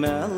مال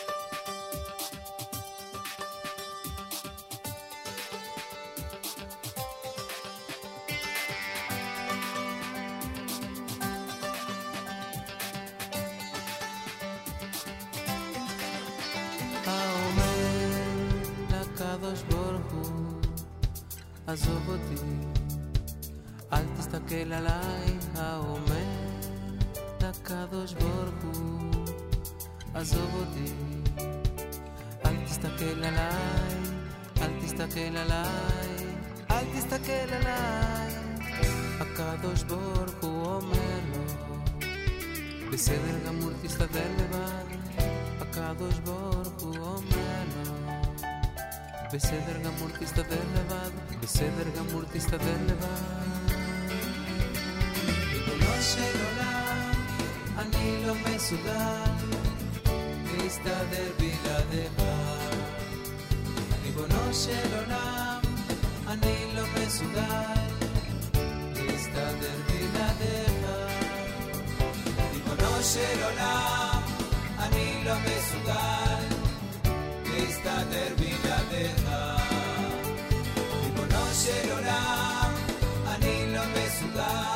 עזוב אותי, אל תסתכל עליי, האומר לקדוש ברוך הוא, עזוב אותי, אל תסתכל עליי, אל תסתכל עליי, אל תסתכל עליי, הקדוש ברוך הוא אומר לו, בסדר גמור תסתדר לבד, הקדוש ברוך הוא אומר Besé Bergamurtista de Levado, besé Bergamurtista de Levado. Riconosce l'oram, anilo mesulam, Crista del Vila de Bar. Riconosce l'oram, anilo mesulam, Crista del Vila de Bar. Riconosce l'oram, anilo mesulam, Crista del Vila Barcelona, anhelo de sudar.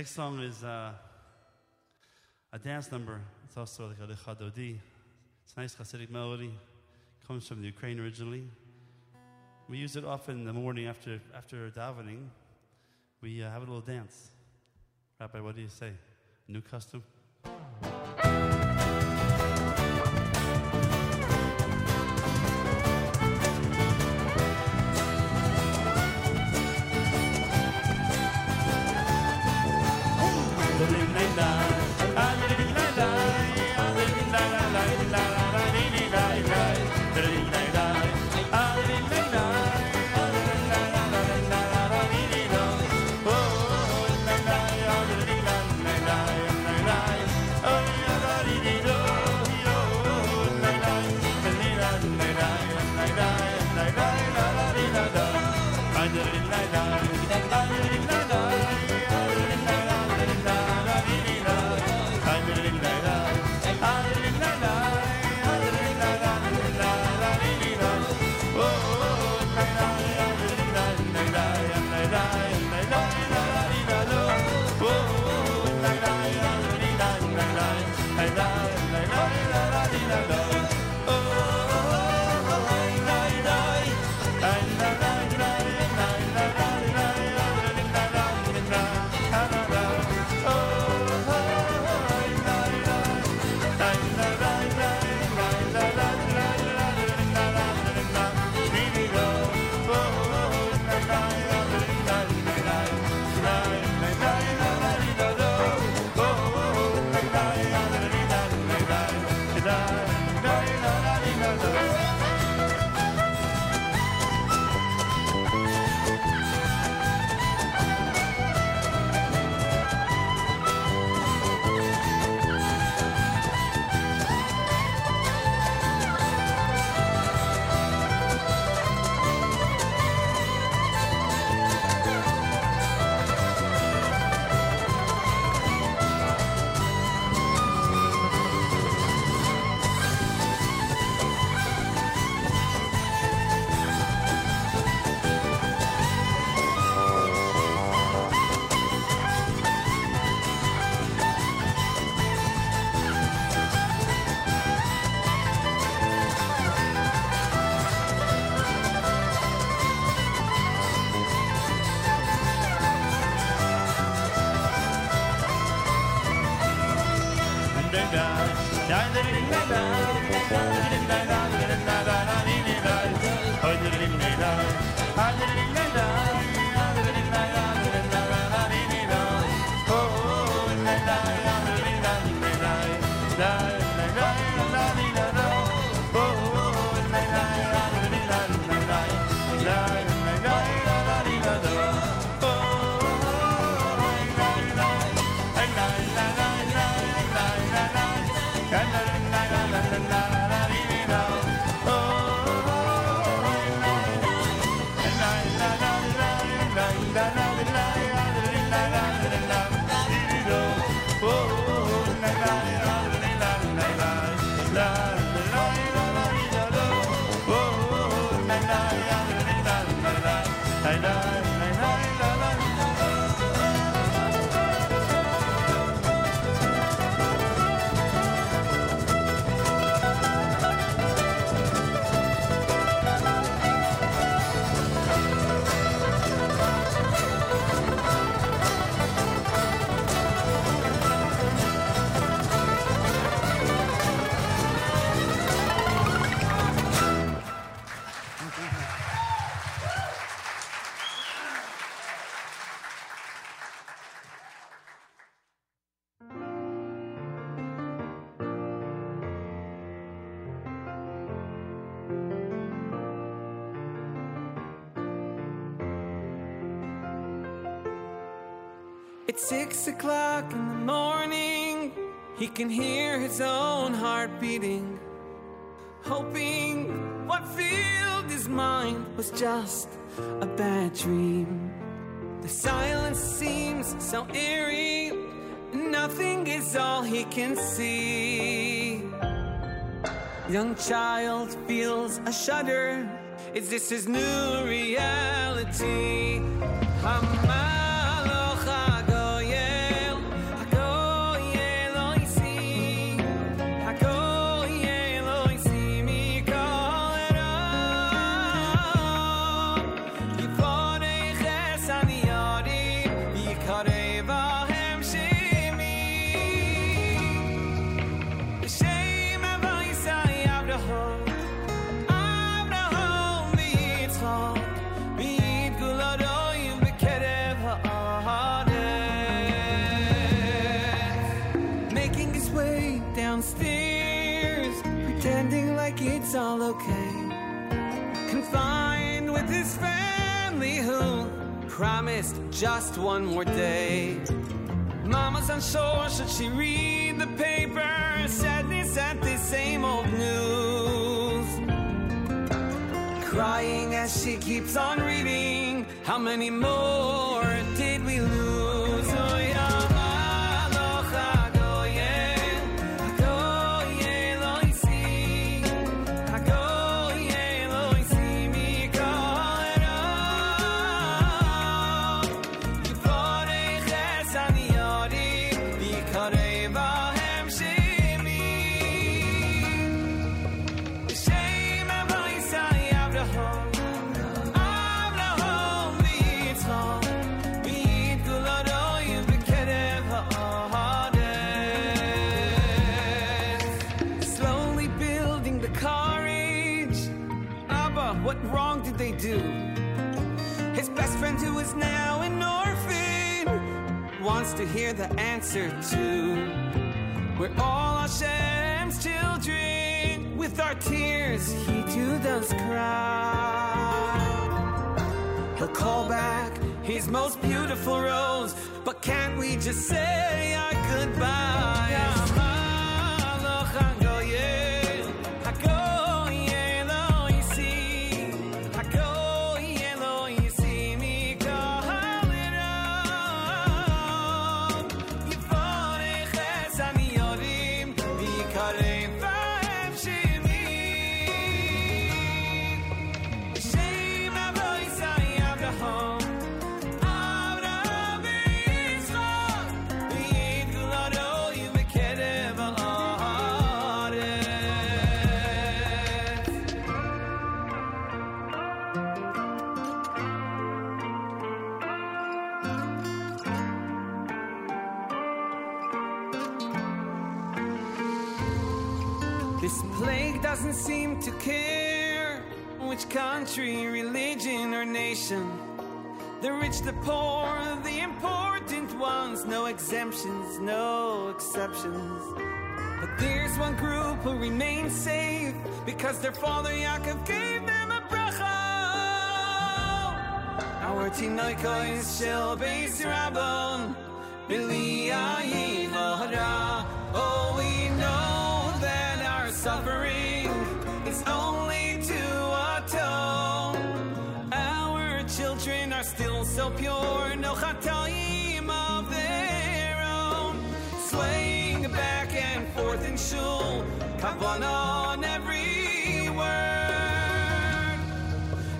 Next song is uh, a dance number. It's also like a lechadodi. It's a nice Hasidic melody. It Comes from the Ukraine originally. We use it often in the morning after after davening. We uh, have a little dance. Rabbi, what do you say? New custom? Oh, can see. Young child feels a shudder. Is this his new reality? Am His family who promised just one more day. Mama's unsure, should she read the paper? Sadness at the same old news. Crying as she keeps on reading, how many more? to hear the answer to. We're all Hashem's children. With our tears, He too does cry. He'll call back His most beautiful rose, but can't we just say our goodbyes? The rich, the poor, the important ones, no exemptions, no exceptions. But there's one group who remains safe because their father Yaakov gave them a bracha. Our tinoikos shel beis rabon, b'li ayin. Oh, we know that our suffering is only so pure, no chatayim of their own. Swaying back and forth in shul, kavan on every word.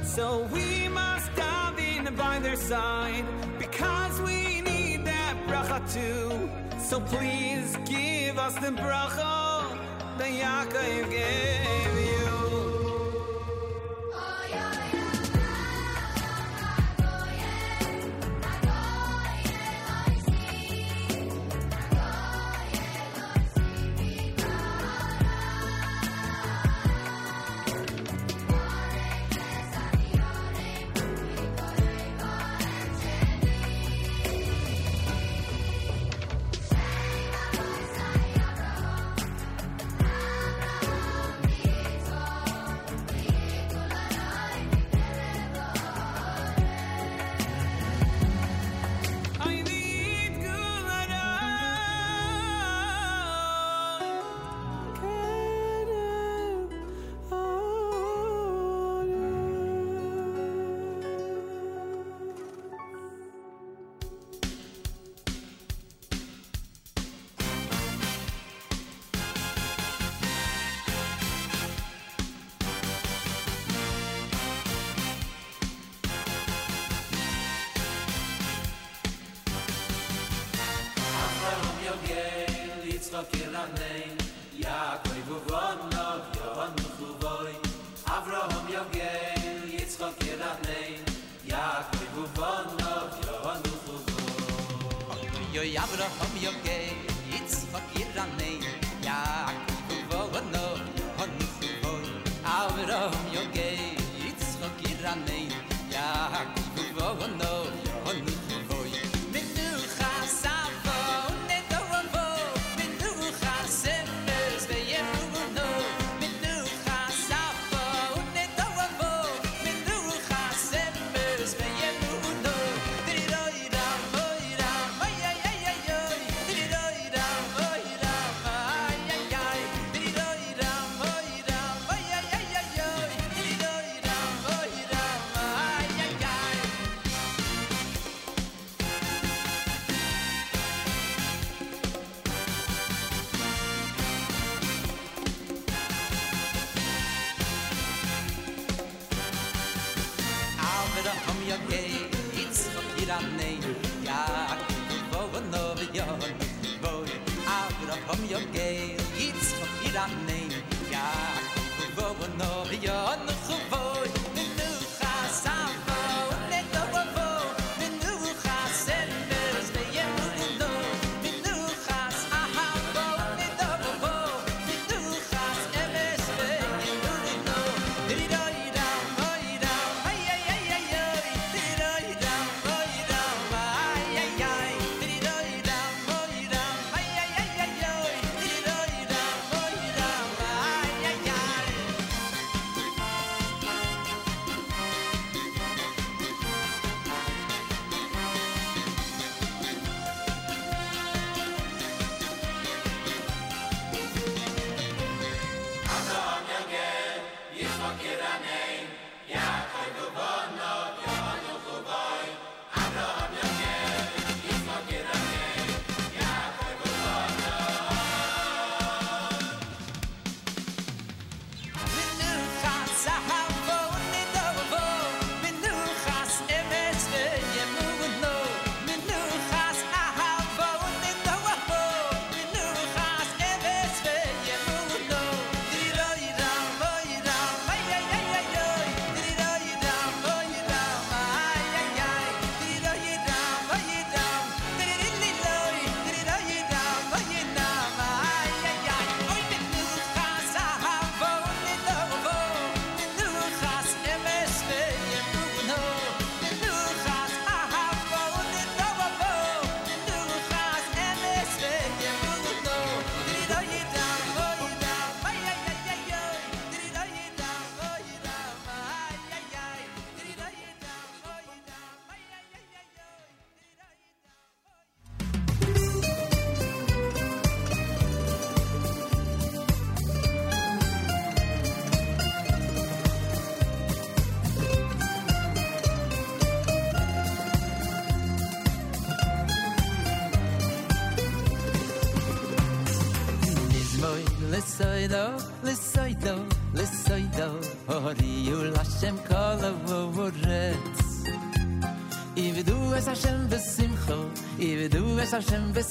So we must dive in by their side because we need that bracha too. So please give us the bracha that Yaakov gave you. Ividu es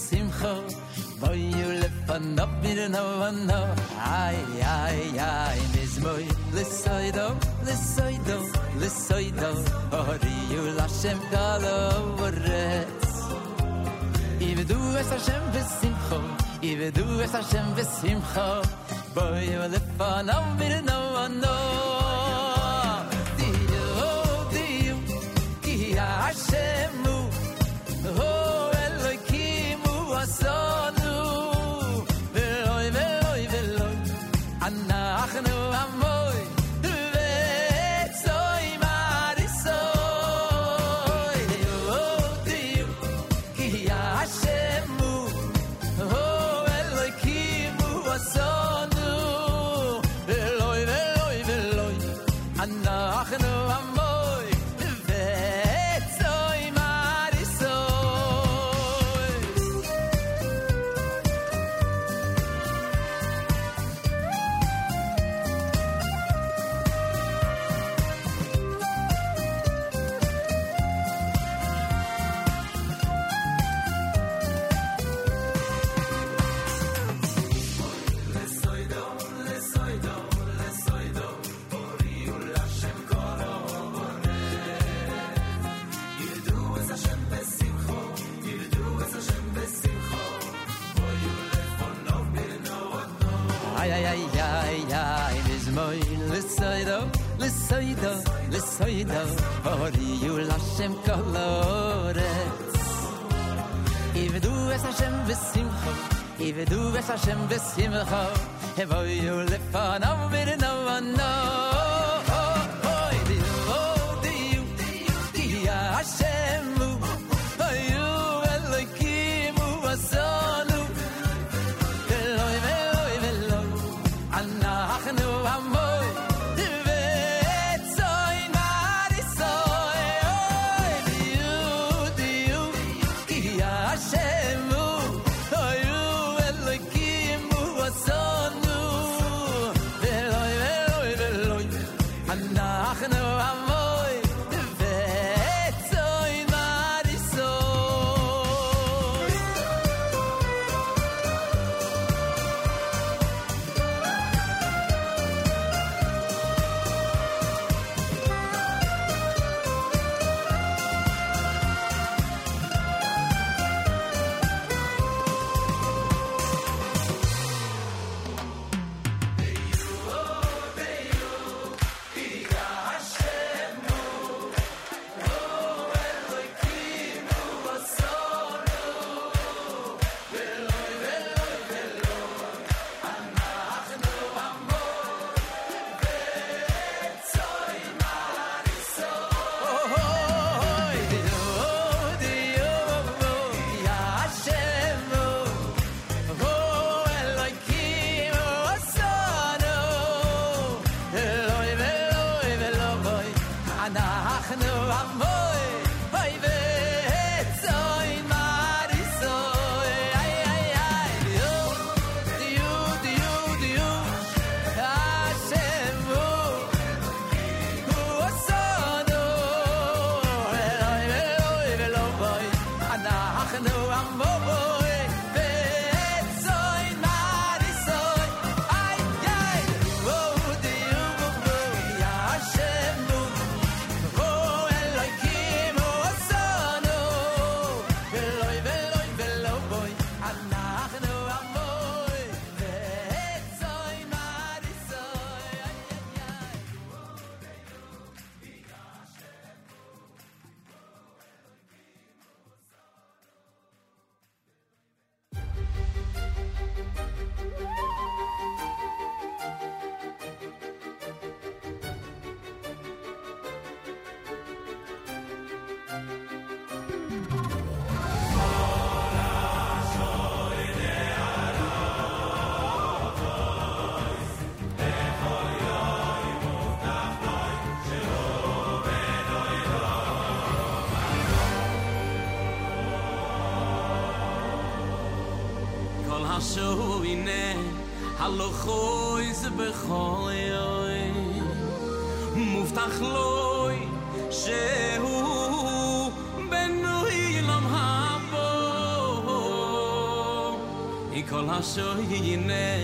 Kol ha-shoi yi-yi-nei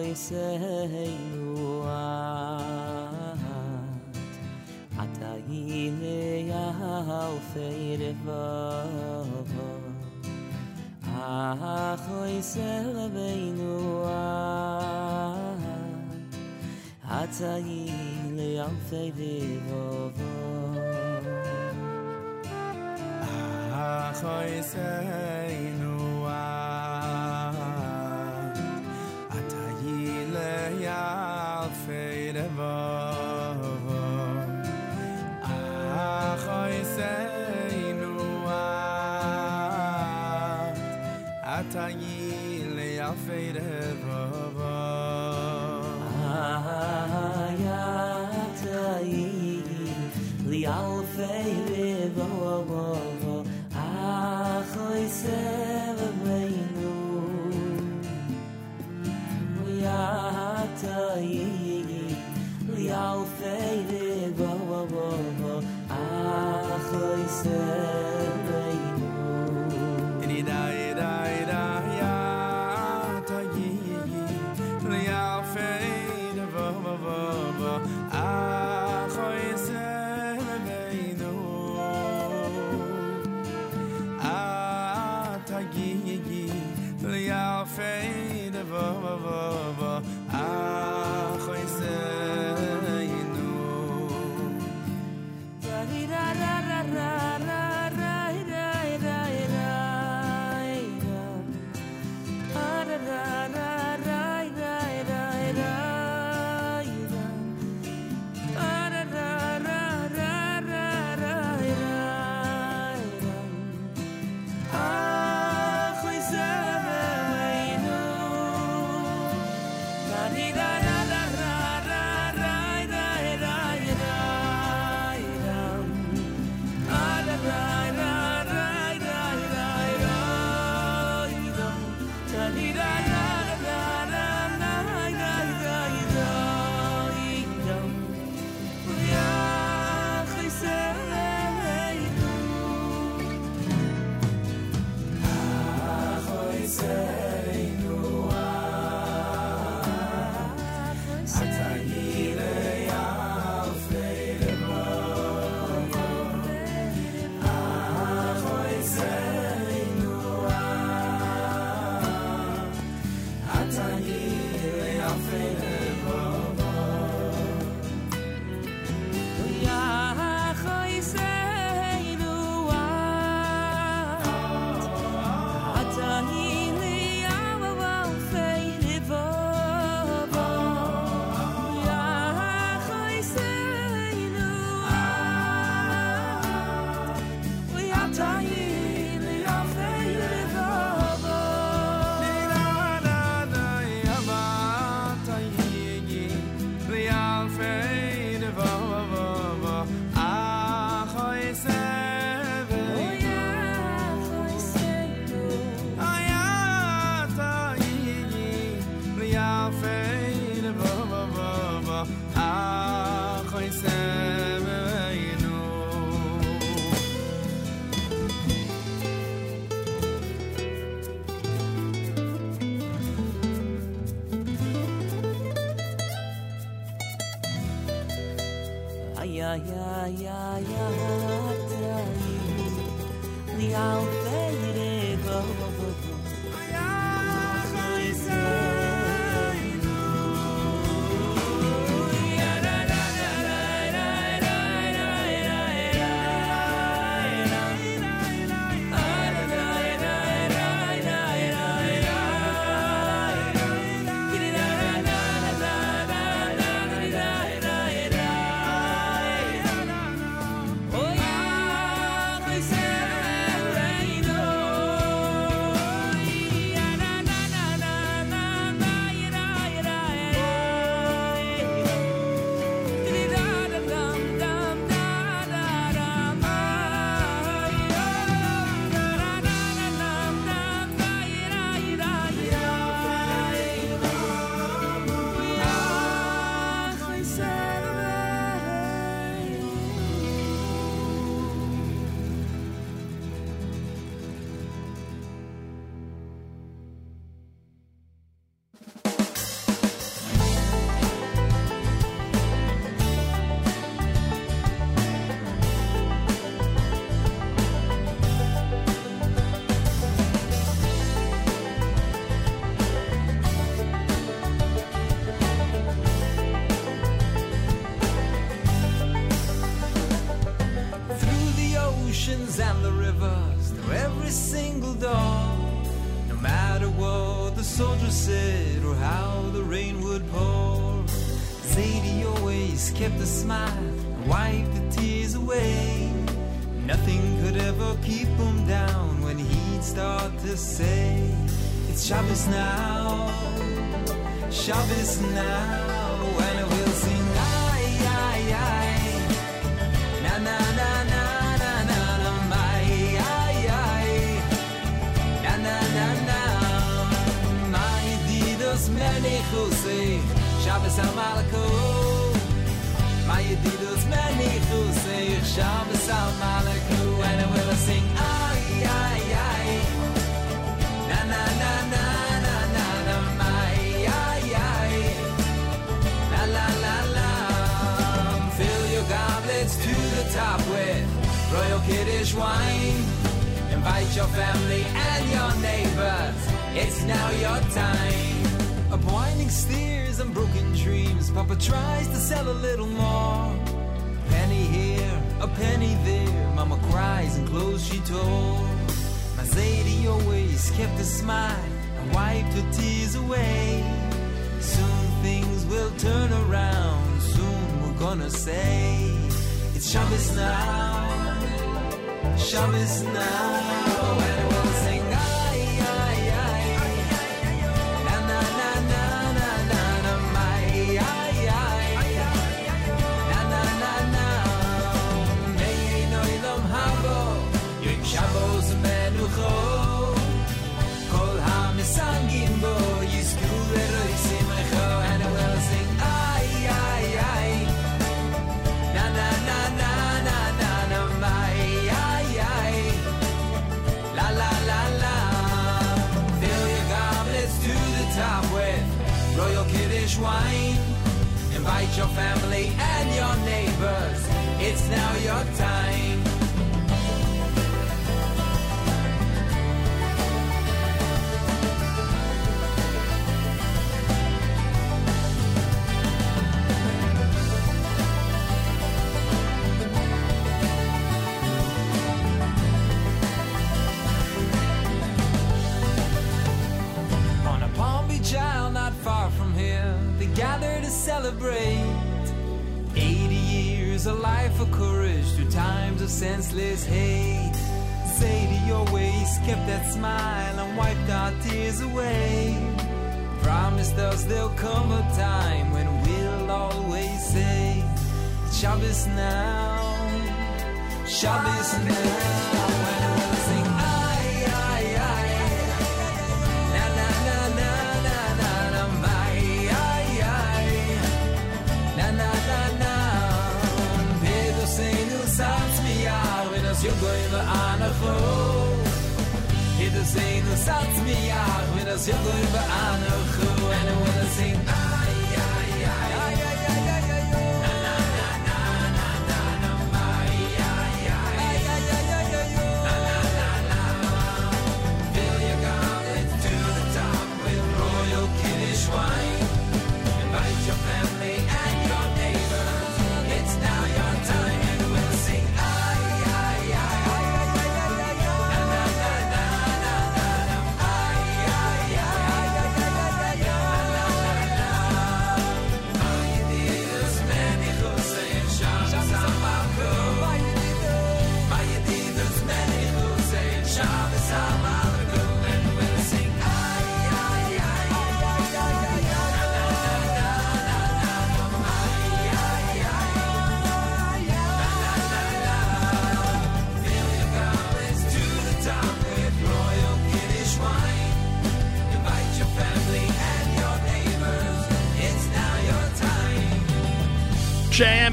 khoy selveinuah atayle ya o feyle vava khoy selveinuah atayle ya o feyde vava моей Shabbos now, Shabbos now, and we'll sing. now. Invite your family and your neighbors. It's now your time. gather to celebrate 80 years, a life of courage through times of senseless hate. Say to your ways, kept that smile and wiped our tears away. Promised us there'll come a time when we'll always say, Shabbos now, Shabbos now. le an kho it is in the south me out when as you über an kho and when er i sing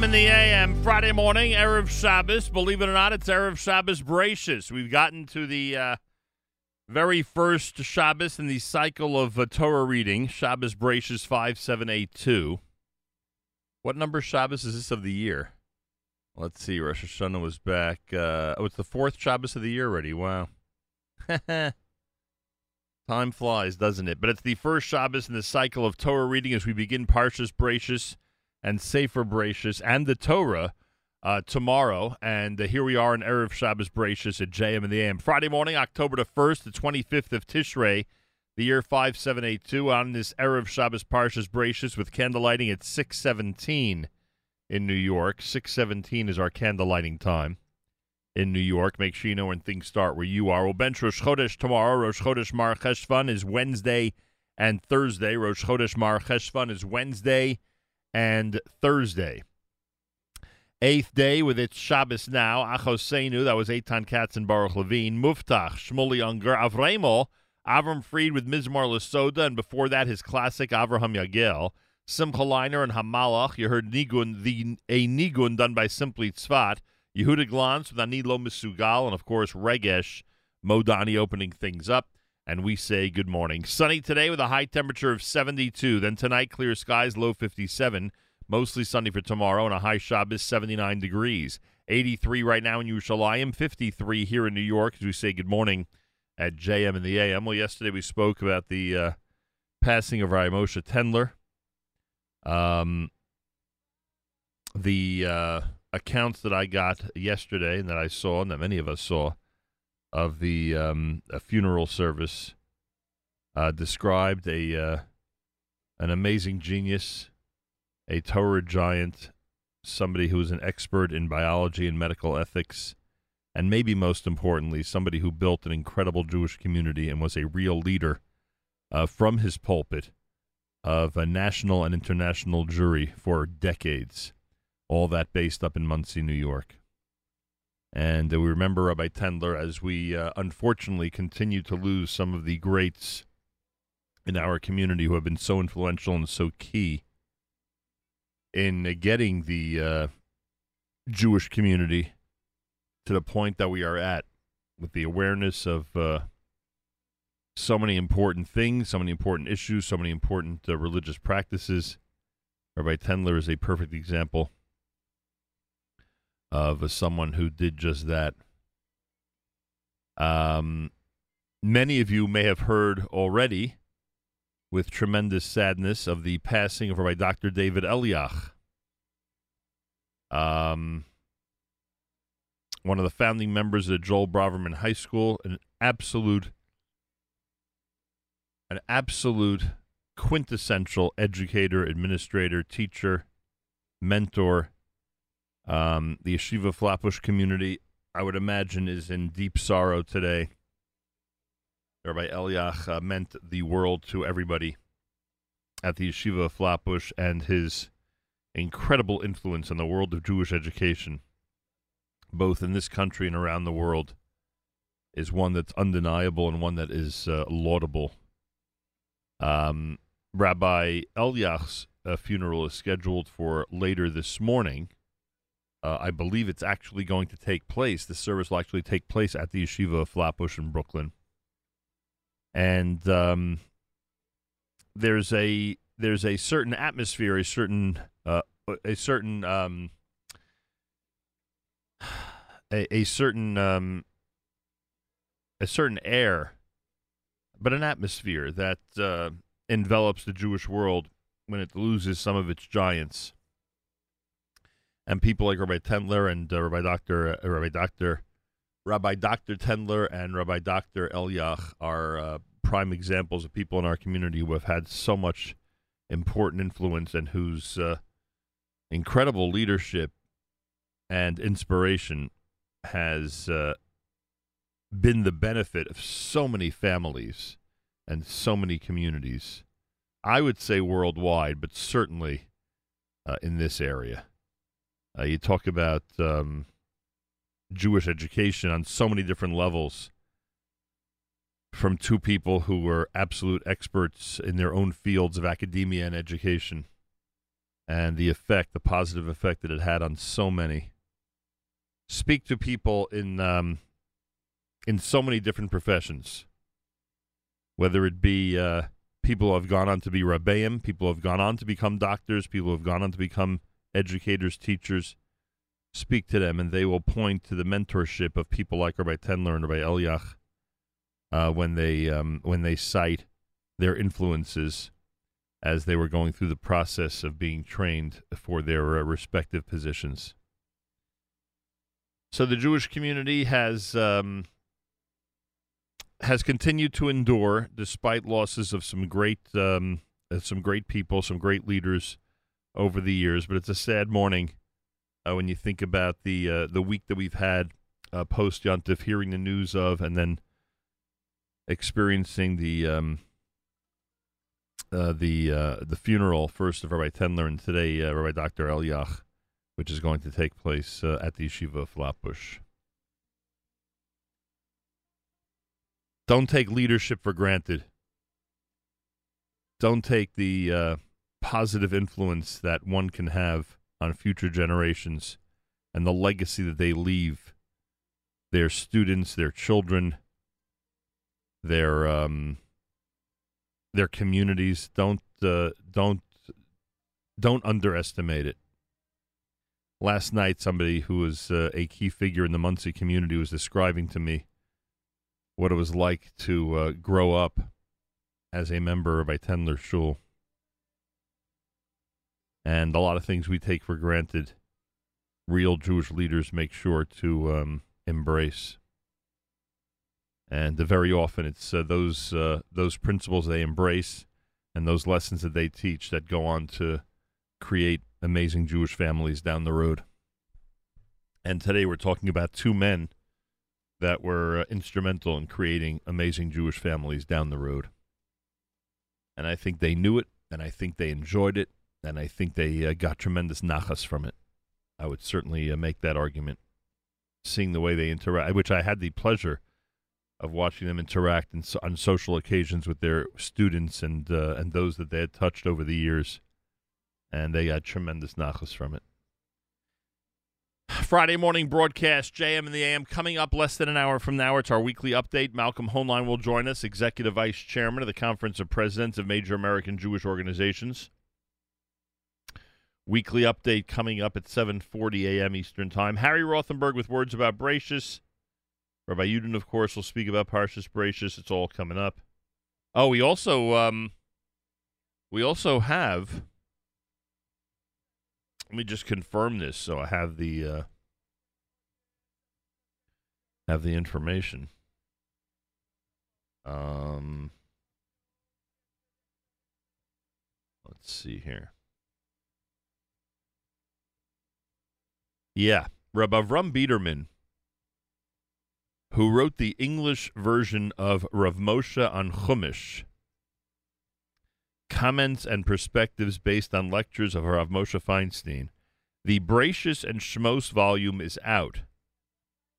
in the a.m. Friday morning, Erev Shabbos. Believe it or not, it's Erev Shabbos Bereishis. We've gotten to the uh, very first Shabbos in the cycle of uh, Torah reading, Shabbos Bereishis 5782. What number Shabbos is this of the year? Let's see. Rosh Hashanah was back. Uh, oh, it's the fourth Shabbos of the year already. Wow. Time flies, doesn't it? But it's the first Shabbos in the cycle of Torah reading as we begin Parshas Bereishis and Sefer Bereishis and the Torah uh, tomorrow. And uh, here we are in Erev Shabbos Bereishis at JM in the AM. Friday morning, October the 1st, the 25th of Tishrei, the year 5782, on this Erev Shabbos Parshas Bereishis with candlelighting at 617 in New York. 617 is our candlelighting time in New York. Make sure you know when things start where you are. We'll bench Rosh Chodesh tomorrow. Rosh Chodesh Mar Cheshvan is Wednesday and Thursday. Rosh Chodesh Mar Cheshvan is Wednesday and Thursday. Eighth day with its Shabbos now. Achosenu, that was Eitan Katz and Baruch Levine. Muftach, Shmuley Unger. Avremel, Avram Fried with Mizmar Lasoda, and before that his classic Avraham Yagel. Simcha Leiner and Hamalach. You heard Nigun, the a Nigun done by Simply Tsfas. Yehuda Glantz with Anilo Misugal, and of course Regesh Modani opening things up. And we say good morning. Sunny today with a high temperature of 72. Then tonight, clear skies, low 57. Mostly sunny for tomorrow, and a high Shabbos 79 degrees. 83 right now in Yerushalayim, 53 here in New York as we say good morning at JM in the AM. Well, yesterday we spoke about the uh, passing of Rabbi Tendler. Um, the uh, accounts that I got yesterday and that I saw, and that many of us saw, of the um, funeral service uh, described a uh, an amazing genius, a Torah giant, somebody who was an expert in biology and medical ethics, and maybe most importantly, somebody who built an incredible Jewish community and was a real leader uh, from his pulpit of a national and international Jewry for decades. All that based up in Monsey, New York. And we remember Rabbi Tendler as we uh, unfortunately continue to lose some of the greats in our community who have been so influential and so key in getting the uh, Jewish community to the point that we are at with the awareness of uh, so many important things, so many important issues, so many important uh, religious practices. Rabbi Tendler is a perfect example of uh, someone who did just that. Um, many of you may have heard already, with tremendous sadness, of the passing of Rabbi Dr. David Eliach. Um, one of the founding members of Joel Braverman High School, an absolute, an absolute quintessential educator, administrator, teacher, mentor. Um, the Yeshiva Flatbush community, I would imagine, is in deep sorrow today. Rabbi Eliach uh, meant the world to everybody at the Yeshiva Flatbush, and his incredible influence on the world of Jewish education, both in this country and around the world, is one that's undeniable and one that is uh, laudable. Um, Rabbi Eliach's uh, funeral is scheduled for later this morning. Uh, I believe it's actually going to take place. The service will actually take place at the Yeshiva of Flatbush in Brooklyn. And um, there's a there's a certain atmosphere, a certain uh, a certain um, a, a certain um, a certain air, but an atmosphere that uh, envelops the Jewish world when it loses some of its giants. And people like Rabbi Tendler and uh, Rabbi Doctor uh, Rabbi Doctor Rabbi Doctor Tendler and Rabbi Doctor Eliach are uh, prime examples of people in our community who have had so much important influence and whose uh, incredible leadership and inspiration has uh, been the benefit of so many families and so many communities. I would say worldwide, but certainly uh, in this area. Uh, you talk about um, Jewish education on so many different levels from two people who were absolute experts in their own fields of academia and education and the effect, the positive effect that it had on so many. Speak to people in um, in so many different professions, whether it be uh, people who have gone on to be rabbeim, people who have gone on to become doctors, people who have gone on to become educators, teachers. Speak to them, and they will point to the mentorship of people like Rabbi Tendler and Rabbi Eliach uh, when they um, when they cite their influences as they were going through the process of being trained for their uh, respective positions. So the Jewish community has um, has continued to endure despite losses of some great um, some great people, some great leaders over the years. But it's a sad morning uh, when you think about the uh, the week that we've had uh, post Yontif, hearing the news of, and then experiencing the um, uh, the uh, the funeral first of Rabbi Tendler and today uh, Rabbi Dr. Eliach, which is going to take place at the yeshiva of Flatbush. Don't take leadership for granted. Don't take the positive influence that one can have on future generations and the legacy that they leave their students, their children, their um, their communities. Don't uh, don't don't underestimate it. Last night, somebody who was uh, a key figure in the Monsey community was describing to me what it was like to uh, grow up as a member of a Tendler shul. And a lot of things we take for granted, real Jewish leaders make sure to um, embrace. And uh, very often, it's uh, those uh, those principles they embrace and those lessons that they teach that go on to create amazing Jewish families down the road. And today, we're talking about two men that were uh, instrumental in creating amazing Jewish families down the road. And I think they knew it, and I think they enjoyed it, and I think they uh, got tremendous nachas from it. I would certainly uh, make that argument. Seeing the way they interact, which I had the pleasure of watching them interact in, on social occasions with their students and uh, and those that they had touched over the years, and they got tremendous nachas from it. Friday morning broadcast, JM in the AM, coming up less than an hour from now. It's our weekly update. Malcolm Hoenlein will join us, Executive Vice Chairman of the Conference of Presidents of Major American Jewish Organizations. Weekly update coming up at 7.40 a.m. Eastern Time. Harry Rothenberg with words about Bereishis. Rabbi Yudin, of course, will speak about Parshas Bereishis. It's all coming up. Oh, we also um, we also have let me just confirm this so I have the uh, have the information. Um, let's see here. Yeah, Rabbi Avram Biderman, who wrote the English version of Rav Moshe on Chumash, comments and perspectives based on lectures of Rav Moshe Feinstein. The Bereishis and Shmos volume is out.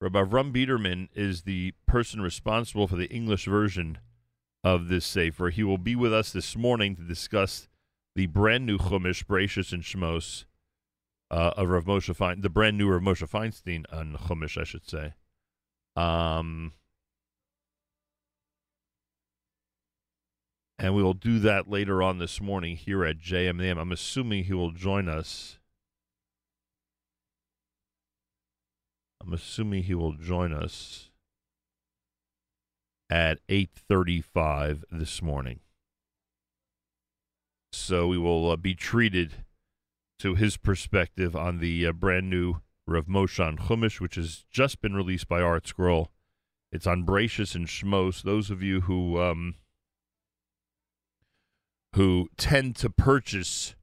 Rabbi Avram Biderman is the person responsible for the English version of this Sefer. He will be with us this morning to discuss the brand new Chumash, Bereishis and Shmos, uh, of Rav Moshe Fein, the brand new Rav Moshe Feinstein on Chumash, I should say. Um, And we will do that later on this morning here at JMM. I'm assuming he will join us. I'm assuming he will join us at 8:35 this morning. So we will uh, be treated to his perspective on the uh, brand new Rav Moshe on Chumash, which has just been released by ArtScroll. It's on Bereishis and Shmos. Those of you who um, who tend to purchase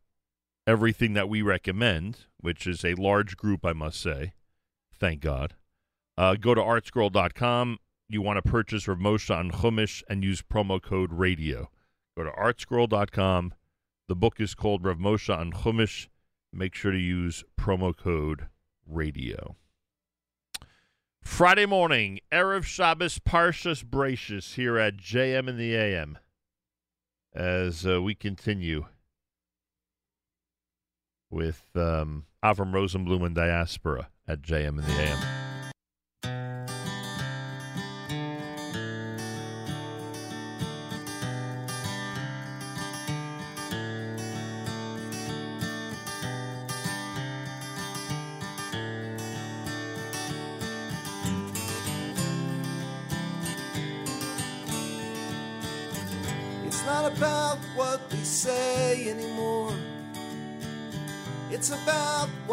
everything that we recommend, which is a large group, I must say. Thank God. Uh, go to artscroll.com. You want to purchase Rav Moshe on Chumash and use promo code radio. Go to artscroll.com. The book is called Rav Moshe on Chumash. Make sure to use promo code radio. Friday morning, Erev Shabbos Parshas Bereishis here at JM in the AM as uh, we continue with um, Avram Rosenblum and Diaspora at JM in the AM.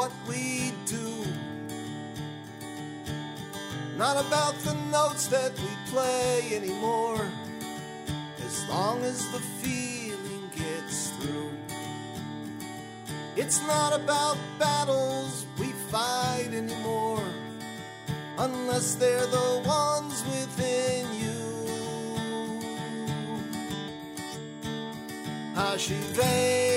what we do, not about the notes that we play anymore, as long as the feeling gets through. It's not about battles we fight anymore, unless they're the ones within you. Hashive.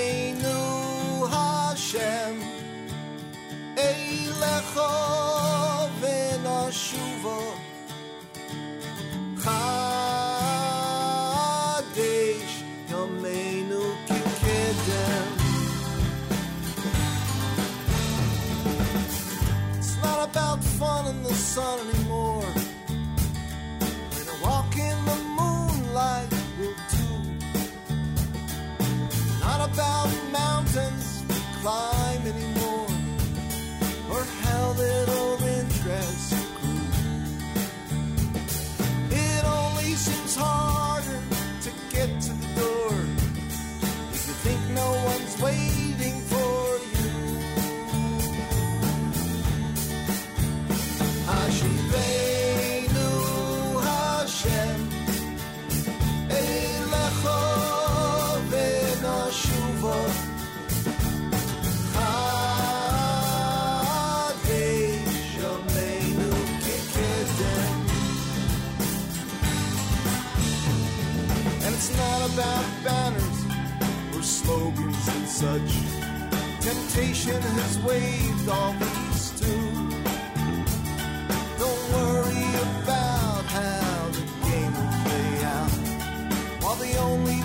such. Temptation has waved all these too. Don't worry about how the game will play out. While the only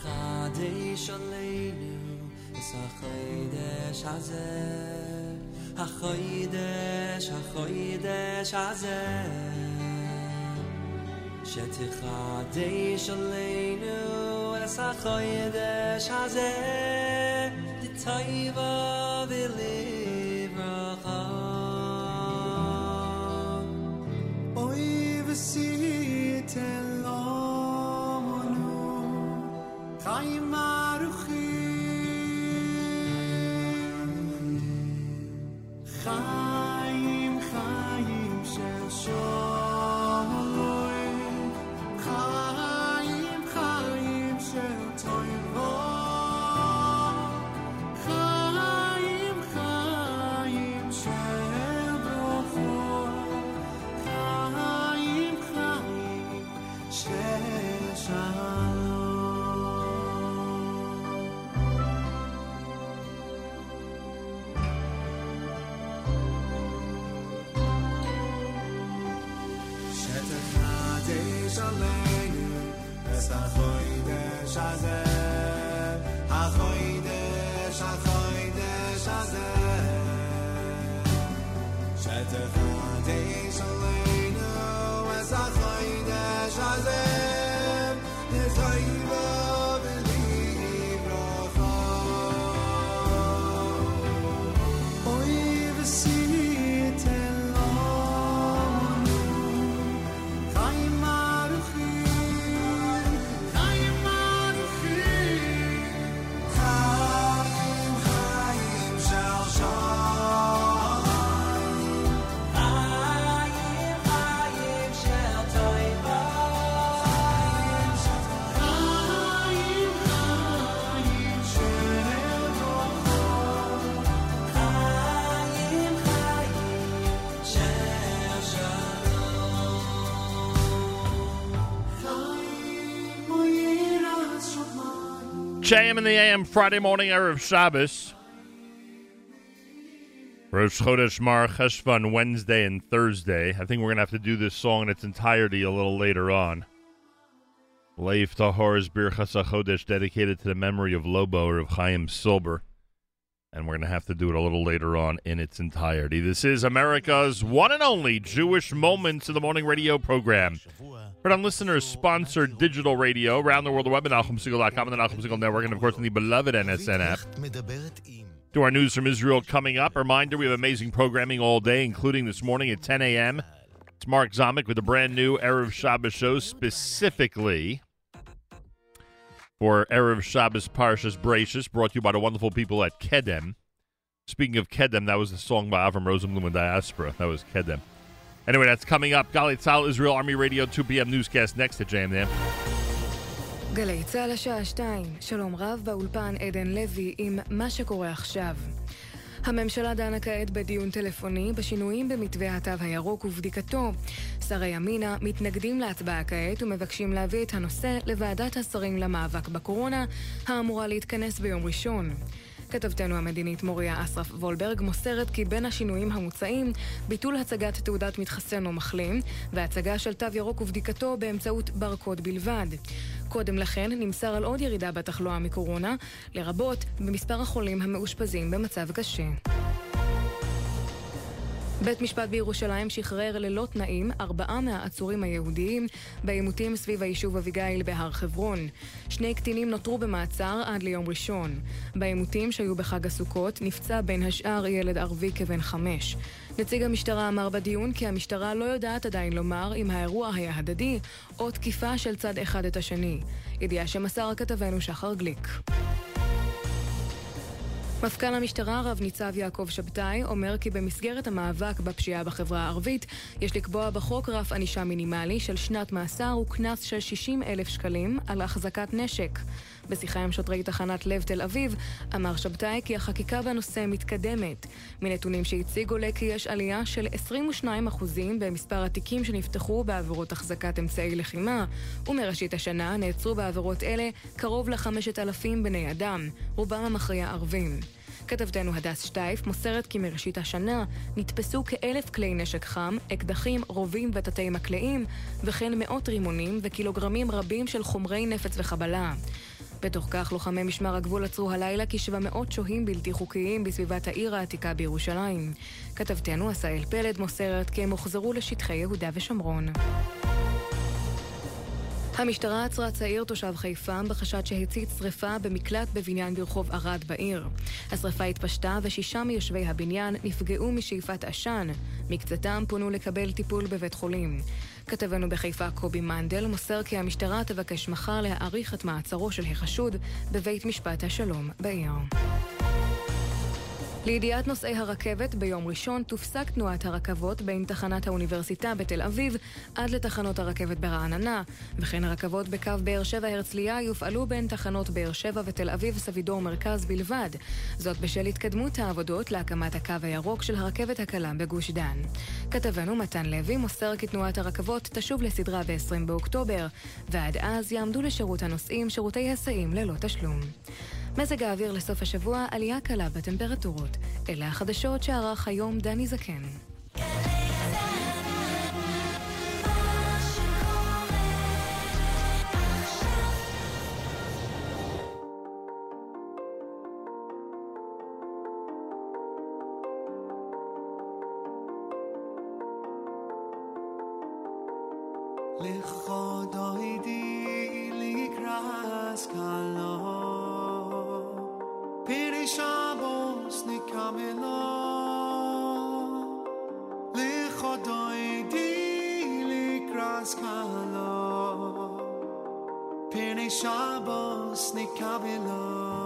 Chadish Aleinu Es Ha-Chadish Azeh Ha-Chadish, Ha-Chadish Azeh Sheti Chadish Aleinu Es Ha-Chadish Azeh Di the a.m. in the a.m. Friday morning, Erev Shabbos. Rosh Chodesh Mar Cheshvan Wednesday and Thursday. I think we're going to have to do this song in its entirety a little later on. Lev Tahor's Birchas Chodesh dedicated to the memory of Lobo or of Chaim Silber. And we're going to have to do it a little later on in its entirety. This is America's one and only Jewish Moments in the Morning radio program. Heard on listeners sponsored digital radio around the world, the web at NachumSegal.com and the Segal Network, and of course on the beloved NSN app. To our news from Israel coming up. Reminder we have amazing programming all day, including this morning at 10 a.m. It's Mark Zomick with a brand new Erev Shabbos show specifically for Erev Shabbos Parshas Brachus, brought to you by the wonderful people at Kedem. Speaking of Kedem, that was the song by Avram Rosenblum and Diaspora. That was Kedem. Anyway, that's coming up. Galei Tzahal, Israel Army Radio, 2 p.m. newscast next to JMDM. גלי צה"ל השעה 2, שלום רב באולפן עדן לוי עם מה שקורה עכשיו. הממשלה דנה כעת בדיון טלפוני בשינויים במתווה התו הירוק ובדיקתו. שרי ימינה מתנגדים להצבעה כעת ומבקשים להביא את הנושא לוועדת השרים למאבק בקורונה, האמורה להתכנס ביום ראשון. כתבתנו המדינית מוריה אסרף וולברג מוסרת כי בין השינויים המוצעים ביטול הצגת תעודת מתחסן או מחלים והצגה של תו ירוק ובדיקתו באמצעות ברקוד בלבד. קודם לכן נמסר על עוד ירידה בתחלואה מקורונה, לרבות במספר החולים המאושפזים במצב קשה. בית משפט בירושלים שחרר ללא תנאים ארבעה מהעצורים היהודיים בעימותים סביב היישוב אביגיל בהר חברון. שני קטינים נותרו במעצר עד ליום ראשון. בעימותים שהיו בחג הסוכות נפצע בין השאר ילד ערבי כבן חמש. נציג המשטרה אמר בדיון כי המשטרה לא יודעת עדיין לומר אם האירוע היה הדדי או תקיפה של צד אחד את השני. ידיעה שמסר כתבנו שחר גליק. מפכ"ל המשטרה, רב ניצב יעקב שבתאי, אומר כי במסגרת המאבק בפשיעה בחברה הערבית, יש לקבוע בחוק רף ענישה מינימלי של שנת מאסר וקנס של 60 אלף שקלים על החזקת נשק. בשיחה עם שוטרי תחנת לב תל אביב, אמר שבתאי כי החקיקה בנושא מתקדמת. מנתונים שהציג עולה כי יש עלייה של 22% במספר התיקים שנפתחו בעבירות החזקת אמצעי לחימה, ומראשית השנה נעצרו בעבירות אלה קרוב ל-5,000 בני אדם, רובם המכריע ערבים. כתבתנו הדס שטייף מוסרת כי מראשית השנה נתפסו כאלף כלי נשק חם, אקדחים, רובים ותתי מקלעים, וכן מאות רימונים וקילוגרמים רבים של חומרי נפץ וחבלה. בתוך כך לוחמי משמר הגבול עצרו הלילה כ-700 שוהים בלתי חוקיים בסביבת העיר העתיקה בירושלים. כתבתנו עשאל פלד מוסרת כי הם הוחזרו לשטחי יהודה ושומרון. המשטרה עצרה צעיר תושב חיפה בחשד שהצית שרפה במקלט בבניין ברחוב ערד בעיר. השרפה התפשטה ושישה מיושבי הבניין נפגעו משאיפת עשן. מקצתם פונו לקבל טיפול בבית חולים. כתבנו בחיפה קובי מנדל מוסר כי המשטרה תבקש מחר להאריך את מעצרו של החשוד בבית משפט השלום בעיר. לידיעת נוסעי הרכבת, ביום ראשון תופסק תנועת הרכבות בין תחנת האוניברסיטה בתל אביב עד לתחנות הרכבת ברעננה, וכן הרכבות בקו באר שבע הרצליה יופעלו בין תחנות באר שבע ותל אביב סבידור מרכז בלבד. זאת בשל התקדמות העבודות להקמת הקו הירוק של הרכבת הקלה בגוש דן. כתבנו מתן לוי מוסר כי תנועת הרכבות תשוב לסדרה ב-20 באוקטובר, ועד אז יעמדו לשירות הנוסעים שירותי היסעים ללא תשלום. מזג האוויר לסוף השבוע, עלייה קלה בטמפרטורות. אלה החדשות שערך היום דני זקן. לכבודוי די לקרס קלו پیریشابوس نکاملا لی خدای دیلی کراس کالا پیریشابوس نکاملا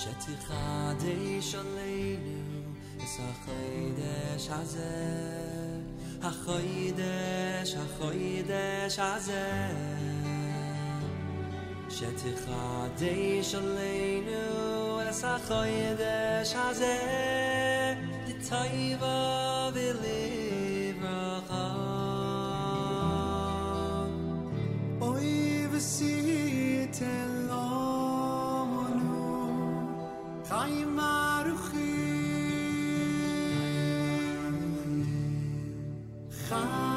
שתי חדש עלינו אס החיידש הזה. החיידש, החיידש הזה. שתי עלינו אס החיידש הזה. די ולי gaan.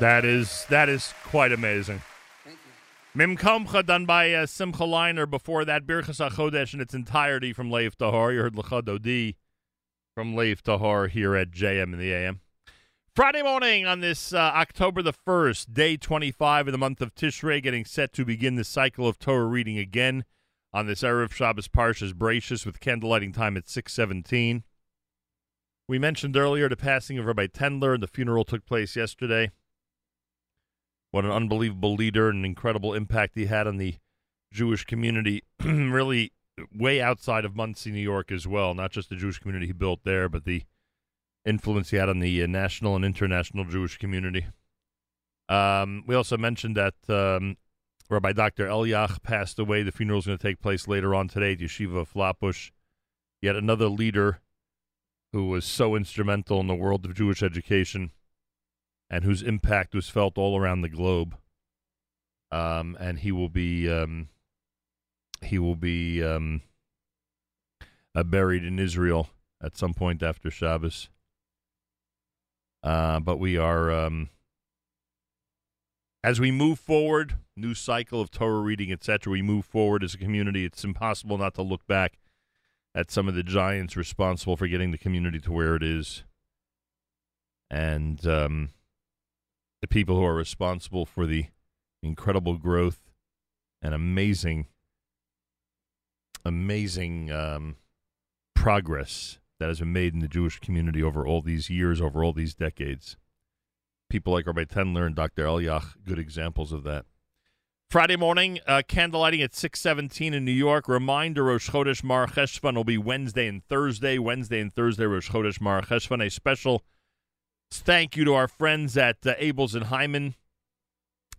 That is that is quite amazing. Mim Komcha done by uh, Simcha Leiner. Before that, Birchas HaChodesh in its entirety from Lev Tahor. You heard Lecha Dodi from Lev Tahor here at JM in the AM. Friday morning on this uh, October the 1st, day 25 of the month of Tishrei, getting set to begin the cycle of Torah reading again on this Erev Shabbos Parshas Brachus with candlelighting time at 617. We mentioned earlier the passing of Rabbi Tendler, and the funeral took place yesterday. What an unbelievable leader and incredible impact he had on the Jewish community, really way outside of Monsey, New York as well. Not just the Jewish community he built there, but the influence he had on the uh, national and international Jewish community. Um, we also mentioned that um, Rabbi Dr. Eliach passed away. The funeral is going to take place later on today at Yeshiva Flatbush. Yet another leader who was so instrumental in the world of Jewish education and whose impact was felt all around the globe. Um, and he will be um, he will be um, uh, buried in Israel at some point after Shabbos. Uh, but we are um, as we move forward, new cycle of Torah reading, etc. We move forward as a community. It's impossible not to look back at some of the giants responsible for getting the community to where it is, and um, the people who are responsible for the incredible growth and amazing, amazing um, progress that has been made in the Jewish community over all these years, over all these decades. People like Rabbi Tendler and Dr. Eliach, good examples of that. Friday morning, uh, candlelighting at 617 in New York. Reminder, Rosh Chodesh Mar Cheshvan will be Wednesday and Thursday. Wednesday and Thursday, Rosh Chodesh Mar Cheshvan. A special thank you to our friends at uh, Abeles and Hyman.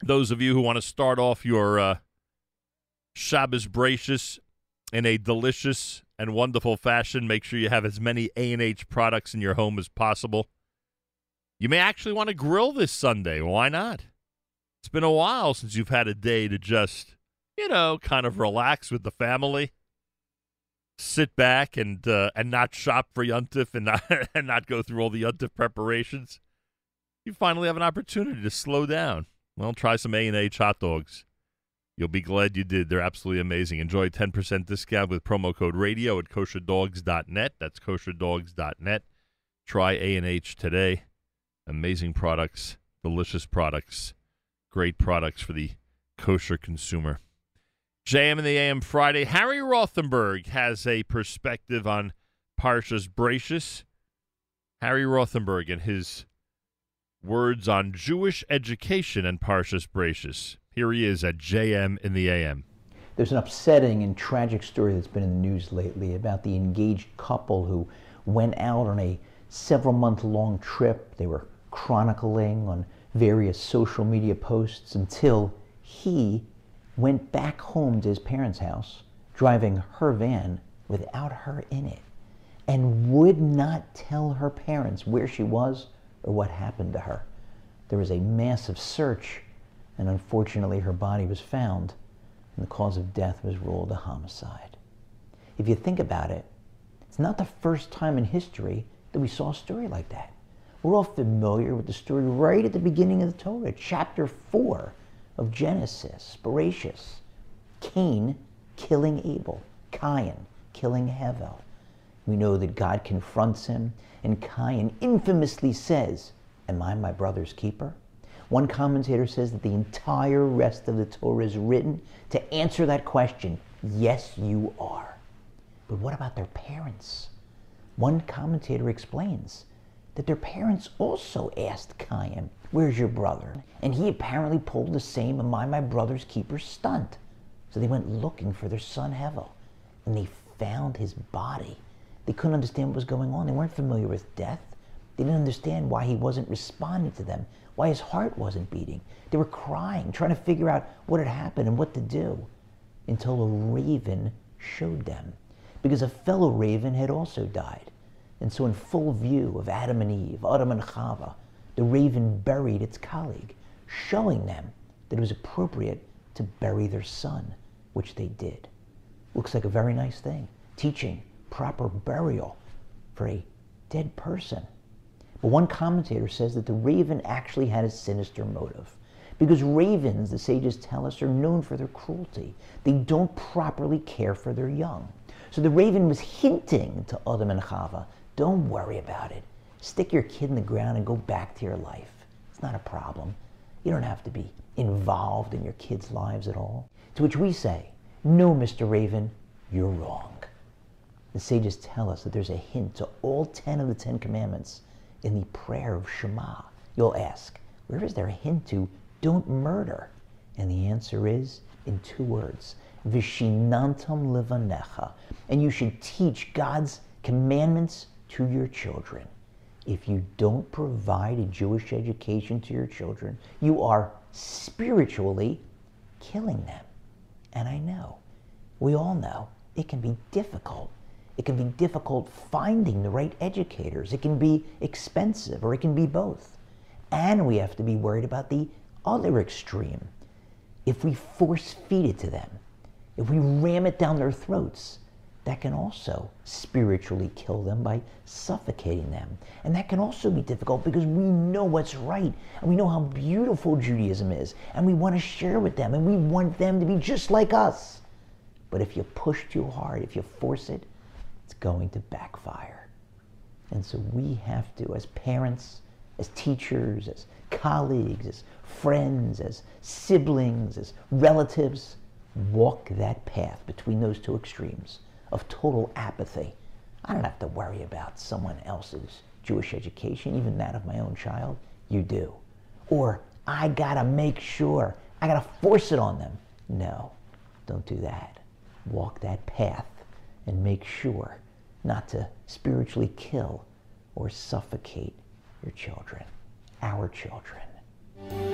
Those of you who want to start off your uh, Shabbos Brachus in a delicious and wonderful fashion, make sure you have as many A&H products in your home as possible. You may actually want to grill this Sunday. Why not? It's been a while since you've had a day to just, you know, kind of relax with the family, sit back and uh, and not shop for yuntif and not and not go through all the yuntif preparations. You finally have an opportunity to slow down. Well, try some A and H hot dogs. You'll be glad you did. They're absolutely amazing. Enjoy 10% discount with promo code radio at kosherdogs.net. That's kosherdogs.net. Try A&H today. Amazing products, delicious products great products for the kosher consumer. JM in the AM Friday. Harry Rothenberg has a perspective on Parshas Brachus. Harry Rothenberg and his words on Jewish education and Parshas Brachus. Here he is at JM in the AM. There's an upsetting and tragic story that's been in the news lately about the engaged couple who went out on a several month long trip. They were chronicling on various social media posts until he went back home to his parents' house, driving her van without her in it, and would not tell her parents where she was or what happened to her. There was a massive search, and unfortunately, her body was found, and the cause of death was ruled a homicide. If you think about it, it's not the first time in history that we saw a story like that. We're all familiar with the story right at the beginning of the Torah, chapter 4 of Genesis, Bereishis. Cain killing Abel, Cain killing Hevel. We know that God confronts him, and Cain infamously says, Am I my brother's keeper? One commentator says that the entire rest of the Torah is written to answer that question yes, you are. But what about their parents? One commentator explains that their parents also asked Cain, Where's your brother? And he apparently pulled the same Am I my brother's keeper stunt. So they went looking for their son Hevel, and they found his body. They couldn't understand what was going on. They weren't familiar with death. They didn't understand why he wasn't responding to them, why his heart wasn't beating. They were crying, trying to figure out what had happened and what to do, until a raven showed them. Because a fellow raven had also died. And so, in full view of Adam and Eve, Adam and Chava, the raven buried its colleague, showing them that it was appropriate to bury their son, which they did. Looks like a very nice thing, teaching proper burial for a dead person. But one commentator says that the raven actually had a sinister motive. Because ravens, the sages tell us, are known for their cruelty. They don't properly care for their young. So the raven was hinting to Adam and Chava don't worry about it. Stick your kid in the ground and go back to your life. It's not a problem. You don't have to be involved in your kids' lives at all. To which we say, No, Mr. Raven, you're wrong. The sages tell us that there's a hint to all 10 of the 10 commandments in the prayer of Shema. You'll ask, where is there a hint to don't murder? And the answer is in two words Vishinantam levanecha. And you should teach God's commandments to your children. If you don't provide a Jewish education to your children, you are spiritually killing them. And I know, we all know, it can be difficult. It can be difficult finding the right educators. It can be expensive, or it can be both. And we have to be worried about the other extreme. If we force feed it to them, if we ram it down their throats, that can also spiritually kill them by suffocating them. And that can also be difficult because we know what's right and we know how beautiful Judaism is and we want to share with them and we want them to be just like us. But if you push too hard, if you force it, it's going to backfire. And so we have to, as parents, as teachers, as colleagues, as friends, as siblings, as relatives, walk that path between those two extremes of total apathy. I don't have to worry about someone else's Jewish education, even that of my own child. You do. Or I gotta make sure, I gotta force it on them. No, don't do that. Walk that path and make sure not to spiritually kill or suffocate your children, our children.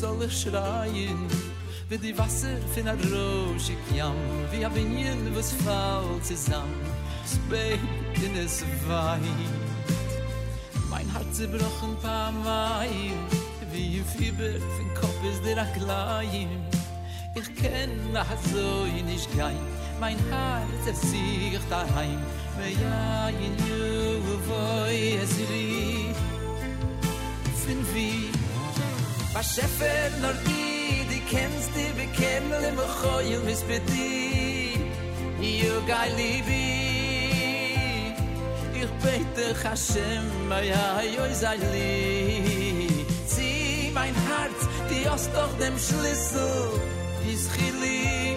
Soll ich schreien Wie die Wasser von der Roschig Jam Wie ein Binien, was fällt zusammen Speck in es weint Mein Herz zerbrochen paar Mal Wie ein Fieber von Kopf ist der Klein. Ich kenn nach so nicht gein Mein Herz ist sich daheim Me ja in you voi es ri Fin vi a Bashefer nor di di kennst di bekennel im khoy und mis bit di you guy live ich bitte hashem mei hayoy zayli see mein hart di ost doch dem schlüssel dis khili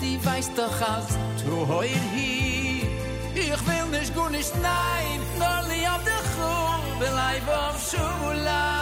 di weiß doch aus tu heul hi ich will nicht gut nicht nein nur li auf der khum belai vor shula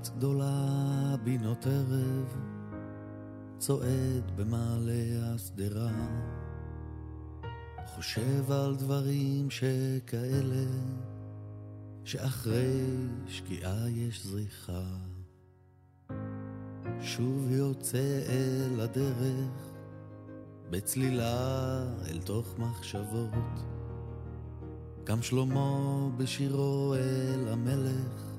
בארץ גדולה בינות ערב, צועד במעלה השדרה, חושב על דברים שכאלה, שאחרי שקיעה יש זריחה. שוב יוצא אל הדרך, בצלילה אל תוך מחשבות. גם שלמה בשירו אל המלך,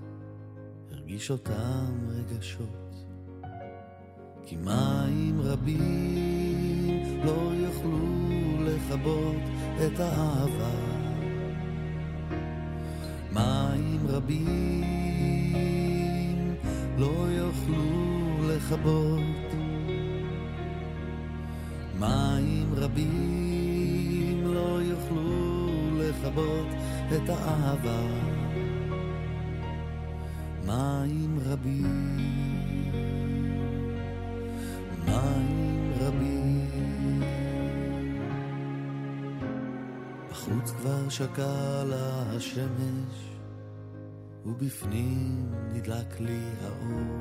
הרגיש אותם רגשות. כי מים רבים לא יוכלו לכבות את האהבה. מים רבים לא יוכלו לכבות. מים רבים לא יוכלו לכבות את האהבה. רבים, מים רבים. בחוץ כבר שקעה השמש, ובפנים נדלק לי האור.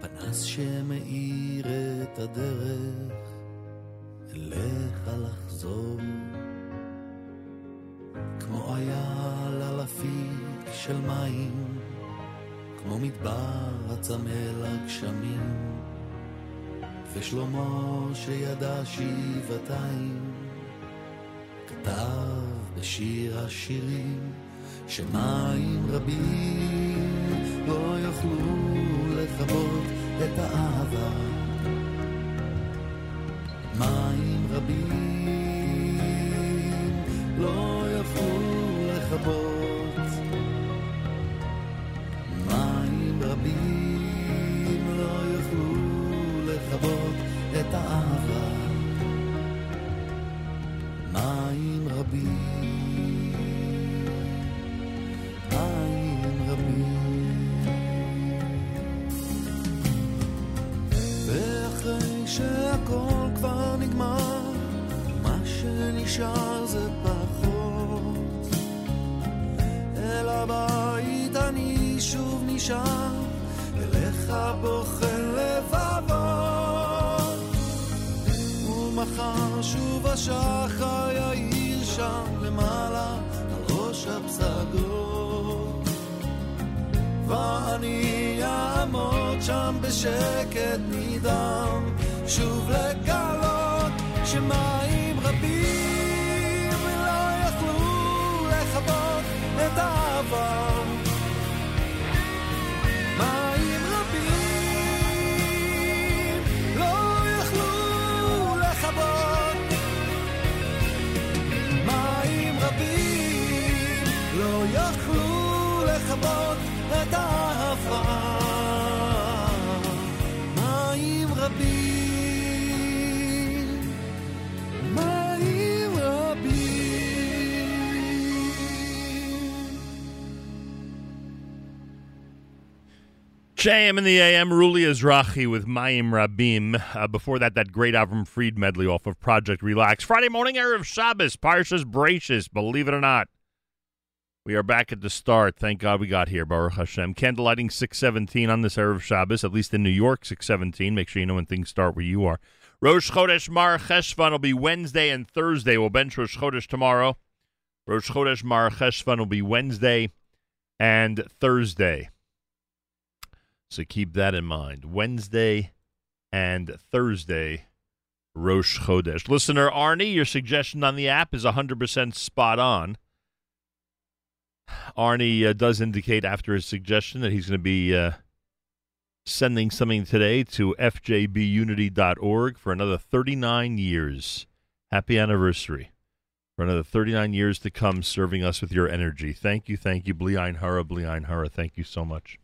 פנס שמאיר את הדרך, אליך לחזור. כמו אייל על אפיק של מים, כמו מדבר הצמא לגשמים, ושלמה שידע שבעתיים, כתב בשיר השירים, שמים רבים לא יוכלו לכבות את האהבה. מים רבים JM in the AM, Ruli Azrahi with Mayim Rabim. Uh, before that, that great Avram Fried medley off of Project Relax. Friday morning, Erev Shabbos, Parshas Bereishis, believe it or not. We are back at the start. Thank God we got here, Baruch Hashem. Candlelighting 617 on this Erev Shabbos, at least in New York, 617. Make sure you know when things start where you are. Rosh Chodesh Mar Cheshvan will be Wednesday and Thursday. We'll bench Rosh Chodesh tomorrow. Rosh Chodesh Mar Cheshvan will be Wednesday and Thursday. So keep that in mind. Wednesday and Thursday, Rosh Chodesh. Listener Arnie, your suggestion on the app is 100% spot on. Arnie uh, does indicate after his suggestion that he's going to be uh, sending something today to fjbunity.org for another 39 years. Happy anniversary. For another 39 years to come, serving us with your energy. Thank you, thank you, Blein Hara, Blein Hara. Thank you so much.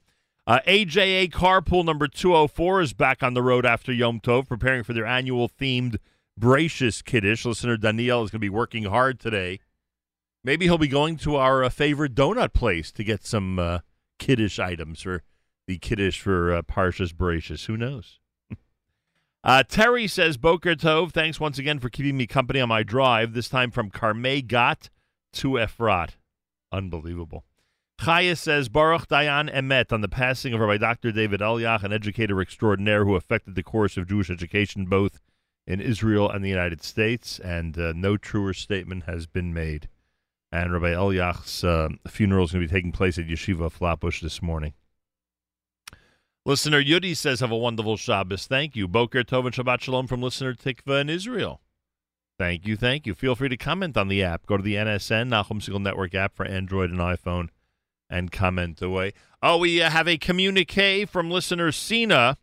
Uh, AJA Carpool number 204 is back on the road after Yom Tov, preparing for their annual themed Bereishis Kiddush. Listener Danielle is going to be working hard today. Maybe he'll be going to our uh, favorite donut place to get some uh, Kiddush items for the kiddish for uh, Parshas Bereishis. Who knows? Uh, Terry says, Boker Tov, thanks once again for keeping me company on my drive, this time from Karmei Gat to Efrat. Unbelievable. Chaya says, Baruch Dayan Emet on the passing of Rabbi Dr. David Eliach, an educator extraordinaire who affected the course of Jewish education both in Israel and the United States, and uh, no truer statement has been made. And Rabbi Eliach's uh, funeral is going to be taking place at Yeshiva Flatbush this morning. Listener Yudi says, Have a wonderful Shabbos. Thank you. Boker Tov and Shabbat Shalom from listener Tikva in Israel. Thank you, thank you. Feel free to comment on the app. Go to the NSN, Nachum Segal Network app for Android and iPhone, and comment away. Oh, we uh, have a communique from listener Sina.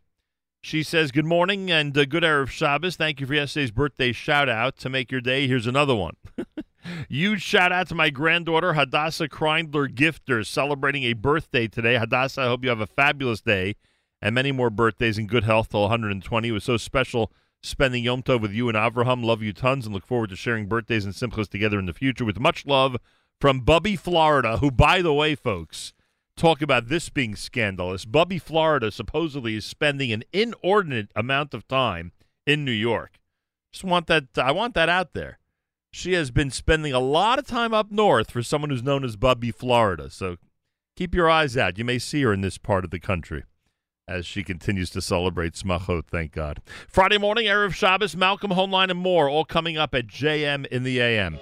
She says, Good morning and uh, good Erev Shabbos. Thank you for yesterday's birthday shout out. To make your day, here's another one. Huge shout out to my granddaughter, Hadassah Kreindler Gifter, celebrating a birthday today. Hadassah, I hope you have a fabulous day and many more birthdays in good health till 120. It was so special spending Yom Tov with you and Avraham. Love you tons and look forward to sharing birthdays and Simchas together in the future. With much love from Bubby Florida, who, by the way, folks, talk about this being scandalous. Bubby Florida supposedly is spending an inordinate amount of time in New York. Just want that I want that out there. She has been spending a lot of time up north for someone who's known as Bubby Florida. So keep your eyes out. You may see her in this part of the country as she continues to celebrate Smachot, thank God. Friday morning, Erev Shabbos, Malcolm Hoenlein, and more, all coming up at JM in the AM.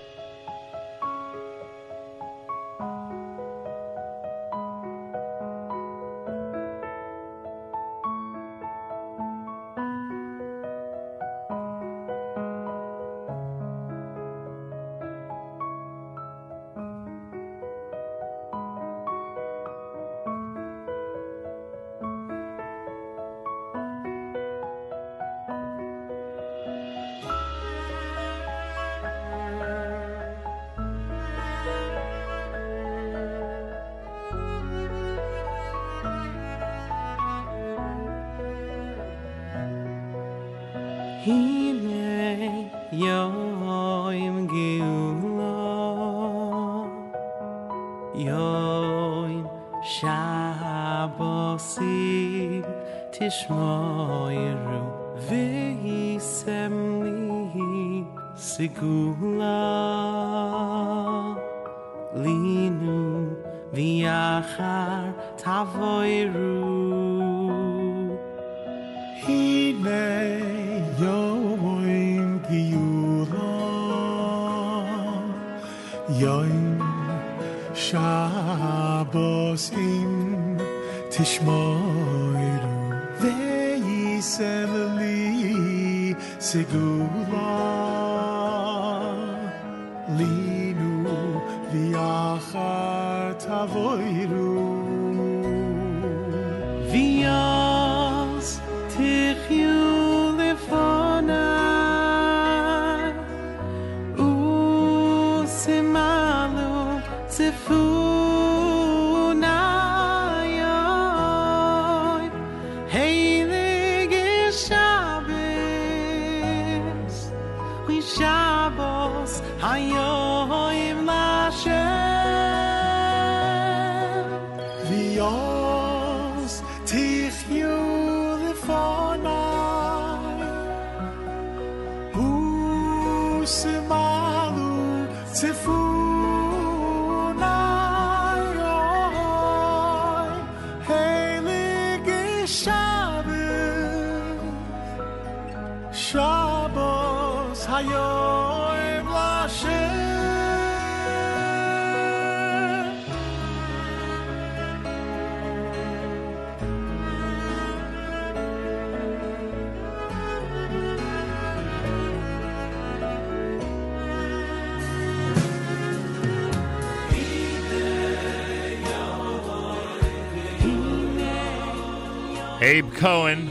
Cohen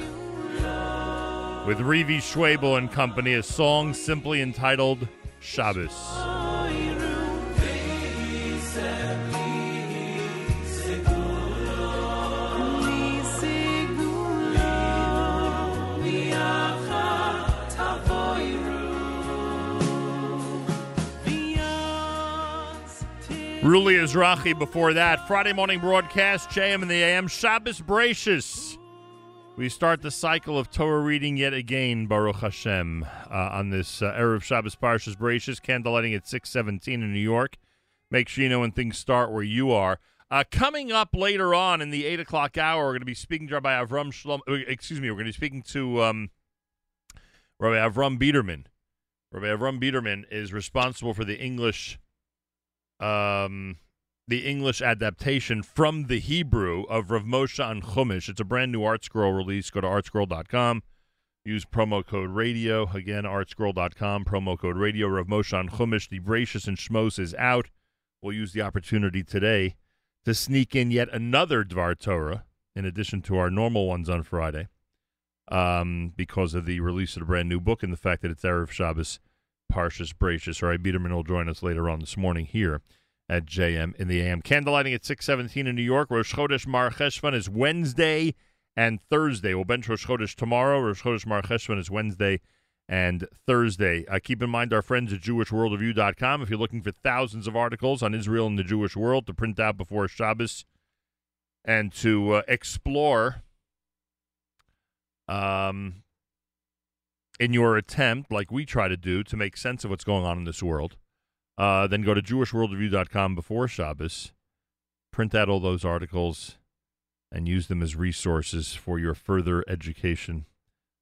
with Revi Schwabel and Company, a song simply entitled Shabbos. Ruli Izrahi before that. Friday morning broadcast, JM in the AM, Shabbos Bereishis. We start the cycle of Torah reading yet again, Baruch Hashem, uh, on this uh, Erev Shabbos Parshas Bereishis, candlelighting at 617 in New York. Make sure you know when things start where you are. Uh, coming up later on in the 8 o'clock hour, we're going to be speaking to Rabbi Avram Shlom. uh, Excuse me, we're going to be speaking to um, Rabbi Avram Biderman. Rabbi Avram Biderman is responsible for the English um, the English adaptation from the Hebrew of Rav Moshe on Chumash. It's a brand new ArtScroll release. Go to artscroll.com. Use promo code radio. Again, artscroll.com, promo code radio. Rav Moshe on Chumash. The Bereishis and Shmos is out. We'll use the opportunity today to sneak in yet another Dvar Torah in addition to our normal ones on Friday um, because of the release of the brand new book and the fact that it's Erev Shabbos Parshas Bereishis. All right, Biderman will join us later on this morning here at JM in the AM. Candlelighting at 617 in New York. Rosh Chodesh Mar Cheshvan is Wednesday and Thursday. We'll bench Rosh Chodesh tomorrow. Rosh Chodesh Mar Cheshvan is Wednesday and Thursday. Uh, keep in mind our friends at JewishWorldReview.com. If you're looking for thousands of articles on Israel and the Jewish world to print out before Shabbos and to uh, explore um, in your attempt, like we try to do, to make sense of what's going on in this world, uh, then go to JewishWorldReview.com before Shabbos, print out all those articles, and use them as resources for your further education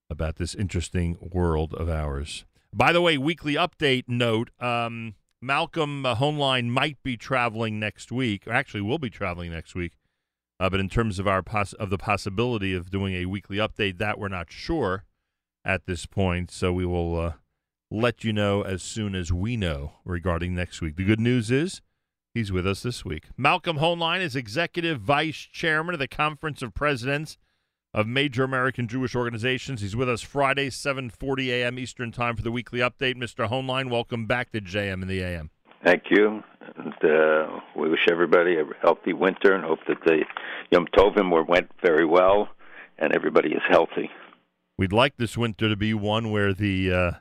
about this interesting world of ours. By the way, weekly update note um, Malcolm uh, might be traveling next week, or actually will be traveling next week. Uh, but in terms of our poss- of the possibility of doing a weekly update, that we're not sure at this point. So we will uh, let you know as soon as we know regarding next week. The good news is he's with us this week. Malcolm Hoenlein is executive vice chairman of the Conference of Presidents of Major American Jewish Organizations. He's with us Friday, 7:40 a.m. Eastern Time for the weekly update. Mr. Hoenlein, welcome back to JM in the AM. Thank you. And uh, we wish everybody a healthy winter and hope that the Yom Tovim were, went very well and everybody is healthy. We'd like this winter to be one where the uh,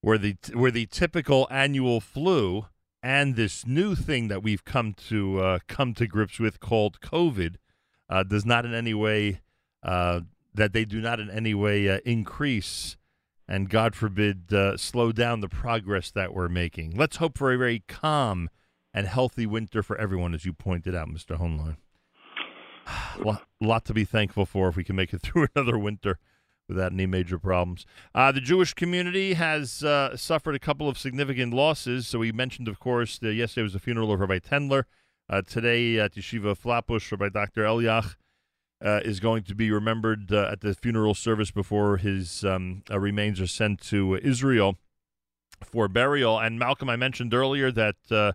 where the where the typical annual flu and this new thing that we've come to uh, come to grips with called COVID uh, does not in any way uh, that they do not in any way uh, increase and God forbid, uh, slow down the progress that we're making. Let's hope for a very calm and healthy winter for everyone, as you pointed out, Mr. Hoenlein. lot, lot to be thankful for if we can make it through another winter without any major problems. Uh, the Jewish community has uh, suffered a couple of significant losses. So we mentioned, of course, that yesterday was the funeral of Rabbi Tendler. Uh, today at Yeshiva Flatbush, Rabbi Dr. Eliach uh, is going to be remembered uh, at the funeral service before his um, uh, remains are sent to Israel for burial. And Malcolm, I mentioned earlier that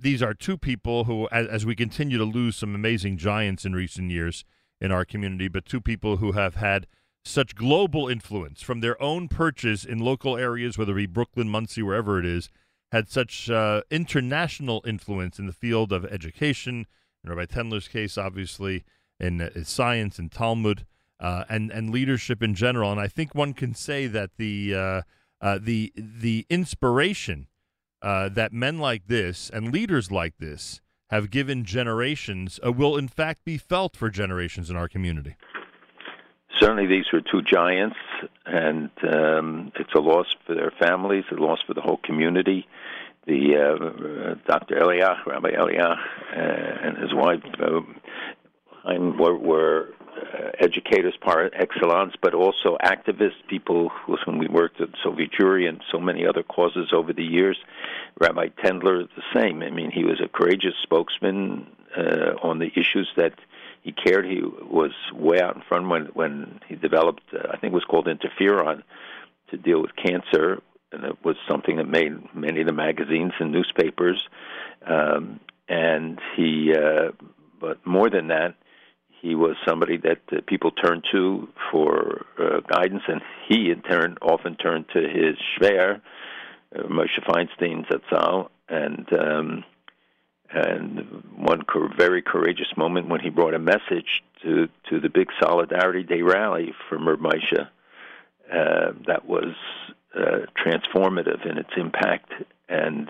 these are two people who, as, as we continue to lose some amazing giants in recent years in our community, but two people who have had such global influence from their own perches in local areas, whether it be Brooklyn, Monsey, wherever it is, had such uh, international influence in the field of education. In Rabbi Tendler's case, obviously, in, uh, science and Talmud, uh, and and leadership in general. And I think one can say that the uh, uh, the the inspiration uh, that men like this and leaders like this have given generations will in fact be felt for generations in our community. Certainly, these were two giants, and um, it's a loss for their families, a loss for the whole community. The uh, Dr. Eliach, Rabbi Eliach, uh, and his wife uh, were, were uh, educators par excellence, but also activists, people with whom we worked at Soviet Jewry and so many other causes over the years. Rabbi Tendler, the same. I mean, he was a courageous spokesman uh, on the issues that he cared. He was way out in front when when he developed, uh, I think it was called interferon, to deal with cancer, and it was something that made many of the magazines and newspapers. Um, and he, uh, but more than that, he was somebody that uh, people turned to for uh, guidance, and he in turn often turned to his shver, uh, Moshe Feinstein Zatzal, and um, and one co- very courageous moment when he brought a message to to the big Solidarity Day rally from Reb uh, that was uh, transformative in its impact and.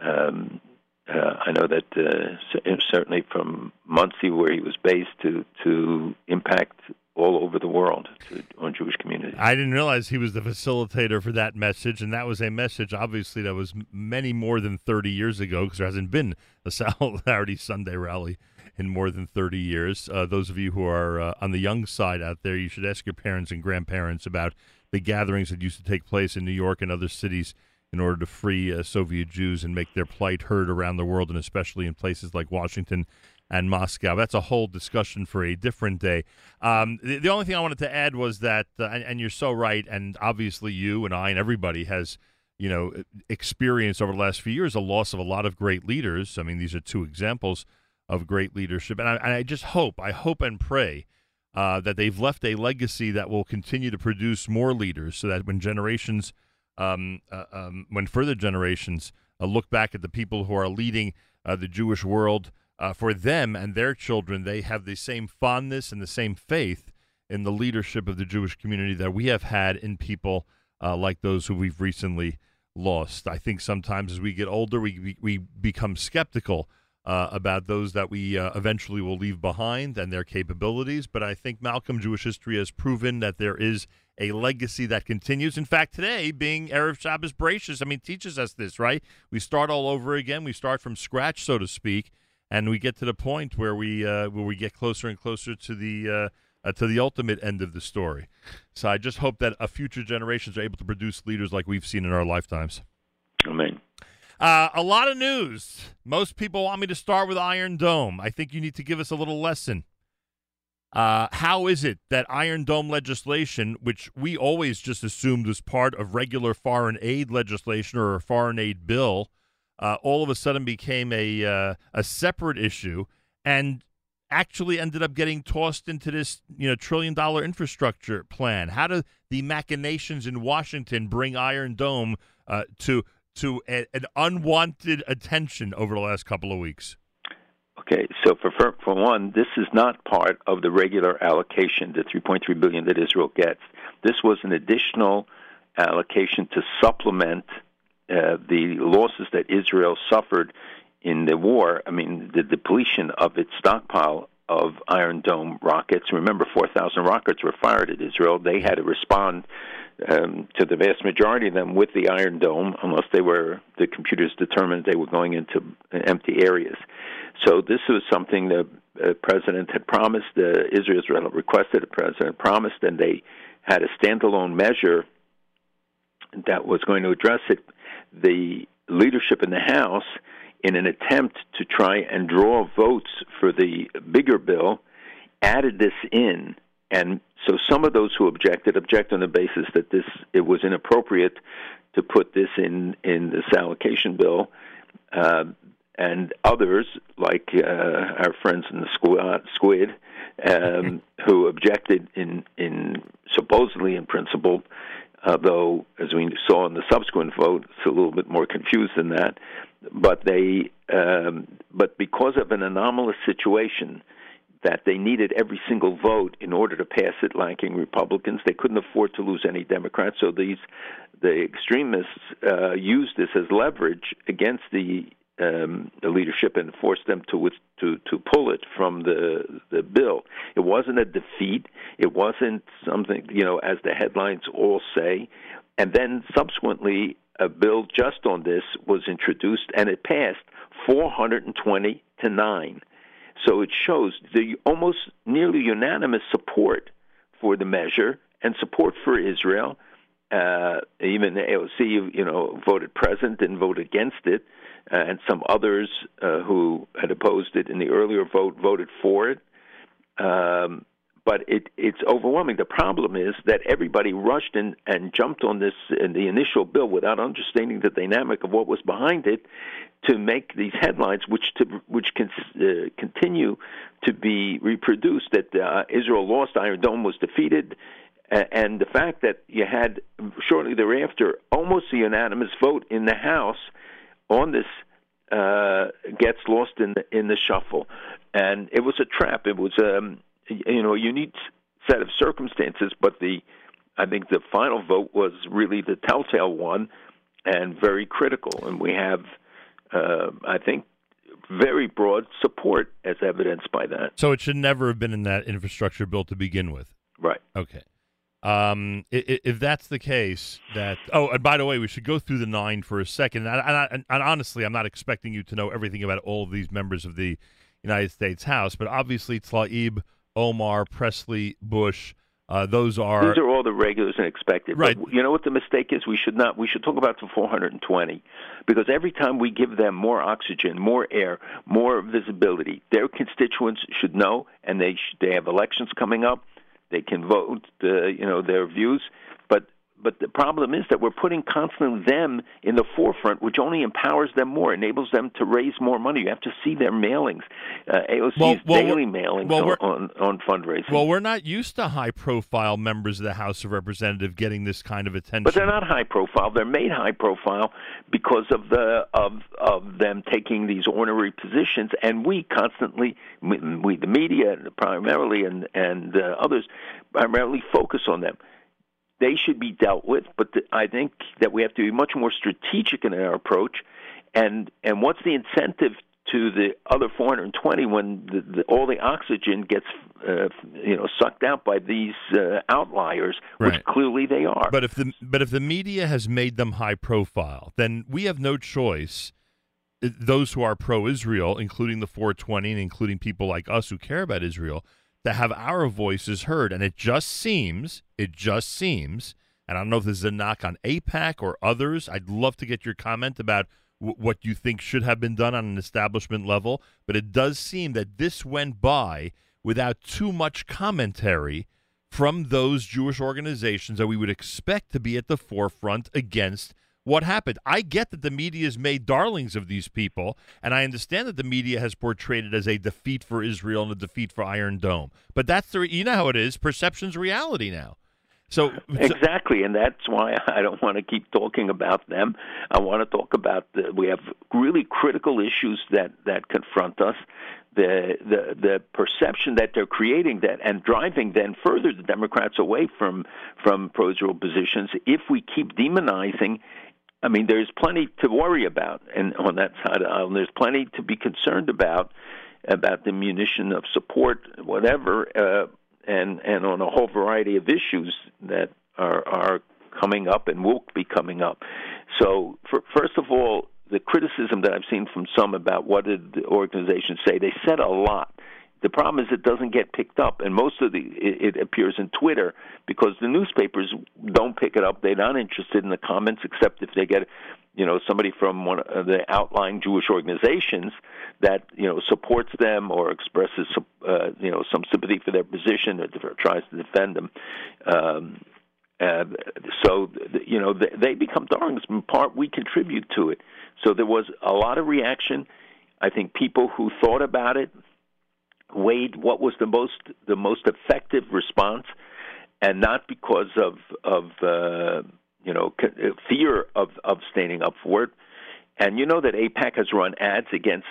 Um, uh, I know that uh, certainly from Monsey, where he was based, to to impact all over the world to, on Jewish communities. I didn't realize he was the facilitator for that message, and that was a message, obviously, that was many more than 30 years ago, because there hasn't been a Solidarity Sunday rally in more than 30 years. Uh, those of you who are uh, on the young side out there, you should ask your parents and grandparents about the gatherings that used to take place in New York and other cities in order to free uh, Soviet Jews and make their plight heard around the world, and especially in places like Washington and Moscow. That's a whole discussion for a different day. Um, the, the only thing I wanted to add was that, uh, and, and you're so right, and obviously you and I and everybody has, you know, experienced over the last few years a loss of a lot of great leaders. I mean, these are two examples of great leadership, and I, and I just hope, I hope and pray. Uh, that they've left a legacy that will continue to produce more leaders so that when generations um, uh, um, when further generations uh, look back at the people who are leading uh, the Jewish world, uh, for them and their children, they have the same fondness and the same faith in the leadership of the Jewish community that we have had in people uh, like those who we've recently lost. I think sometimes as we get older, we we, become skeptical. Uh, about those that we uh, eventually will leave behind and their capabilities. But I think Malcolm Jewish history has proven that there is a legacy that continues. In fact, today, being Erev Shabbos Bereishis, I mean, teaches us this, right? We start all over again. We start from scratch, so to speak, and we get to the point where we uh, where we get closer and closer to the uh, uh, to the ultimate end of the story. So I just hope that uh, future generations are able to produce leaders like we've seen in our lifetimes. Amen. Uh, a lot of news. Most people want me to start with Iron Dome. I think you need to give us a little lesson. Uh, how is it that Iron Dome legislation, which we always just assumed was part of regular foreign aid legislation or a foreign aid bill, uh, all of a sudden became a uh, a separate issue and actually ended up getting tossed into this you know trillion dollar infrastructure plan? How do the machinations in Washington bring Iron Dome uh, to to a, an unwanted attention over the last couple of weeks? Okay, so for, for for one, this is not part of the regular allocation, the 3.3 billion that Israel gets. This was an additional allocation to supplement uh, the losses that Israel suffered in the war. I mean, the depletion of its stockpile of Iron Dome rockets. Remember, 4,000 rockets were fired at Israel. They had to respond um, to the vast majority of them with the Iron Dome, unless they were the computers determined they were going into empty areas. So this was something the president had promised. Uh, Israel's requested, the president promised, and they had a standalone measure that was going to address it. The leadership in the House, in an attempt to try and draw votes for the bigger bill, added this in, and so some of those who objected object on the basis that this it was inappropriate to put this in in this allocation bill. Uh, and others, like uh, our friends in the Squid, um, who objected in, in supposedly in principle, uh, though as we saw in the subsequent vote, it's a little bit more confused than that. But they, um, but because of an anomalous situation, that they needed every single vote in order to pass it, lacking Republicans. They couldn't afford to lose any Democrats, so these the extremists uh, used this as leverage against the um, the leadership and forced them to to to pull it from the the bill. It wasn't a defeat. It wasn't something you know, as the headlines all say. And then subsequently, a bill just on this was introduced, and it passed 420 to nine. So it shows the almost nearly unanimous support for the measure and support for Israel. Uh, even the AOC, you know, voted present and voted against it, and some others uh, who had opposed it in the earlier vote voted for it. Um, but it, it's overwhelming. The problem is that everybody rushed in and jumped on this in the initial bill without understanding the dynamic of what was behind it to make these headlines, which to, which can uh, continue to be reproduced. That uh, Israel lost, Iron Dome was defeated, and the fact that you had shortly thereafter almost a unanimous vote in the House on this uh, gets lost in the in the shuffle, and it was a trap. It was um, you know a unique set of circumstances, but the I think the final vote was really the telltale one, and very critical. And we have, uh, I think, very broad support as evidenced by that. So it should never have been in that infrastructure bill to begin with. Right. Okay. Um, if, if that's the case, that oh, and by the way, we should go through the nine for a second. And, and, and, and honestly, I'm not expecting you to know everything about all of these members of the United States House, but obviously, Tlaib, Omar, Presley, Bush. Uh, those are these are all the regulars and expected. Right. But you know what the mistake is? We should not. We should talk about the 420 because every time we give them more oxygen, more air, more visibility, their constituents should know, and they sh- they have elections coming up. They can vote, uh, you know, their views. But the problem is that we're putting constantly them in the forefront, which only empowers them more, enables them to raise more money. You have to see their mailings, uh, AOC's Well, well, daily mailings well, we're- on, on on fundraising. well, we're not used to high-profile members of the House of Representatives getting this kind of attention. But they're not high profile. They're made high profile because of the of of them taking these ornery positions, and we constantly, we, we the media primarily, and and uh, others primarily focus on them. They should be dealt with, but th- I think that we have to be much more strategic in our approach. And and what's the incentive to the other 420 when the, the, all the oxygen gets uh, you know sucked out by these uh, outliers, which clearly they are. But if the but if the media has made them high profile, then we have no choice. Those who are pro-Israel, including the 420 and including people like us who care about Israel, to have our voices heard. And it just seems, it just seems, and I don't know if this is a knock on AIPAC or others. I'd love to get your comment about w- what you think should have been done on an establishment level. But it does seem that this went by without too much commentary from those Jewish organizations that we would expect to be at the forefront against what happened. I get that the media has made darlings of these people, and I understand that the media has portrayed it as a defeat for Israel and a defeat for Iron Dome. But that's the you know how it is. Perception's reality now. So, Exactly, and that's why I don't want to keep talking about them. I want to talk about the, we have really critical issues that that confront us. The the the perception that they're creating that and driving then further the Democrats away from from pro-Israel positions. If we keep demonizing. I mean, there's plenty to worry about, and on that side of the aisle, there's plenty to be concerned about about the munition of support, whatever, uh, and and on a whole variety of issues that are are coming up and will be coming up. So, for, first of all, the criticism that I've seen from some about what did the organization say, they said a lot. The problem is it doesn't get picked up, and most of the it, it appears in Twitter because the newspapers don't pick it up. They're not interested in the comments except if they get, you know, somebody from one of the outlying Jewish organizations that you know supports them or expresses, uh, you know, some sympathy for their position or tries to defend them. Um, uh, so you know they, they become darlings. In part, we contribute to it. So there was a lot of reaction. I think people who thought about it weighed what was the most the most effective response, and not because of of uh, you know fear of of standing up for it. And you know that AIPAC has run ads against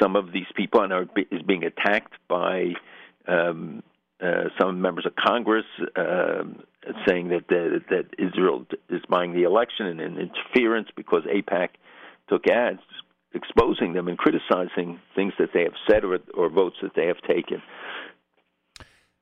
some of these people and are, is being attacked by um, uh, some members of Congress uh, saying that, that that Israel is buying the election and, and interference because AIPAC took ads exposing them and criticizing things that they have said or, or votes that they have taken.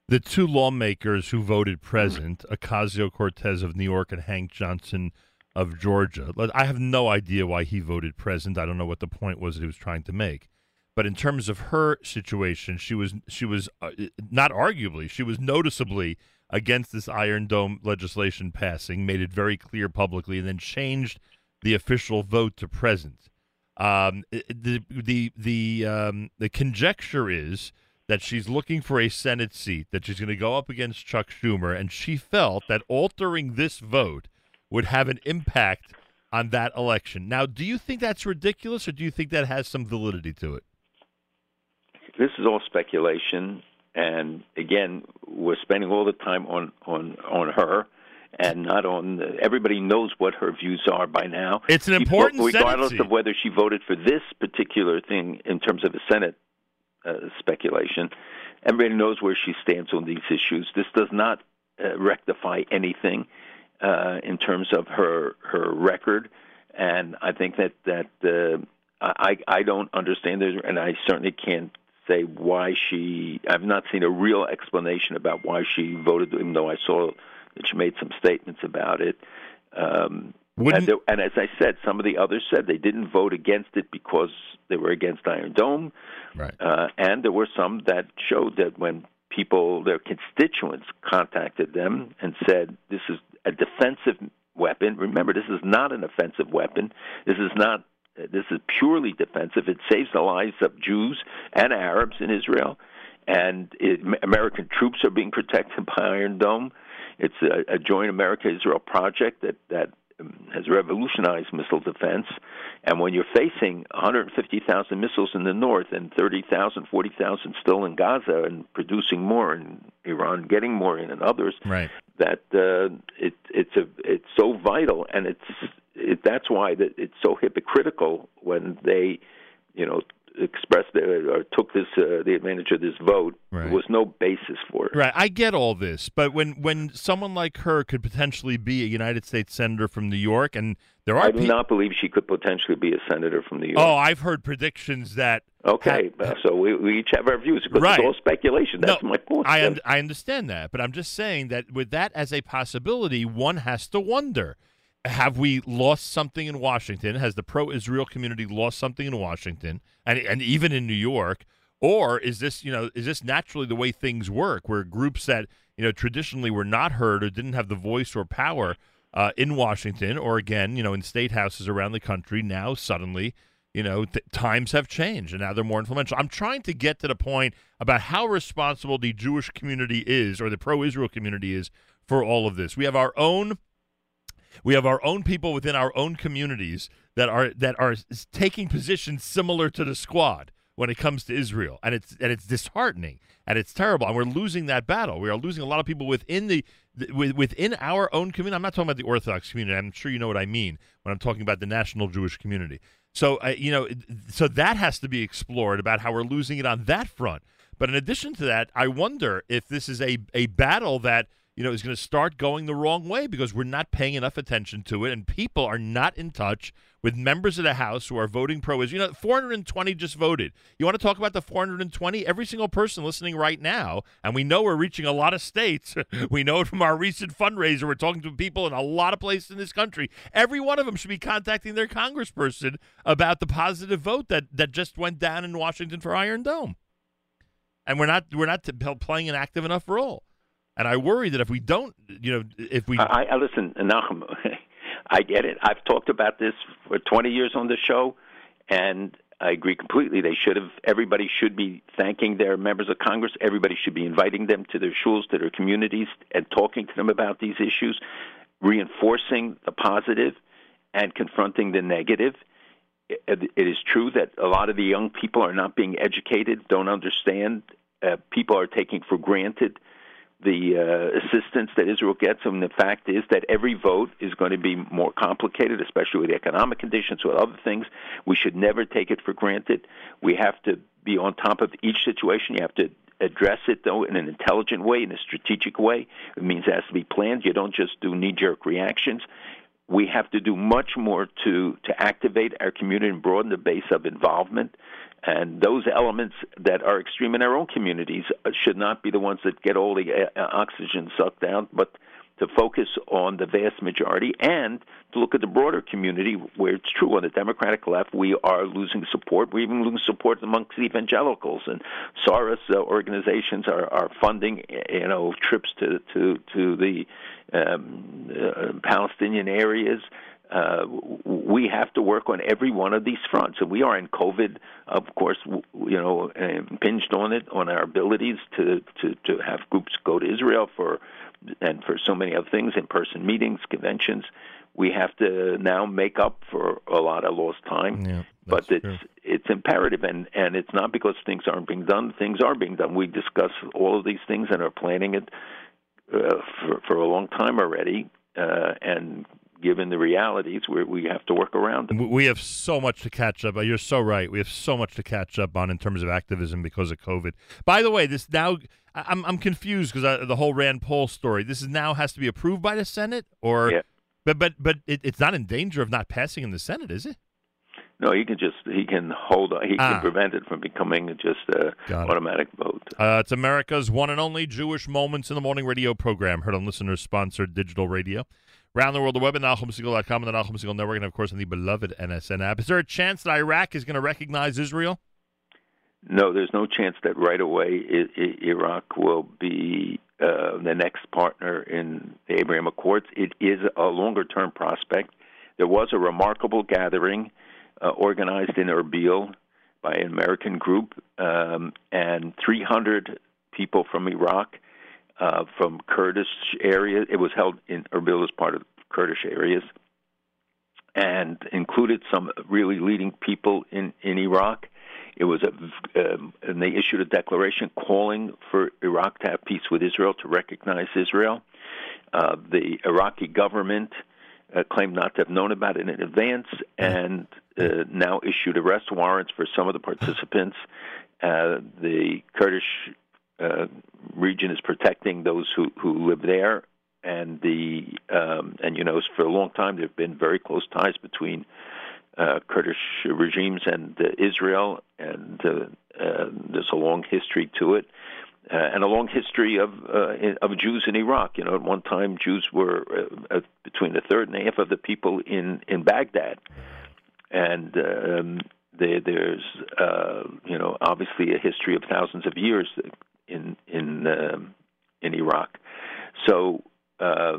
The two lawmakers who voted present, Ocasio Cortez of New York and Hank Johnson of Georgia, I have no idea why he voted present. I don't know what the point was that he was trying to make. But in terms of her situation, she was she was uh, not arguably she was noticeably against this Iron Dome legislation passing, made it very clear publicly, and then changed the official vote to present. Um, the the the um, the conjecture is that she's looking for a Senate seat, that she's going to go up against Chuck Schumer, and she felt that altering this vote would have an impact on that election. Now, do you think that's ridiculous, or do you think that has some validity to it? This is all speculation, and again, we're spending all the time on on on her and not on the, everybody knows what her views are by now. It's an important regardless of whether she voted for this particular thing in terms of the Senate uh, speculation. Everybody knows where she stands on these issues. This does not uh, rectify anything uh, in terms of her her record, and I think that that uh, I I don't understand it, and I certainly can't say why she. I've not seen a real explanation about why she voted, even though I saw that she made some statements about it. Um, and, there, and as I said, some of the others said they didn't vote against it because they were against Iron Dome. Right. Uh, and there were some that showed that when people, their constituents, contacted them and said, "This is a defensive weapon." Remember, this is not an offensive weapon. This is not. This is purely defensive. It saves the lives of Jews and Arabs in Israel, and it, American troops are being protected by Iron Dome. It's a, a joint America-Israel project that that has revolutionized missile defense. And when you're facing 150,000 missiles in the north and 30,000, 40,000 still in Gaza and producing more, and Iran getting more in, and others, right. that uh, it, it's a it's so vital, and it's it, that's why that it's so hypocritical when they, you know, expressed their, or took this uh, the advantage of this vote. Right. There was no basis for it. Right, I get all this, but when when someone like her could potentially be a United States senator from New York, and there are I do pe- not believe she could potentially be a senator from New York. oh, I've heard predictions that Okay, uh, so we, we each have our views because Right. it's all speculation. That's No, my point. I un- I understand that, but I'm just saying that with that as a possibility, one has to wonder: Have we lost something in Washington? Has the pro-Israel community lost something in Washington, and and even in New York? Or is this, you know, is this naturally the way things work, where groups that you know traditionally were not heard or didn't have the voice or power uh, in Washington, or again, you know, in state houses around the country, now suddenly you know, th- times have changed and now they're more influential. I'm trying to get to the point about how responsible the Jewish community is or the pro Israel community is for all of this. We have our own we have our own people within our own communities that are that are taking positions similar to the squad when it comes to Israel, and it's and it's disheartening and it's terrible, and we're losing that battle. We are losing a lot of people within the, the within our own community. I'm not talking about the Orthodox community. I'm sure you know what I mean when I'm talking about the national Jewish community. So uh, you know, so that has to be explored about how we're losing it on that front. But in addition to that, I wonder if this is a a battle that you know, is going to start going the wrong way because we're not paying enough attention to it, and people are not in touch with members of the House who are voting pro Is You know, 420 just voted. You want to talk about the 420? Every single person listening right now, and we know we're reaching a lot of states. we know it from our recent fundraiser. We're talking to people in a lot of places in this country. Every one of them should be contacting their congressperson about the positive vote that, that just went down in Washington for Iron Dome. And we're not we're not playing an active enough role. And I worry that if we don't, you know, if we I, I listen, Nachum. I get it. I've talked about this for 20 years on the show, and I agree completely. They should have. Everybody should be thanking their members of Congress. Everybody should be inviting them to their schools, to their communities, and talking to them about these issues, reinforcing the positive and confronting the negative. It, it is true that a lot of the young people are not being educated, don't understand. Uh, people are taking for granted the uh, assistance that Israel gets. And the fact is that every vote is going to be more complicated, especially with economic conditions, with other things. We should never take it for granted. We have to be on top of each situation. You have to address it though in an intelligent way, in a strategic way. It means it has to be planned. You don't just do knee-jerk reactions. We have to do much more to to activate our community and broaden the base of involvement. And those elements that are extreme in our own communities should not be the ones that get all the uh, oxygen sucked out, but to focus on the vast majority and to look at the broader community where it's true on the Democratic left we are losing support. We're even losing support amongst evangelicals and Soros uh, organizations are, are funding you know trips to to to the um, uh, Palestinian areas. Uh, we have to work on every one of these fronts, and we are in COVID, of course, you know, impinged on it on our abilities to to to have groups go to Israel for and for so many other things, in-person meetings, conventions. We have to now make up for a lot of lost time. Yeah, but it's true. it's imperative, and and it's not because things aren't being done. Things are being done. We discuss all of these things and are planning it uh, for for a long time already, uh, and given the realities, we we have to work around them. We have so much to catch up. You're so right. We have so much to catch up on in terms of activism because of COVID. By the way, this now I'm I'm confused because the whole Rand Paul story. This is now has to be approved by the Senate, or Yeah. but but but it, it's not in danger of not passing in the Senate, is it? No, he can just he can hold he Ah. can prevent it from becoming just a Got it. automatic vote. Uh, it's America's one and only Jewish Moments in the Morning radio program, heard on listeners sponsored digital radio. Around the world, the web at NachumSegal.com and the Nachum Segal Network, and of course on the beloved NSN app. Is there a chance that Iraq is going to recognize Israel? No, there's no chance that right away Iraq will be uh, the next partner in the Abraham Accords. It is a longer term prospect. There was a remarkable gathering uh, organized in Erbil by an American group, um, and 300 people from Iraq, uh, from Kurdish areas. It was held in Erbil as part of Kurdish areas, and included some really leading people in in Iraq. It was a, um, and they issued a declaration calling for Iraq to have peace with Israel, to recognize Israel. Uh, the Iraqi government uh, claimed not to have known about it in advance, and uh, now issued arrest warrants for some of the participants. Uh, the Kurdish uh, region is protecting those who, who live there, and the um, and you know for a long time there have been very close ties between uh, Kurdish regimes and uh, Israel, and uh, uh, there's a long history to it, and a long history of of Jews in Iraq. You know, at one time Jews were between a third and a half of the people in in Baghdad, and um, there, there's uh, you know obviously a history of thousands of years in in um, in Iraq. So. Uh,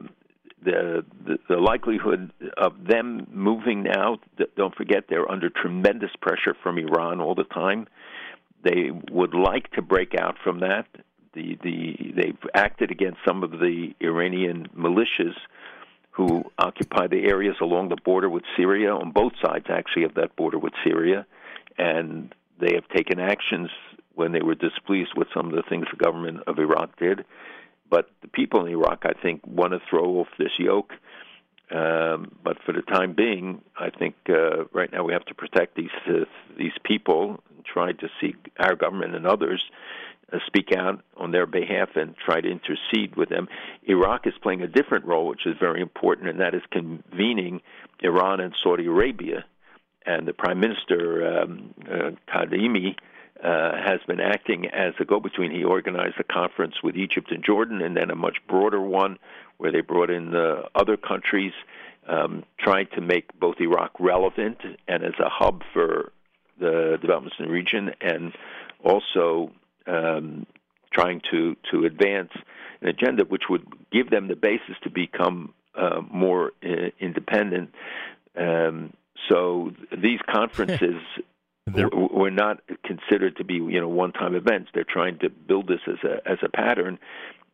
the, the the likelihood of them moving now don't forget they're under tremendous pressure from Iran all the time they would like to break out from that the the they've acted against some of the Iranian militias who occupy the areas along the border with Syria on both sides actually of that border with Syria and they have taken actions when they were displeased with some of the things the government of Iraq did but the people in Iraq, I think, want to throw off this yoke. Um, but for the time being, I think uh, right now we have to protect these uh, these people and try to see our government and others uh, speak out on their behalf and try to intercede with them. Iraq is playing a different role, which is very important, and that is convening Iran and Saudi Arabia. And the Prime Minister um, uh, Kadhimi uh, has been acting as a go-between. He organized a conference with Egypt and Jordan, and then a much broader one where they brought in the other countries, um, trying to make both Iraq relevant and as a hub for the developments in the region, and also um, trying to to advance an agenda which would give them the basis to become uh, more uh, independent. Um, so these conferences were not considered to be you know one-time events. They're trying to build this as a as a pattern.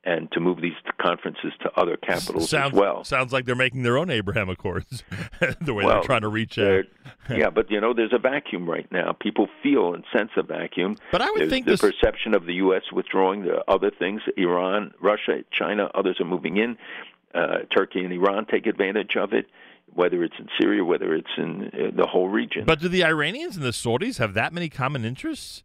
And to move these conferences to other capitals sounds as well. sounds like they're making their own Abraham Accords. the way Well, they're trying to reach out. yeah, but you know, there's a vacuum right now. People feel and sense a vacuum. But I would there's think the this- perception of the U.S. withdrawing. There are other things. Iran, Russia, China, others are moving in. Uh, Turkey and Iran take advantage of it. Whether it's in Syria, whether it's in uh, the whole region, But do the Iranians and the Saudis have that many common interests?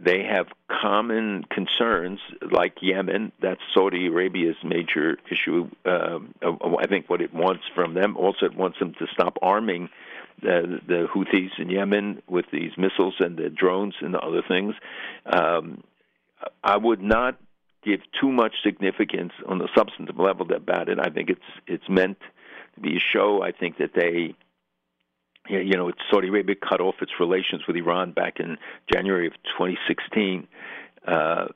they have common concerns like Yemen. That's Saudi Arabia's major issue. Uh, I think what it wants from them also it wants them to stop arming the, the Houthis in Yemen with these missiles and the drones and the other things. Um, I would not give too much significance on the substantive level about it. I think it's it's meant be show. I think that they you know, Saudi Arabia cut off its relations with Iran back in January of 2016 uh,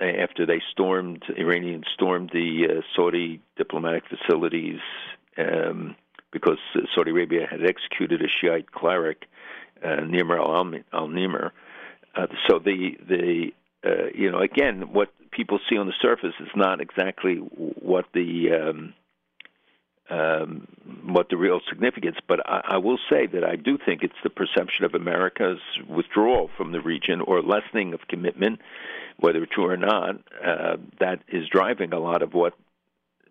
after they stormed, Iranians stormed the uh, Saudi diplomatic facilities um, because Saudi Arabia had executed a Shiite cleric, uh, Nimr al-Nimr. Uh, so the the uh, you know again what people see on the surface is not exactly what the um, um, what the real significance. But I, I will say that I do think it's the perception of America's withdrawal from the region or lessening of commitment, whether true or not, uh, that is driving a lot of what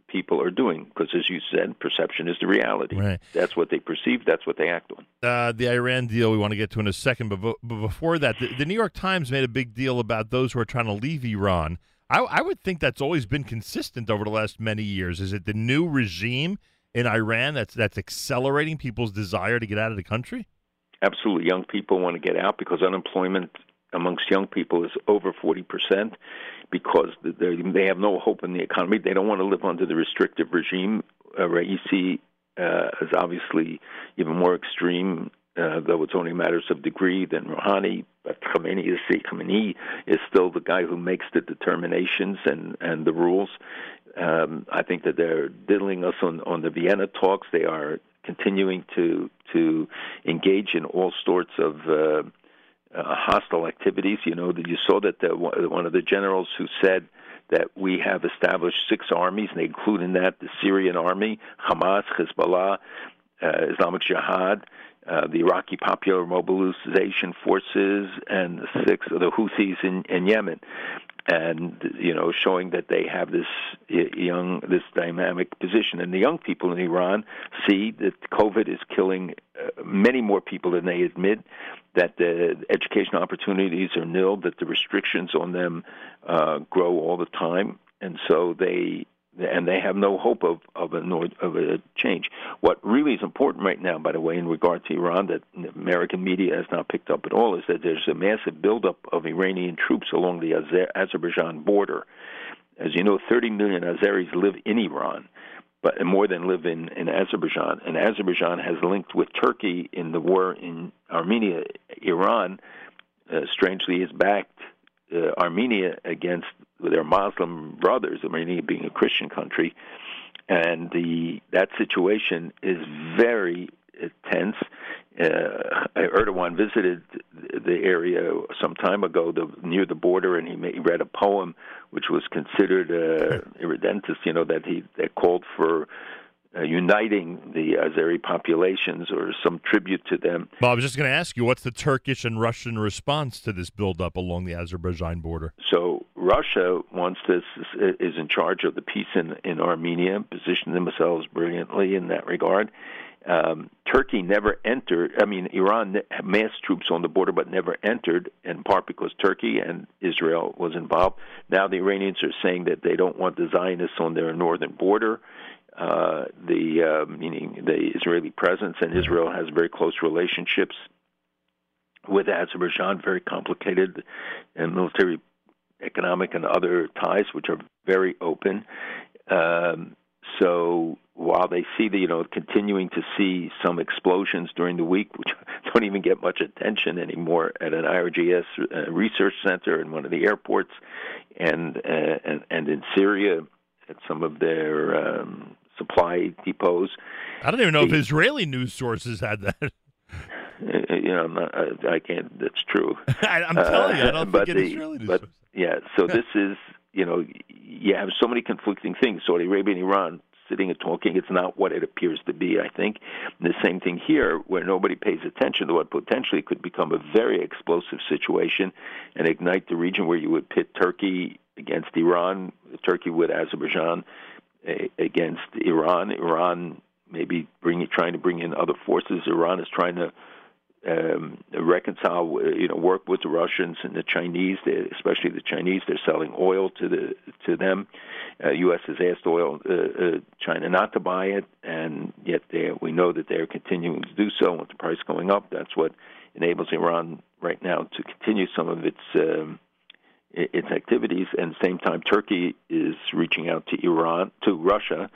people are doing. Because as you said, perception is the reality. Right. That's what they perceive. That's what they act on. Uh, the Iran deal we want to get to in a second, but, but before that, the, the New York Times made a big deal about those who are trying to leave Iran. I, I would think that's always been consistent over the last many years. Is it the new regime in Iran that's that's accelerating people's desire to get out of the country? Absolutely, young people want to get out because unemployment amongst young people is over forty percent. Because they they have no hope in the economy. They don't want to live under the restrictive regime. Uh, Raisi uh, is obviously even more extreme, uh, though it's only matters of degree than Rouhani. But Khamenei is Khamenei is still the guy who makes the determinations and and the rules. Um, I think that they're diddling us on on the Vienna talks. They are continuing to to engage in all sorts of uh, uh, hostile activities. You know that you saw that the, one of the generals who said that we have established six armies, and they include in that the Syrian army, Hamas, Hezbollah, uh, Islamic Jihad, uh, the Iraqi Popular Mobilization Forces, and the six of the Houthis in, in Yemen, and you know showing that they have this young, this dynamic position, and the young people in Iran see that COVID is killing uh, many more people than they admit. That the educational opportunities are nil, that the restrictions on them uh, grow all the time, and so they and they have no hope of of a of a change. What really is important right now, by the way, in regard to Iran, that American media has not picked up at all, is that there's a massive buildup of Iranian troops along the Azer- Azerbaijan border. As you know, 30 million Azeris live in Iran, but more than live in in Azerbaijan. And Azerbaijan has linked with Turkey in the war in Armenia. Iran, uh, strangely, is backed uh, Armenia against their Muslim brothers, Armenia being a Christian country, and the that situation is very tense. Uh, Erdogan visited the area some time ago, the, near the border, and he, made, he read a poem which was considered uh, irredentist. You know that he that called for uh, uniting the Azeri populations or some tribute to them. Well, I was just going to ask you, what's the Turkish and Russian response to this buildup along the Azerbaijan border? So Russia wants this is in charge of the peace in in Armenia, position themselves brilliantly in that regard. Um, Turkey never entered. I mean, Iran massed troops on the border, but never entered, in part because Turkey and Israel was involved. Now the Iranians are saying that they don't want the Zionists on their northern border. Uh, the uh, meaning the Israeli presence, and Israel has very close relationships with Azerbaijan, very complicated and military, economic, and other ties, which are very open. Um, so while they see the you know continuing to see some explosions during the week, which don't even get much attention anymore at an IRGC uh, research center in one of the airports, and uh, and and in Syria at some of their um, supply depots. I don't even know if Israeli news sources had that. Uh, you know, I'm not, I, I can't. That's true. I, I'm telling you, I don't but think an the- Israeli news but yeah, so this is you know you have so many conflicting things. Saudi Arabia and Iran sitting and talking. It's not what it appears to be. I think And the same thing here, where nobody pays attention to what potentially could become a very explosive situation and ignite the region where you would pit Turkey against Iran, Turkey with Azerbaijan against Iran. Iran maybe bring trying to bring in other forces. Iran is trying to um, reconcile, you know, work with the Russians and the Chinese, especially the Chinese. They're selling oil to the to them. Uh, U.S. has asked oil uh, uh, China not to buy it, and yet they, we know that they're continuing to do so. With the price going up, that's what enables Iran right now to continue some of its um, its activities. And same time, Turkey is reaching out to Iran to Russia.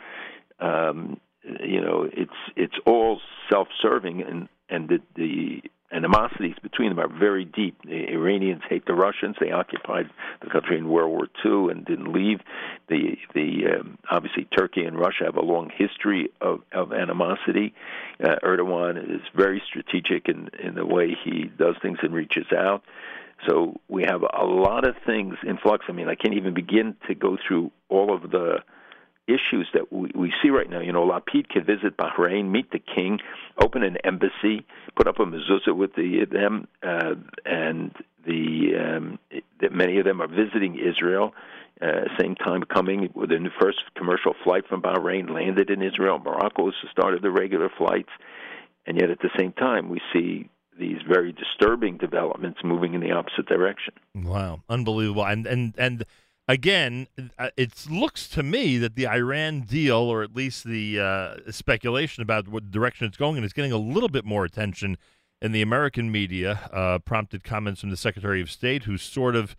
Um, you know, it's it's all self-serving, and and the the animosities between them are very deep. The Iranians hate the Russians. They occupied the country in World War II and didn't leave. The the um, obviously Turkey and Russia have a long history of of animosity. Uh, Erdogan is very strategic in in the way he does things and reaches out. So we have a lot of things in flux. I mean, I can't even begin to go through all of the issues that we, we see right now. You know, Lapid could visit Bahrain, meet the king, open an embassy, put up a mezuzah with the them, uh, and the um, that many of them are visiting Israel. Uh, same time coming the first commercial flight from Bahrain landed in Israel. Morocco started the regular flights, and yet at the same time we see these very disturbing developments moving in the opposite direction. Wow, unbelievable! And and and again, uh, it looks to me that the Iran deal, or at least the uh, speculation about what direction it's going in, is getting a little bit more attention in the American media. Uh, prompted comments from the Secretary of State, who sort of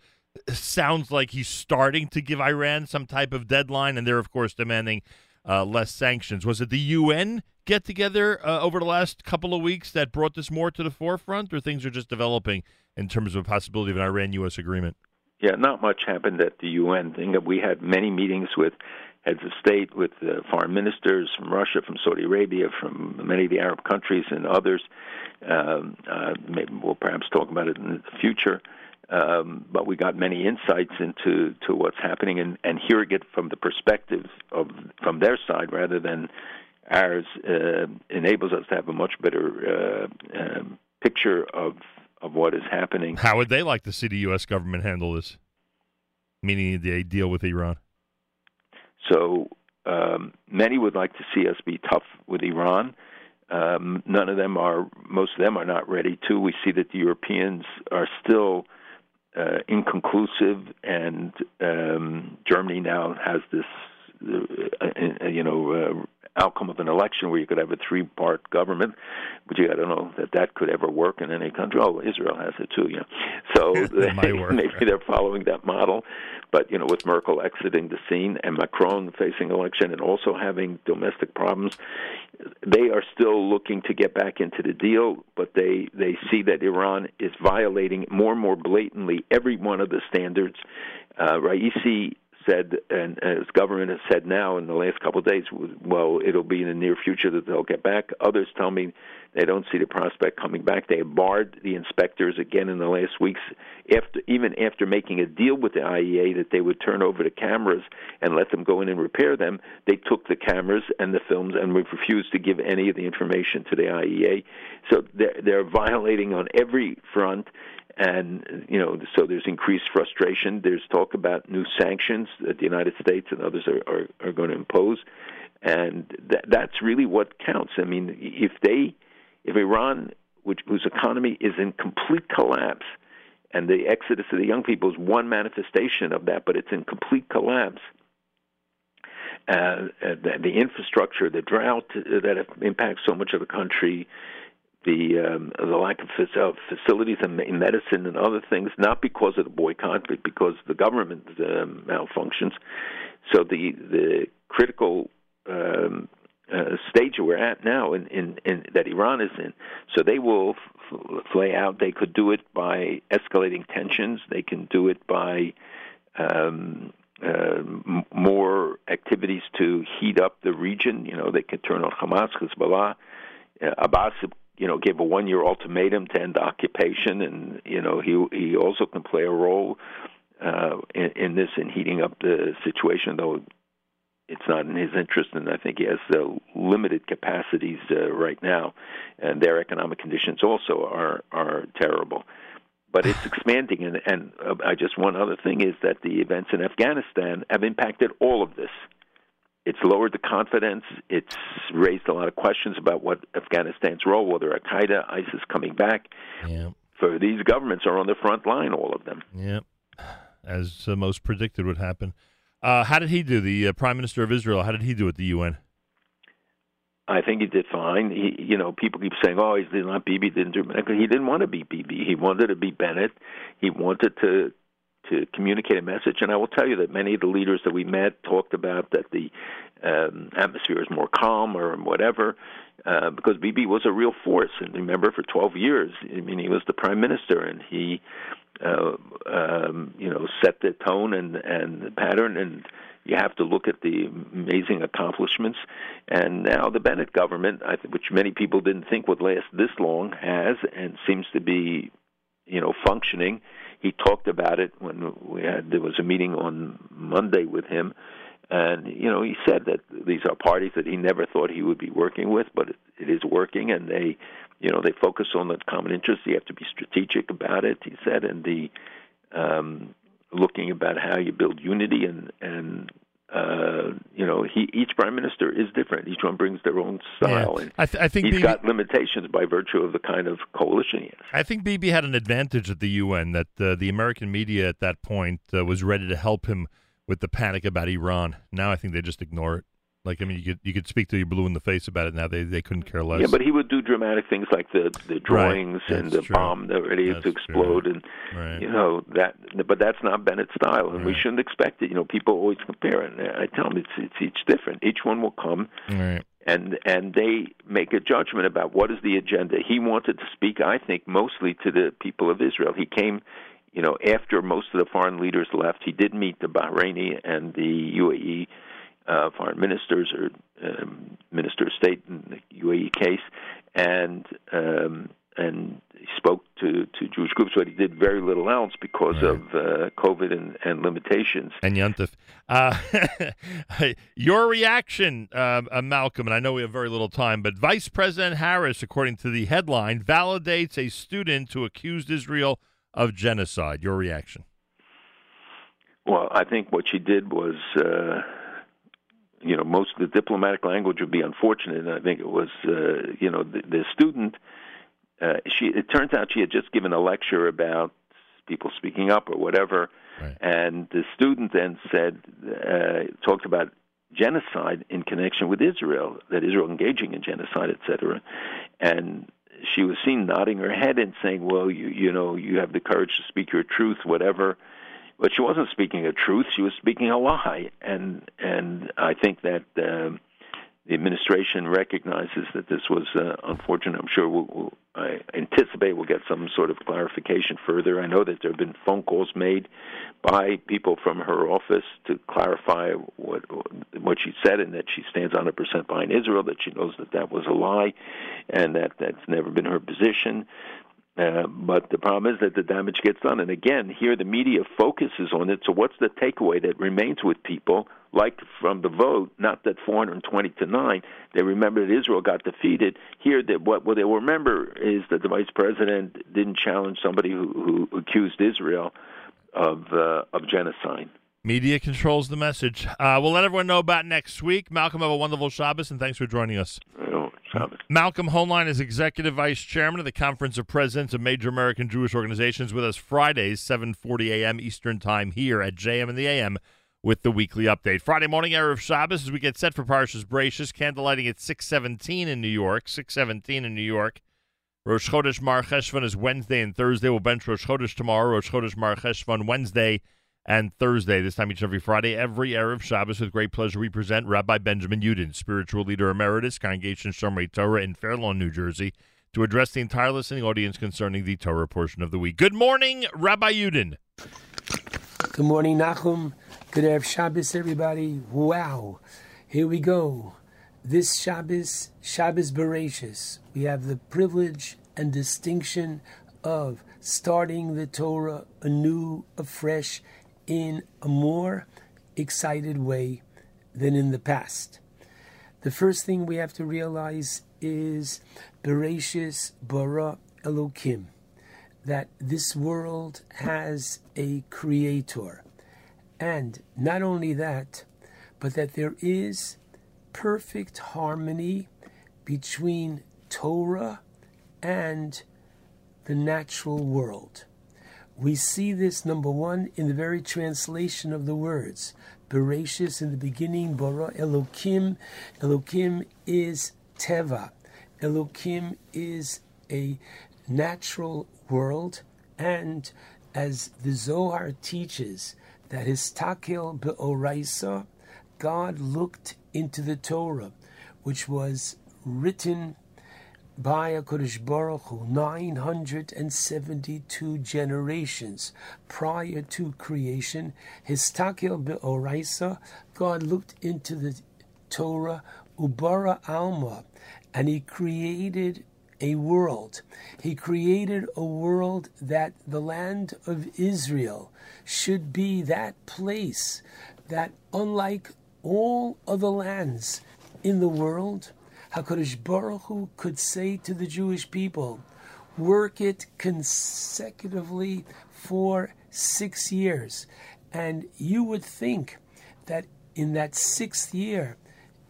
sounds like he's starting to give Iran some type of deadline, and they're of course demanding uh, less sanctions. Was it the UN get together uh, over the last couple of weeks that brought this more to the forefront, or things are just developing in terms of a possibility of an Iran-U.S. agreement? Yeah, not much happened at the UN thing. We had many meetings with heads of state, with uh, foreign ministers from Russia, from Saudi Arabia, from many of the Arab countries, and others. Um, uh, maybe we'll perhaps talk about it in the future. Um, but we got many insights into to what's happening, and, and hearing it from the perspective of from their side rather than ours uh, enables us to have a much better uh, uh, picture of of what is happening. How would they like to see the U.S. government handle this? Meaning the deal with Iran. So um, many would like to see us be tough with Iran. Um, none of them are. Most of them are not ready to. We see that the Europeans are still uh, inconclusive, and um, Germany now has this, uh, uh, you know, uh, outcome of an election where you could have a three-part government, but you, I don't know that that could ever work in any country. Oh, Israel has it too, you know. So might work, maybe they're following that model, but you know, with Merkel exiting the scene and Macron facing election and also having domestic problems, they are still looking to get back into the deal, but they they see that Iran is violating more and more blatantly every one of the standards. Uh, Raisi said, and his government has said now in the last couple of days, well, it'll be in the near future that they'll get back. Others tell me they don't see the prospect coming back. They barred the inspectors again in the last weeks, after even after making a deal with the IEA that they would turn over the cameras and let them go in and repair them. They took the cameras and the films and refused to give any of the information to the IEA. So they're, they're violating on every front and you know so there's increased frustration there's talk about new sanctions that the united states and others are are, are going to impose and th- that's really what counts. I mean, if they, if Iran, which whose economy is in complete collapse, and the exodus of the young people is one manifestation of that, but it's in complete collapse. Uh, uh, the, the infrastructure, the drought uh, that impacts so much of the country, the um, the lack of facilities and medicine and other things, not because of the boycott, but because the government um, malfunctions. So the the critical um, uh, stage we're at now, in, in, in that Iran is in, so they will flay out. They could do it by escalating tensions. They can do it by um, uh, more activities to heat up the region. You know, they can turn on Hamas, Hezbollah. Uh, Abbas, you know, gave a one-year ultimatum to end the occupation, and you know, he he also can play a role uh, in, in this in heating up the situation, though it's not in his interest, and I think he has uh, limited capacities uh, right now, and their economic conditions also are are terrible. But it's expanding, and, and uh, I just one other thing is that the events in Afghanistan have impacted all of this. It's lowered the confidence. It's raised a lot of questions about what Afghanistan's role, whether Al Qaeda, ISIS coming back. Yeah. For these governments are on the front line, all of them. Yep. As uh, most predicted would happen. Uh, how did he do, the uh, Prime Minister of Israel? How did he do at the UN? I think he did fine. He, you know, people keep saying, "Oh, he's not Bibi." Didn't do He didn't want to be Bibi. He wanted to be Bennett. He wanted to to communicate a message. And I will tell you that many of the leaders that we met talked about that the um, atmosphere is more calm or whatever, uh, because Bibi was a real force. And remember, for 12 years, I mean, he was the prime minister, and he, uh, um, you know, set the tone and and the pattern and you have to look at the amazing accomplishments. And now the Bennett government, which many people didn't think would last this long, has and seems to be, you know, functioning. He talked about it when we had there was a meeting on Monday with him, and you know he said that these are parties that he never thought he would be working with, but it, it is working, and they, you know, they focus on the common interests. You have to be strategic about it. He said, and the um, looking about how you build unity and and uh, you know he each prime minister is different. Each one brings their own style, Yeah. and I, th- I think he's Bibi, got limitations by virtue of the kind of coalition he has. I think Bibi had an advantage at the UN that uh, the American media at that point uh, was ready to help him with the panic about Iran. Now I think they just ignore it. Like I mean, you could you could speak to you blue in the face about it. Now they they couldn't care less. Yeah, but he would do dramatic things like the the drawings and the true. bomb that ready to That's explode, and Right. you know that. But that's not Bennett's style, and we shouldn't expect it. You know, people always compare, and I tell them it's it's each different. Each one will come Right. and and they make a judgment about what is the agenda. He wanted to speak, I think, mostly to the people of Israel. He came, you know, after most of the foreign leaders left. He did meet the Bahraini and the UAE uh, foreign ministers or um, minister of state in the UAE case, and um, and he spoke to to Jewish groups, but he did very little else because of uh, COVID and, and limitations. And Yontif. Uh, your reaction, uh, uh, Malcolm, and I know we have very little time, but Vice President Harris, according to the headline, validates a student who accused Israel of genocide. Your reaction? Well, I think what she did was, uh, you know, most of the diplomatic language would be unfortunate. And I think it was, uh, you know, the, the student. Uh, she. It turns out she had just given a lecture about people speaking up or whatever, and the student then said, uh, talked about genocide in connection with Israel, that Israel engaging in genocide, etc. And she was seen nodding her head and saying, "Well, you you know, you have the courage to speak your truth, whatever." But she wasn't speaking a truth; she was speaking a lie, and and I think that um, the administration recognizes that this was uh, unfortunate. I'm sure we'll, we'll, I anticipate we'll get some sort of clarification further. I know that there have been phone calls made by people from her office to clarify what what she said and that she stands 100% behind Israel, that she knows that that was a lie, and that that's never been her position. Uh, but the problem is that the damage gets done. And again, here the media focuses on it. So what's the takeaway that remains with people? Like from the vote, not that 420 to 9, they remember that Israel got defeated. Here, that what, what they will remember is that the vice president didn't challenge somebody who, who accused Israel of uh, of genocide. Media controls the message. Uh, we'll let everyone know about next week. Malcolm, have a wonderful Shabbos, and thanks for joining us. Shabbos. Malcolm Hoenlein is Executive Vice Chairman of the Conference of Presidents of Major American Jewish Organizations with us Fridays, 7.40 a.m. Eastern Time here at JM in the AM with the weekly update. Friday morning, Erev Shabbos, as we get set for Parshas Bereishis, candlelighting at 617 in New York, 617 in New York. Rosh Chodesh Mar Cheshvan is Wednesday and Thursday. We'll bench Rosh Chodesh tomorrow. Rosh Chodesh Mar Cheshvan Wednesday and Thursday. This time each and every Friday, every Erev Shabbos. With great pleasure, we present Rabbi Benjamin Yudin, spiritual leader emeritus, Congregation Shomrei Torah in Fair Lawn, New Jersey, to address the entire listening audience concerning the Torah portion of the week. Good morning, Rabbi Yudin. Good morning, Nachum. Good Erev Shabbos, everybody. Wow. Here we go. This Shabbos, Shabbos Bereishis, we have the privilege and distinction of starting the Torah anew, afresh, in a more excited way than in the past. The first thing we have to realize is Bereishis bara Elokim, that this world has a creator. And not only that, but that there is perfect harmony between Torah and the natural world. We see this, number one, in the very translation of the words. Bereishis in the beginning, bara Elokim. Elokim is Teva. Elokim is a natural world, and as the Zohar teaches, that istakel be'oraisa, God looked into the Torah, which was written by a Kodesh Baruch Hu, 972 generations prior to creation. Istakel be'oraisa, God looked into the Torah, ubara alma, and he created a world. He created a world that the land of Israel should be that place that, unlike all other lands in the world, HaKadosh Baruch Hu could say to the Jewish people, work it consecutively for six years. And you would think that in that sixth year,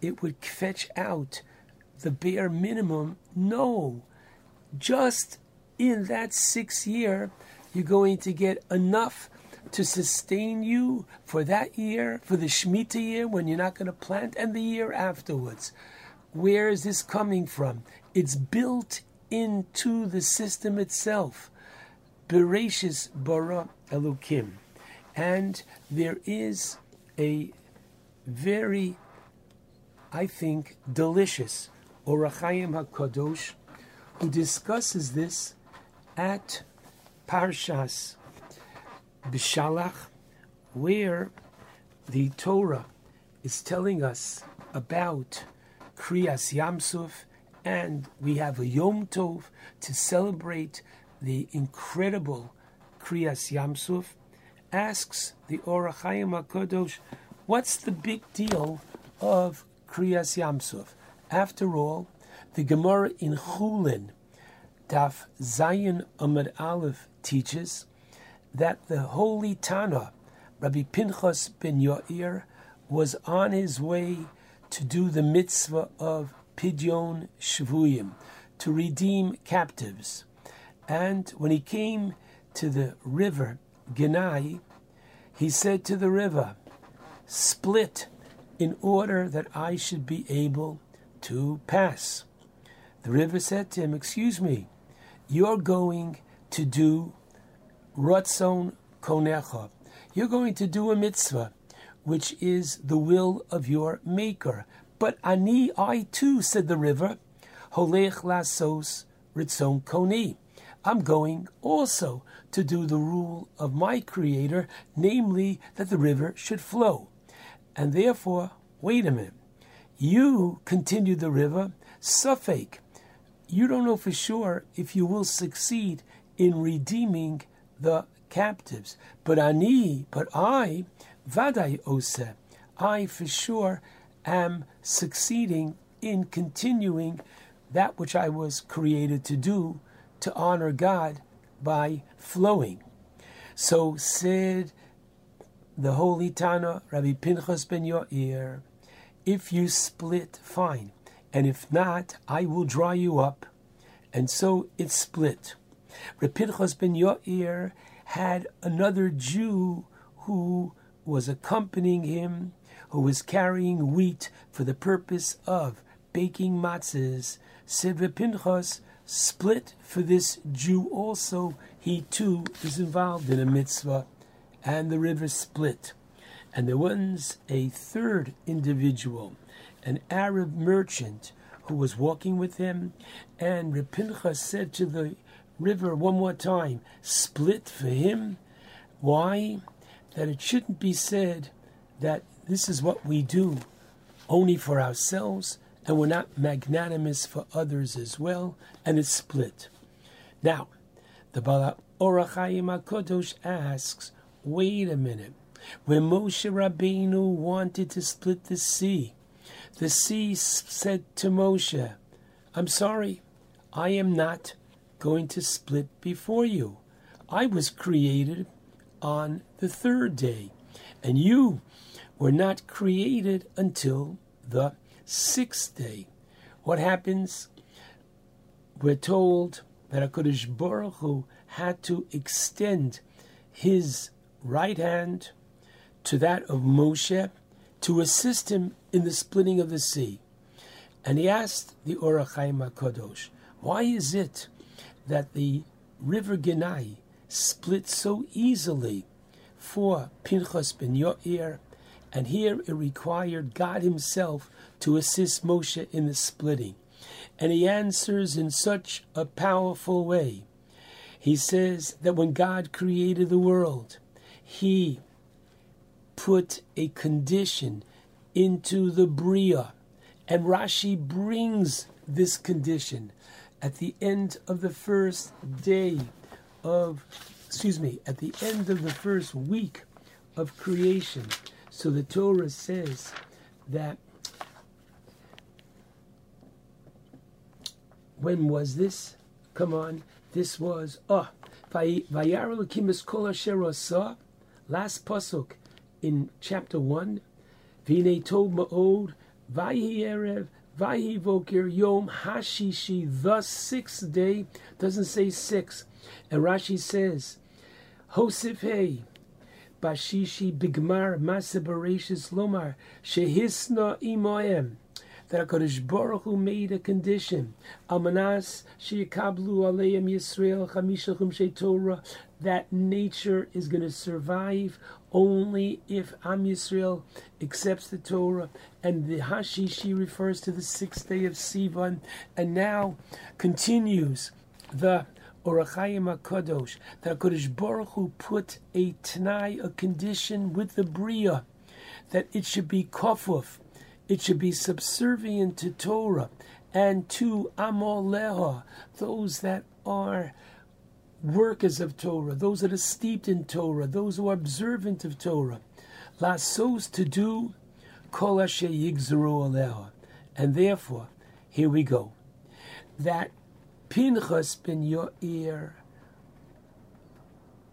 it would fetch out the bare minimum. No, just in that sixth year, you're going to get enough to sustain you for that year, for the Shemitah year when you're not going to plant, and the year afterwards. Where is this coming from? It's built into the system itself. Bereishis bara Elokim. And there is a very, I think, delicious Ohr HaChaim HaKadosh who discusses this at Parshas Beshalach, where the Torah is telling us about Kriyas Yam Suf, and we have a Yom Tov to celebrate the incredible Kriyas Yam Suf, asks the Ohr HaChaim HaKadosh, what's the big deal of Kriyas Yam Suf? After all, the Gemara in Chulin, Daf Zayin Amad Aleph, teaches that the holy Tana, Rabbi Pinchas ben Yair, was on his way to do the mitzvah of Pidyon Shvuyim, to redeem captives. And when he came to the river Genai, he said to the river, Split in order that I should be able to pass. The river said to him, Excuse me, you're going to do Ratzon Konecha. You're going to do a mitzvah, which is the will of your maker. But Ani, I too, said the river, Holech Lasos Ritzon Koni. I'm going also to do the rule of my creator, namely that the river should flow. And therefore, wait a minute. You, continued the river, safek, you don't know for sure if you will succeed in redeeming the captives. But ani, but I, vaday ose, I for sure am succeeding in continuing that which I was created to do, to honor God by flowing. So said the holy Tana, Rabbi Pinchas ben Yair, if you split, fine. And if not, I will draw you up. And so it split. Rabbi Pinchas ben Yair had another Jew who was accompanying him, who was carrying wheat for the purpose of baking matzahs. Said Pinchas, split for this Jew also. He too is involved in a mitzvah. And the river split. And there was a third individual, an Arab merchant, who was walking with him. And Pinchas said to the river one more time, split for him. Why? That it shouldn't be said that this is what we do only for ourselves and we're not magnanimous for others as well, and it's split. Now, the Bala Ohr HaChaim HaKadosh asks, wait a minute. When Moshe Rabbeinu wanted to split the sea, the sea said to Moshe, I'm sorry, I am not going to split before you. I was created on the third day, and you were not created until the sixth day. What happens? We're told that HaKadosh Baruch Hu had to extend his right hand to that of Moshe to assist him in the splitting of the sea. And he asked the Ohr HaChaim HaKadosh, why is it that the river Ginai split so easily for Pinchas ben Yair, and here it required God Himself to assist Moshe in the splitting. And he answers in such a powerful way. He says that when God created the world, He put a condition into the Bria. And Rashi brings this condition at the end of the first day of, excuse me, at the end of the first week of creation. So the Torah says that when was this? Come on, this was ah. Asher. Last pasuk in chapter one. Vine tov ma'od. Vayi erev. Vayi voker yom hashishi. The sixth day doesn't say six, and Rashi says, Hosif hey. Bashishi bigmar masabarashis lomar shehisna imoem that HaKadosh Baruch Hu made a condition. Amanas sheyakablu aleim Yisrael chamisha chumshei Torah that nature is going to survive only if Am Yisrael accepts the Torah. And the Hashishi refers to the sixth day of Sivan. And now continues the Ohr HaChaim HaKadosh, that HaKadosh Baruch Hu put a Tanai, a condition with the Bria, that it should be kofuf, it should be subservient to Torah and to Amoleha, those that are workers of Torah, those that are steeped in Torah, those who are observant of Torah. Lasos to do kol asher yigzeru aleha. And therefore, here we go. That Pinchas ben Yair,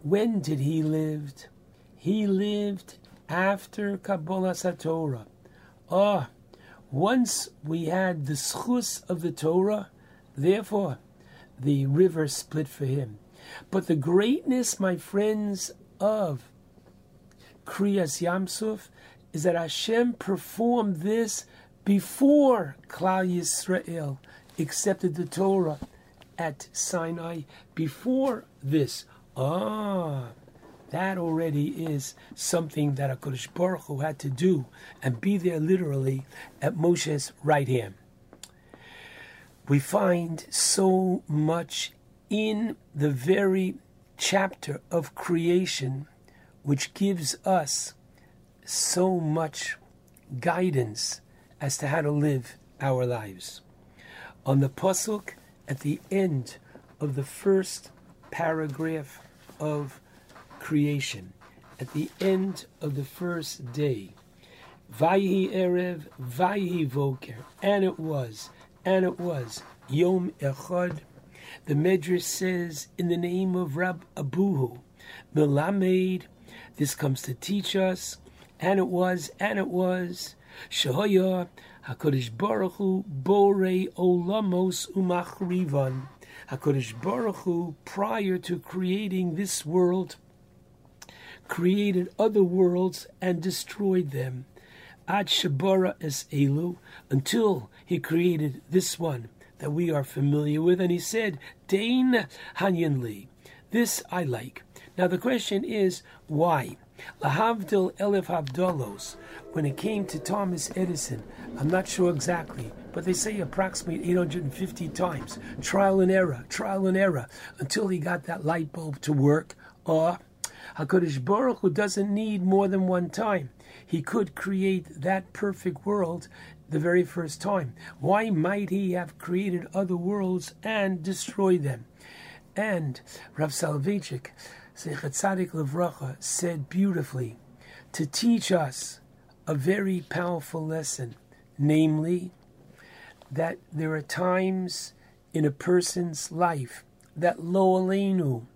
when did he live? He lived after Kabbalah Satorah. Ah, once we had the schus of the Torah, therefore the river split for him. But the greatness, my friends, of Kriyas Yam Suf is that Hashem performed this before Klal Yisrael accepted the Torah at Sinai. Before this, ah, that already is something that HaKadosh Baruch Hu had to do and be there literally at Moshe's right hand. We find so much in the very chapter of creation which gives us so much guidance as to how to live our lives. On the Pasuk at the end of the first paragraph of creation, at the end of the first day, Vayhi Erev, Vayhi Voker, and it was, and it was, Yom Echad. The Medrash says, in the name of Rab Abuhu, Melamed, This comes to teach us, and it was, and it was. Shehoya Hakadosh Baruch Hu Borei Olamos Umachrivan. Hakadosh Baruch Hu, prior to creating this world, created other worlds and destroyed them. Ad Shabara es Elu, until he created this one that we are familiar with, and he said, Dain Hanyanli. This I like. Now the question is, why? Lahavdil Elif Havdalos, when it came to Thomas Edison, I'm not sure exactly, but they say approximately 850 times. Trial and error, trial and error, until he got that light bulb to work. Or HaKadosh Baruch Hu doesn't need more than one time. He could create that perfect world the very first time. Why might he have created other worlds and destroyed them? And Rav Soloveitchik, Zechat Tzadik Levracha, said beautifully to teach us a very powerful lesson, namely that there are times in a person's life that lo aleinu,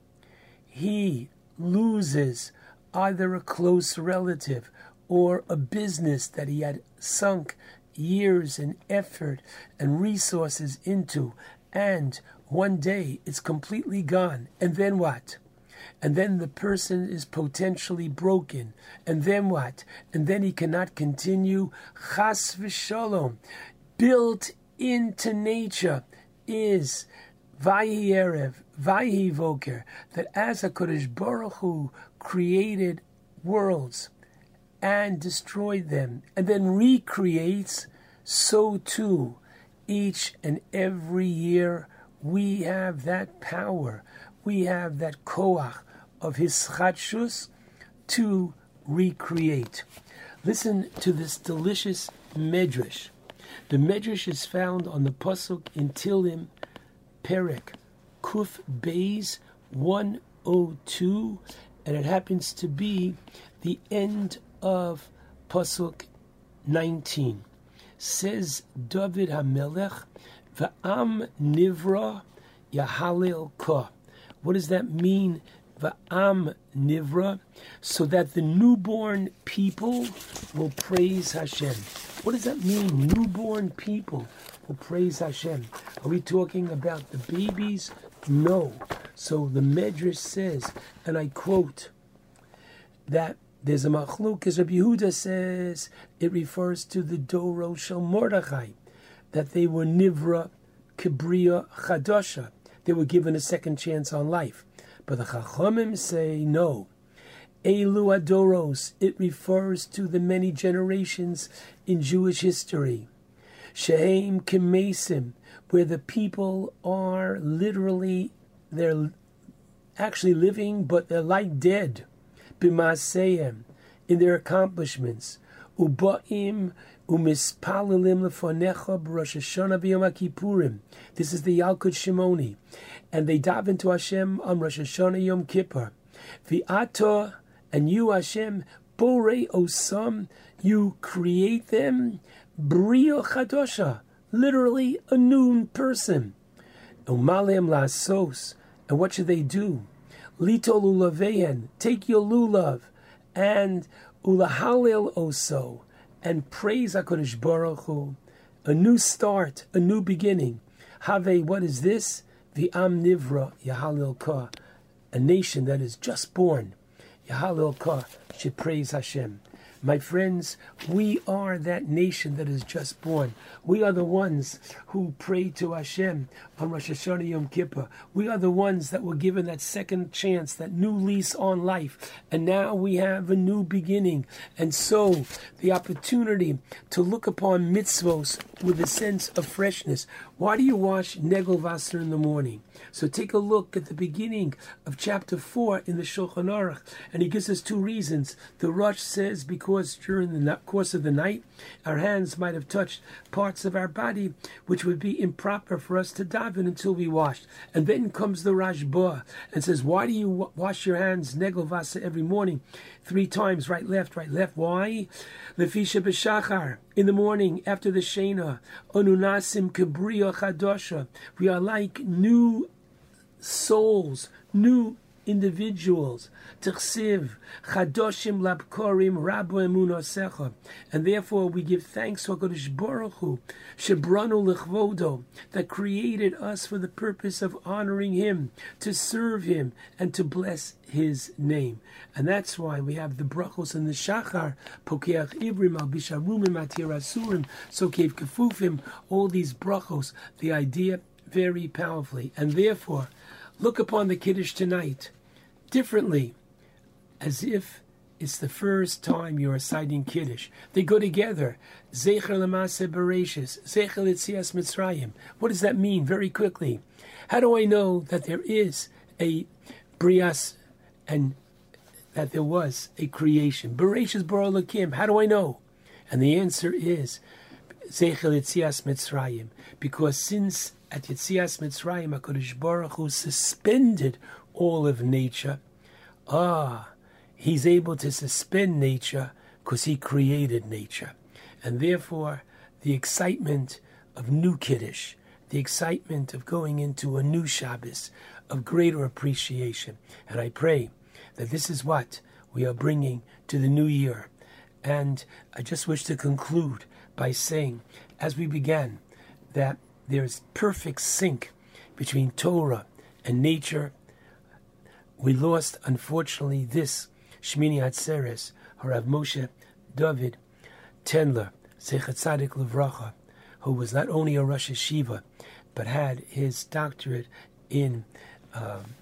he loses either a close relative or a business that he had sunk years and effort and resources into, and one day it's completely gone. And then what? And then the person is potentially broken. And then what? And then he cannot continue. Chas v'shalom. Built into nature is Vayi Erev, Vayi Voker, that as HaKadosh Baruch Hu created worlds and destroyed them, and then recreates, so too, each and every year, we have that power, we have that koach of his chadshus to recreate. Listen to this delicious medrash. The medrash is found on the pasuk in Tilim, Perek, Kuf Beis 102, and it happens to be the end of pasuk 19. Says David Hamelech, Va'am Nivra Yahalil Ka. What does that mean? Va'am Nivra, so that the newborn people will praise Hashem. What does that mean? Newborn people will praise Hashem. Are we talking about the babies? No. So the Medrash says, and I quote, that there's a machluk, as Rabbi Yehuda says, it refers to the Doro Shel Mordechai, that they were Nivra Kibriya Chadasha. They were given a second chance on life. But the Chachamim say no. Elu Adoros, it refers to the many generations in Jewish history. Shehem Kemesim, where the people are literally, they're actually living, but they're like dead. B'maseim, in their accomplishments. Ubaim This is the Yalkut Shimoni. And they dive into Hashem on Rosh Hashanah Yom Kippur. V'ata, and you Hashem, borei osam, you create them, brio chadosha, literally a new person. Umalem lasos, and what should they do? Litol ulavehen, take your lulav, and ulahalil oso, and praise HaKadosh Baruch Hu. A new start, a new beginning. Have, what is this? The Am Nivra Yahalil Ka, a nation that is just born. Yahalil Ka should praise Hashem. My friends, we are that nation that is just born. We are the ones who pray to Hashem on Rosh Hashanah Yom Kippur. We are the ones that were given that second chance, that new lease on life. And now we have a new beginning. And so the opportunity to look upon mitzvos with a sense of freshness. Why do you wash Negelvasser in the morning? So take a look at the beginning of chapter 4 in the Shulchan Aruch, and he gives us two reasons. The Rosh says because during the course of the night, our hands might have touched parts of our body which would be improper for us to daven until we washed. And then comes the Rashba and says, Why do you wa- wash your hands Negelvasser every morning? Three times, right, left, right, left. Why? Lefisha b'shachar. In the morning, after the Shena, onunasim kebriya chadosha. We are like new souls, new individuals. Tchsiv, chadoshim labkorim rabu emunosecha. And therefore we give thanks to HaKadosh Baruch Hu, shebranu lechvodo, that created us for the purpose of honoring Him, to serve Him, and to bless His name. And that's why we have the brachos and the shachar, pokeach ibrim, al bisharumim, atir asurim, sokev kefufim, all these brachos, the idea very powerfully. And therefore, look upon the Kiddush tonight differently, as if it's the first time you're reciting Kiddush. They go together. Zecher Lamase Bereshis, Zecher Litzias Mitzrayim. What does that mean? Very quickly. How do I know that there is a Brias and that there was a creation? Bereshis Borolakim. How do I know? And the answer is Zecher Litzias Mitzrayim. Because since at Yitzias Mitzrayim, HaKadosh Baruch Hu suspended all of nature. Ah, he's able to suspend nature because he created nature. And therefore, the excitement of new Kiddush, the excitement of going into a new Shabbos, of greater appreciation. And I pray that this is what we are bringing to the new year. And I just wish to conclude by saying, as we began, that there's perfect sync between Torah and nature. We lost, unfortunately, this Shmini Atzeres, Harav Moshe David Tendler, Sechet Tzadik Levracha, who was not only a Rosh Yeshiva, but had his doctorate in um,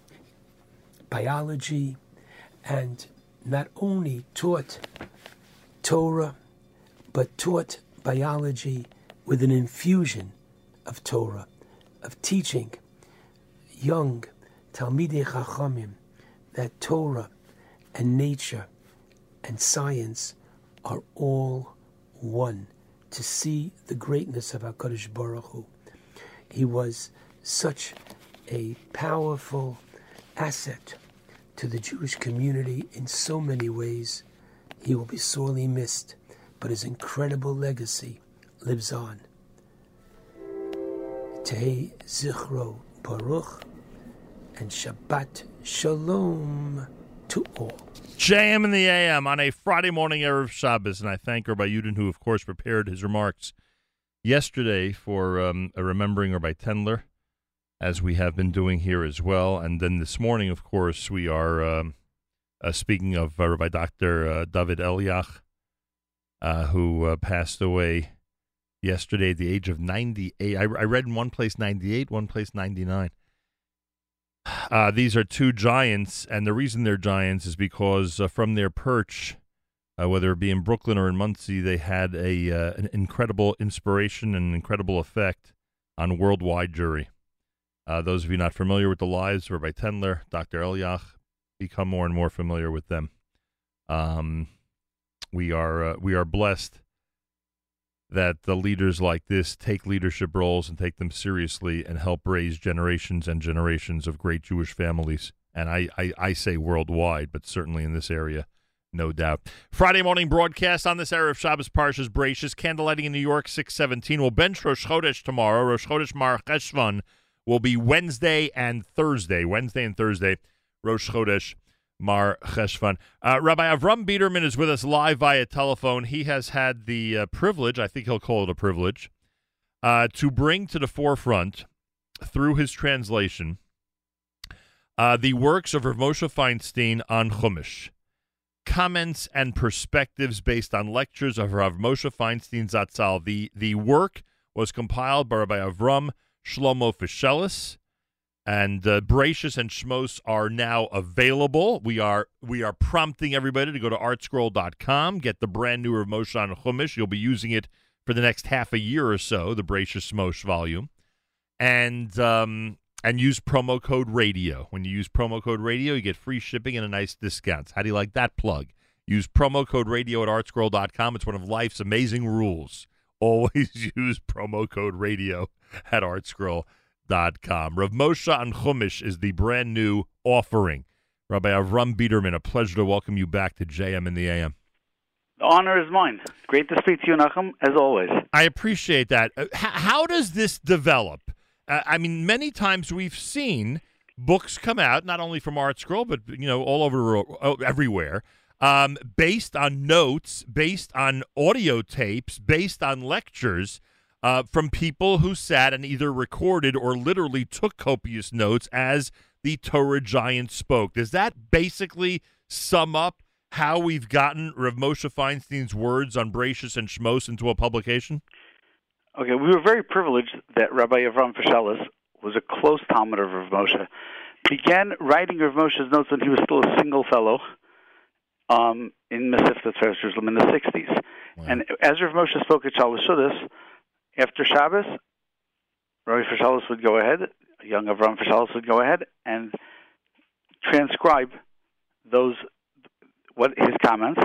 biology and not only taught Torah, but taught biology with an infusion of Torah, of teaching young Talmidei Chachamim that Torah and nature and science are all one. To see the greatness of Hakadosh Baruch Hu, he was such a powerful asset to the Jewish community in so many ways. He will be sorely missed, but his incredible legacy lives on. Tehi Zichro Baruch and Shabbat Shalom to all. JM in the AM on a Friday morning Erev Shabbos, and I thank Rabbi Yudin, who of course prepared his remarks yesterday for um, a remembering Rabbi Tendler, as we have been doing here as well. And then this morning, of course, we are um, uh, speaking of uh, Rabbi Dr. Uh, David Eliach, uh, who uh, passed away yesterday at the age of 98. I, I read in one place 98, one place 99. Uh, these are two giants, and the reason they're giants is because uh, from their perch, uh, whether it be in Brooklyn or in Monsey, they had a uh, an incredible inspiration and incredible effect on worldwide Jewry. Uh, those of you not familiar with the lives of Rabbi Tendler, Dr. Eliach, become more and more familiar with them. Um, we are uh, we are blessed that the leaders like this take leadership roles and take them seriously and help raise generations and generations of great Jewish families. And I, I, I say worldwide, but certainly in this area, no doubt. Friday morning broadcast on this era of Shabbos Parshas Bereishis, candlelighting in New York, 617. We'll bench Rosh Chodesh tomorrow. Rosh Chodesh Mar Cheshvan will be Wednesday and Thursday. Wednesday and Thursday, Rosh Chodesh Mar Cheshvan. Uh, Rabbi Avram Biderman is with us live via telephone. He has had the uh, privilege, I think he'll call it a privilege, uh, to bring to the forefront, through his translation, uh, the works of Rav Moshe Feinstein on Chumash. Comments and perspectives based on lectures of Rav Moshe Feinstein Zatzal. The, the work was compiled by Rabbi Avram Shlomo Fishelis and uh, Bereishis and Shmos are now available. We are we are prompting everybody to go to artscroll.com, get the brand new Rav on Chumash. You'll be using it for the next half a year or so, the Bereishis Shmos volume, and um, and use promo code radio. When you use promo code radio, you get free shipping and a nice discount. How do you like that plug? Use promo code radio at artscroll.com. It's one of life's amazing rules. Always use promo code radio at artscroll.com com. Rav Moshe on Chumash is the brand new offering. Rabbi Avram Biderman, a pleasure to welcome you back to JM in the AM. The honor is mine. Great to speak to you, Nachum, as always. I appreciate that. Uh, how does this develop? Uh, I mean, many times we've seen books come out not only from ArtScroll but you know all over uh, everywhere, um, based on notes, based on audio tapes, based on lectures. Uh, from people who sat and either recorded or literally took copious notes as the Torah giant spoke. Does that basically sum up how we've gotten Rav Moshe Feinstein's words on Bereishis and Shmos into a publication? Okay, we were very privileged that Rabbi Avram Fishelis was a close Talmud of Rav Moshe. Began writing Rav Moshe's notes when he was still a single fellow um, in Mesivta Jerusalem in the 60s. And as Rav Moshe spoke at Shalosh Shudas, after Shabbos, Rabbi Fishelis would go ahead, young Avram Fishelis would go ahead and transcribe those what his comments,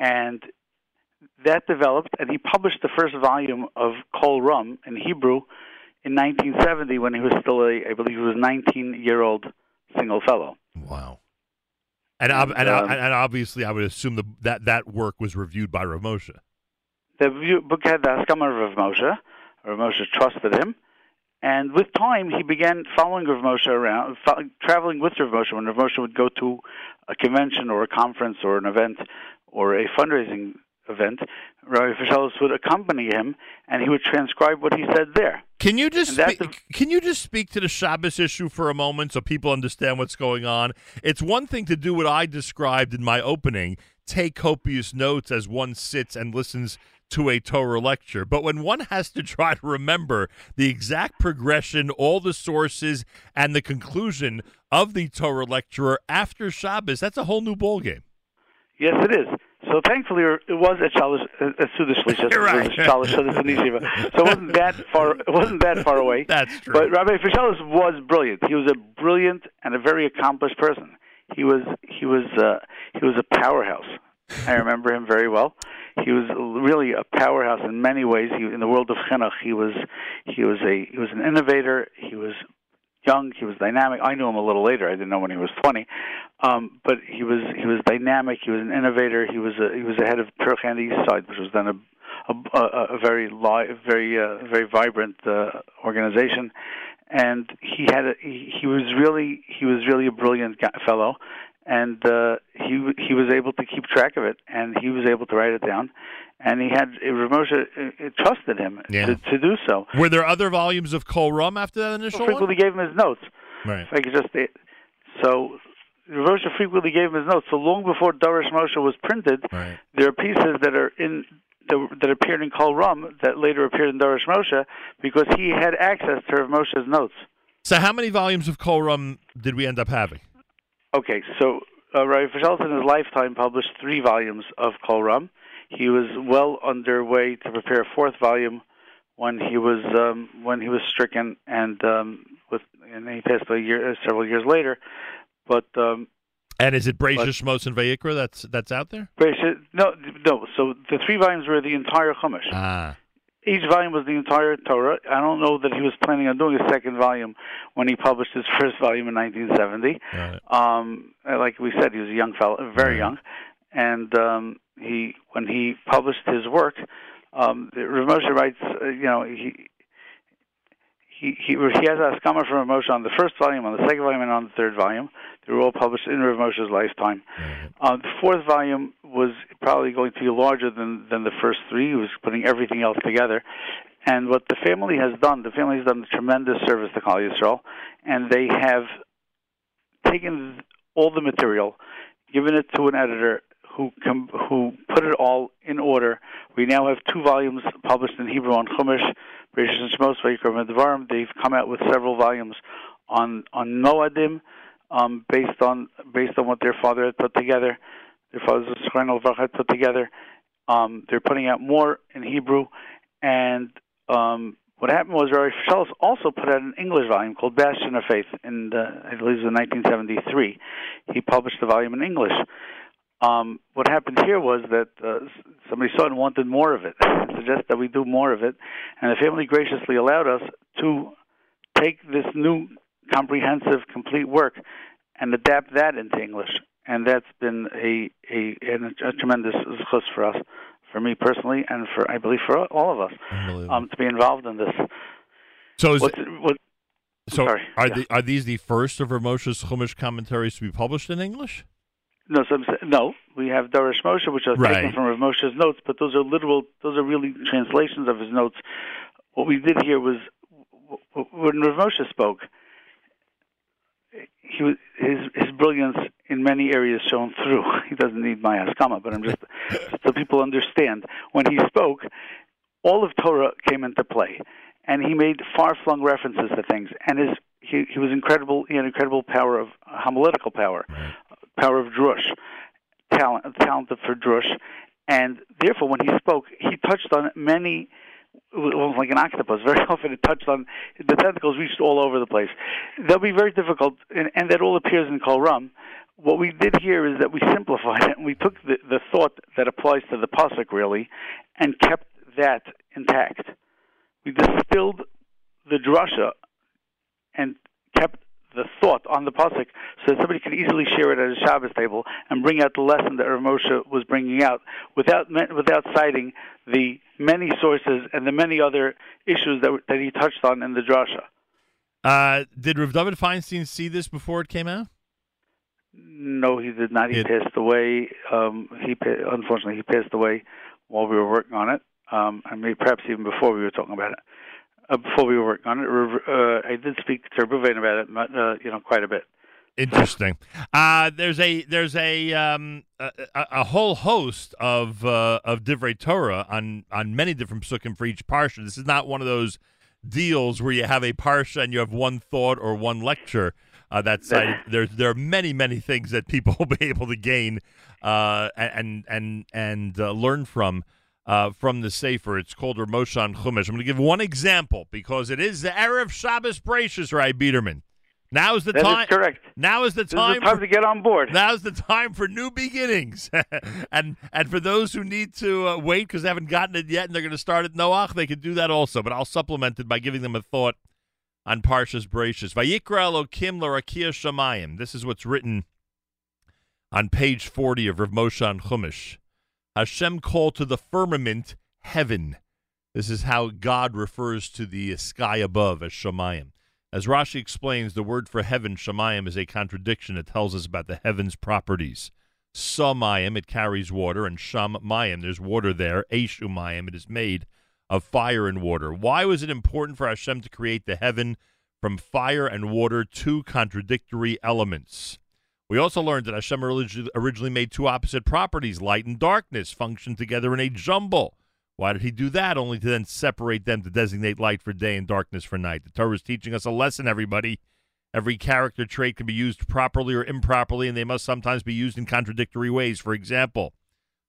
and that developed, and he published the first volume of Kol Ram in Hebrew in 1970 when he was still a, I believe he was 19 year old single fellow. Wow. And and, um, and obviously, I would assume the, that that work was reviewed by Rav Moshe. The book had the Haskama of Rav Moshe. Rav Moshe trusted him. And with time, he began following Rav Moshe around, traveling with Rav Moshe. When Rav Moshe would go to a convention or a conference or an event or a fundraising event, Rabbi Fishelis would accompany him, and he would transcribe what he said there. Can you just that's speak, can you just speak to the Shabbos issue for a moment so people understand what's going on? It's one thing to do what I described in my opening, take copious notes as one sits and listens to a Torah lecture, but when one has to try to remember the exact progression, all the sources, and the conclusion of the Torah lecturer after Shabbos, that's a whole new ballgame. Yes, it is. So thankfully, it was at Shalosh at Sudish. Right. Shalosh Sudish in Yeshiva. So it wasn't that far. It wasn't that far away. That's true. But Rabbi Fishelis was brilliant. He was a brilliant and a very accomplished person. He was he was uh, he was a powerhouse. I remember him very well. He was really a powerhouse in many ways. He, in the world of chinuch, he was he was a he was an innovator. He was young. He was dynamic. I knew him a little later. I didn't know when he was twenty, um, but he was he was dynamic. He was an innovator. He was a, he was the head of Turk and East Side, which was then a a, a, a very li- very uh, very vibrant uh, organization. And he had a, he, he was really he was really a brilliant guy, fellow, and uh, he he was able to keep track of it, and he was able to write it down, and he had Rav Moshe trusted him Yeah. to, to do so. Were there other volumes of Kol Ram after that initial one? frequently gave him his notes. Right. If I could just so Rav frequently gave him his notes. So long before Darash Moshe was printed, Right. there are pieces that are in that, that appeared in Kol Ram that later appeared in Darash Moshe because he had access to Rav Moshe's notes. So, how many volumes of Kol Ram did we end up having? Okay, so uh, Rabbi Fishelson in his lifetime published three volumes of Kol Ram. He was well underway to prepare a fourth volume when he was um, when he was stricken and um, with and he passed away a year, uh, several years later. But um, And is it Bereishis, Shmos, and Vayikra that's that's out there? No, no. So the three volumes were the entire Chumash. Ah. Each volume was the entire Torah. I don't know that he was planning on doing a second volume when he published his first volume in 1970. Um, uh, like we said, he was a young fellow, very young, and um, he when he published his work, um, Rav Moshe writes, uh, you know, he. He, he he has a skama from Rav Moshe on the first volume, on the second volume, and on the third volume. They were all published in Rav Moshe's lifetime. Uh, the fourth volume was probably going to be larger than than the first three. He was putting everything else together. And what the family has done, the family has done a tremendous service to Klal Yisrael, and they have taken all the material, given it to an editor who com- who put it all in order. We now have two volumes published in Hebrew on Chumash, And Shmos, Vayikra They've come out with several volumes on on Noadim, um, based on based on what their father had put together. Their father Zechron had put together. Um, they're putting out more in Hebrew, and um, what happened was Rabbi Fishelis also put out an English volume called Bastion of Faith, in the, I believe it was in 1973. He published the volume in English. Um, what happened here was that uh, somebody saw it and wanted more of it, suggested that we do more of it, and the family graciously allowed us to take this new comprehensive, complete work and adapt that into English. And that's been a a, a, a tremendous zchus for us, for me personally, and for I believe for all of us, um, to be involved in this. So is What's, what, So sorry. are Yeah. the are these the first of Rav Moshe's Chumash commentaries to be published in English? No, so no. We have Darash Moshe, which are Right. taken from Rav Moshe's notes, but those are literal. Those are really translations of his notes. What we did here was when Rav Moshe spoke, he was, his his brilliance in many areas shone through. He doesn't need my askama, but I'm just so people understand. When he spoke, all of Torah came into play, and he made far-flung references to things. And his he, he was incredible. He had incredible power of uh, homiletical power, power of drush, talent, talented for drush, and therefore when he spoke, he touched on many. It was like an octopus. Very often, it touched on the tentacles reached all over the place. That'll be very difficult, and, and that all appears in Kol Ram. What we did here is that we simplified it, and we took the, the thought that applies to the pasuk really, and kept that intact. We distilled the drasha and kept the thought on the pasuk so that somebody could easily share it at a Shabbos table and bring out the lesson that Rav Moshe was bringing out without without citing the many sources and the many other issues that that he touched on in the drasha. Uh, did Rav David Feinstein see this before it came out? No, he did not. He It- passed away. Um, he unfortunately he passed away while we were working on it. Um, I mean, perhaps even before we were talking about it. Uh, before we working on it, uh, I did speak to Ruvain about it, uh, you know, quite a bit. Interesting. Uh, there's a there's a um, a, a whole host of uh, of divrei Torah on on many different psukim for each parsha. This is not one of those deals where you have a parsha and you have one thought or one lecture uh, that's. There's there are many many things that people will be able to gain uh, and and and uh, learn from. Uh, from the Sefer, it's called Ramoshan Chumash. I'm going to give one example because it is the Erev Shabbos Bereishis, right, Biderman? Now is the That is time. correct. Now is the This is the time. time for- to get on board. Now's the time for new beginnings, and and for those who need to uh, wait because they haven't gotten it yet and they're going to start at Noach, they can do that also. But I'll supplement it by giving them a thought on Parshas Bereishis. Vayikra Elokim l'rakia shamayim. This is what's written on page forty of Rav Moshe on Chumash. Hashem called to the firmament heaven. This is how God refers to the sky above as Shemayim. As Rashi explains, the word for heaven, Shemayim, is a contradiction. It tells us about the heavens' properties. Samayim, it carries water, and Shamayim, there's water there. Eshumayim, it is made of fire and water. Why was it important for Hashem to create the heaven from fire and water, two contradictory elements? We also learned that Hashem originally made two opposite properties, light and darkness, function together in a jumble. Why did he do that? Only to then separate them to designate light for day and darkness for night. The Torah is teaching us a lesson, everybody. Every character trait can be used properly or improperly, and they must sometimes be used in contradictory ways. For example,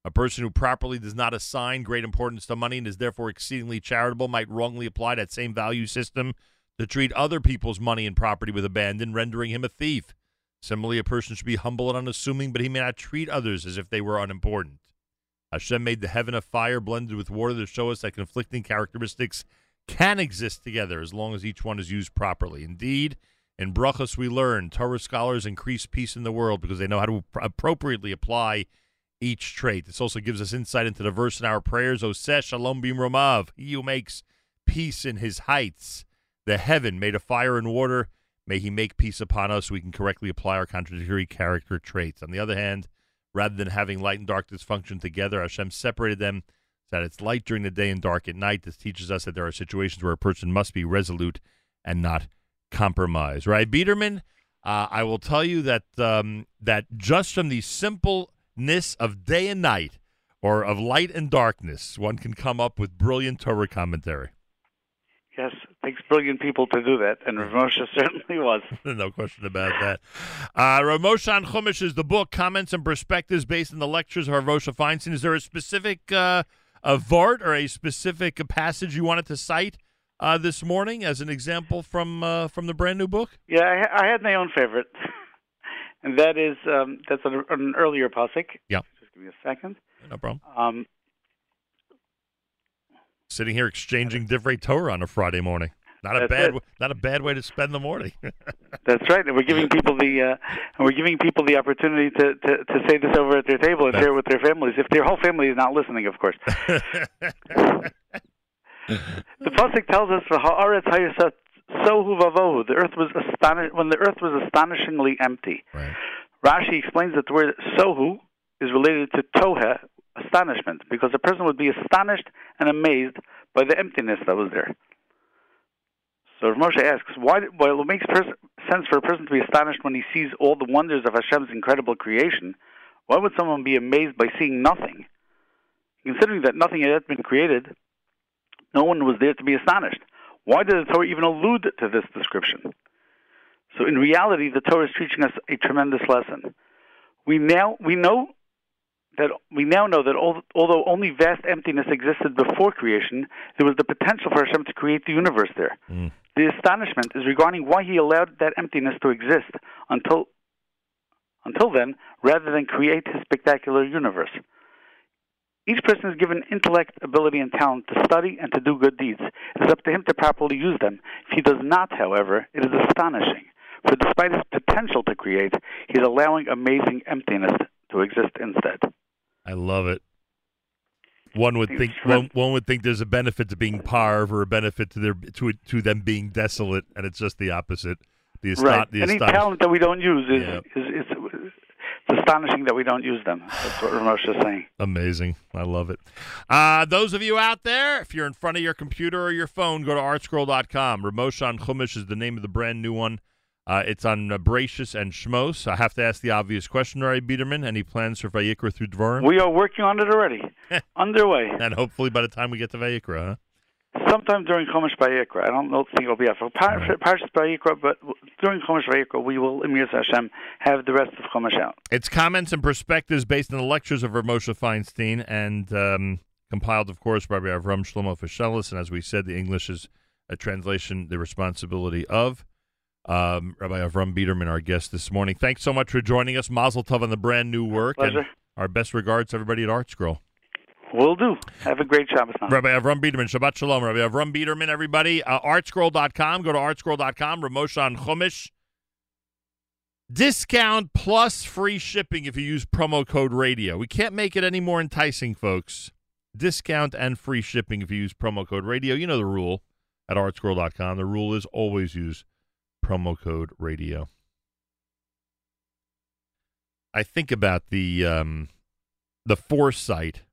a person who properly does not assign great importance to money and is therefore exceedingly charitable might wrongly apply that same value system to treat other people's money and property with abandon, rendering him a thief. Similarly, a person should be humble and unassuming, but he may not treat others as if they were unimportant. Hashem made the heaven of fire blended with water to show us that conflicting characteristics can exist together as long as each one is used properly. Indeed, in Brachus we learn Torah scholars increase peace in the world because they know how to appropriately apply each trait. This also gives us insight into the verse in our prayers, Oseh Shalom Bimromav, he who makes peace in his heights. The heaven made of fire and water, may he make peace upon us so we can correctly apply our contradictory character traits. On the other hand, rather than having light and darkness function together, Hashem separated them so that it's light during the day and dark at night. This teaches us that there are situations where a person must be resolute and not compromise. Right, Biderman? Uh, I will tell you that um, that just from the simpleness of day and night, or of light and darkness, one can come up with brilliant Torah commentary. Yes, takes brilliant people to do that, and Rav Moshe certainly was. no question about that. Uh, Rav Moshe on Chumash is the book, comments and perspectives based on the lectures of Rav Moshe Feinstein. Is there a specific uh, a vart or a specific passage you wanted to cite uh, this morning as an example from uh, from the brand new book? Yeah, I, ha- I had my own favorite, and that is um, that's an, an earlier pasuk. Yeah. Just give me a second. No problem. Um, Sitting here exchanging divrei Torah on a Friday morning. Not a bad it. not a bad way to spend the morning. That's right. And we're giving people the uh, and we're giving people the opportunity to, to, to say this over at their table and share it with their families. If their whole family is not listening, of course. the pasuk tells us, "Haaretz hayasat sohu vavohu. The earth was astonish when the earth was astonishingly empty. Rashi explains that the word sohu is related to tohe, astonishment, because a person would be astonished and amazed by the emptiness that was there. So Rav Moshe asks, why? Well, it makes pers- sense for a person to be astonished when he sees all the wonders of Hashem's incredible creation. Why would someone be amazed by seeing nothing? Considering that nothing had yet been created, no one was there to be astonished. Why did the Torah even allude to this description? So in reality, the Torah is teaching us a tremendous lesson. We now we know that we now know that although only vast emptiness existed before creation, there was the potential for Hashem to create the universe there. Mm. The astonishment is regarding why He allowed that emptiness to exist until until then, rather than create His spectacular universe. Each person is given intellect, ability, and talent to study and to do good deeds. It is up to him to properly use them. If he does not, however, it is astonishing. For despite his potential to create, he is allowing amazing emptiness to exist instead. I love it. One would think one, one would think there's a benefit to being parv or a benefit to their to to them being desolate, and it's just the opposite. The, right. the Any talent that we don't use is, Yeah. is, is, it's astonishing that we don't use them. That's what Ramosh is saying. Amazing. I love it. Uh, those of you out there, if you're in front of your computer or your phone, go to artscroll.com. Ramoshan Chumash is the name of the brand new one. Uh, it's on Bereishis and Shmos. I have to ask the obvious question, Ray Biderman. Any plans for Vayikra through Dvorim? We are working on it already. Underway. and hopefully by the time we get to Vayikra, huh? Sometime during Chumash Bayikra. I don't know think it'll be after Par- Parshas Bayikra, but during Chumash Bayikra, we will, Emir Hashem, have the rest of Chumash out. It's comments and perspectives based on the lectures of Rav Moshe Feinstein and um, compiled, of course, by Rabbi Avram Shlomo Fishelis. And as we said, the English is a translation, the responsibility of um, Rabbi Avram Biderman, our guest this morning. Thanks so much for joining us. Mazel Tov on the brand new work. Pleasure. And our best regards to everybody at ArtScroll. Will do. Have a great Shabbos now. Rabbi Avram Biderman, Shabbat Shalom. Rabbi Avram Biderman, everybody. Uh, artscroll.com. Go to artscroll.com. Ramoshan Chumash. Discount plus free shipping if you use promo code radio. We can't make it any more enticing, folks. Discount and free shipping if you use promo code radio. You know the rule at artscroll.com. The rule is always use promo code radio. I think about the um, the foresight.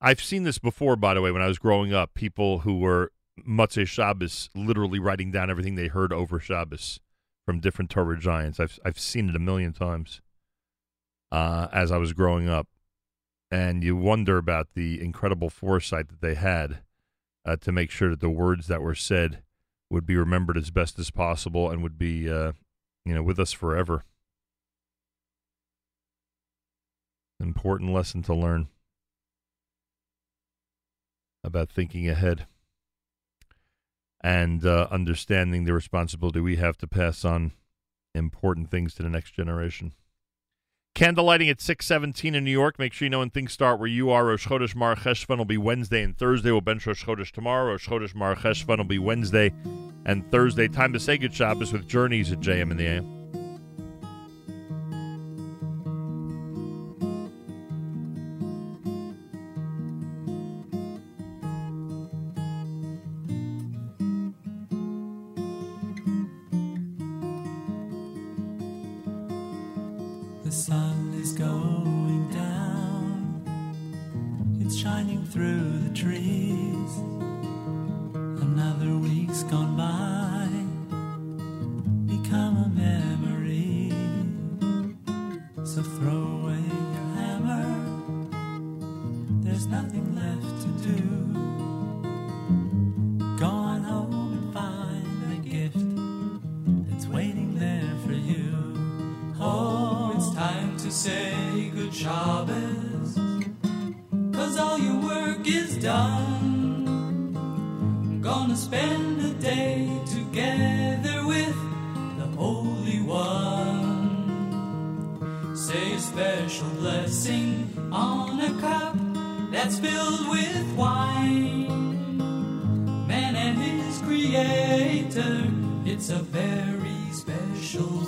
I've seen this before, by the way, when I was growing up. People who were Motzei Shabbos literally writing down everything they heard over Shabbos from different Torah giants. I've I've seen it a million times uh, as I was growing up, and you wonder about the incredible foresight that they had uh, to make sure that the words that were said would be remembered as best as possible and would be, uh, you know, with us forever. Important lesson to learn about thinking ahead and uh, understanding the responsibility we have to pass on important things to the next generation. Candle lighting at 617 in New York. Make sure you know when things start where you are. Rosh Chodesh Mar Cheshvan will be Wednesday and Thursday. We'll bench Rosh Chodesh tomorrow. Rosh Chodesh Mar Cheshvan will be Wednesday and Thursday. Time to say good Shabbos with Journeys at JM in the AM.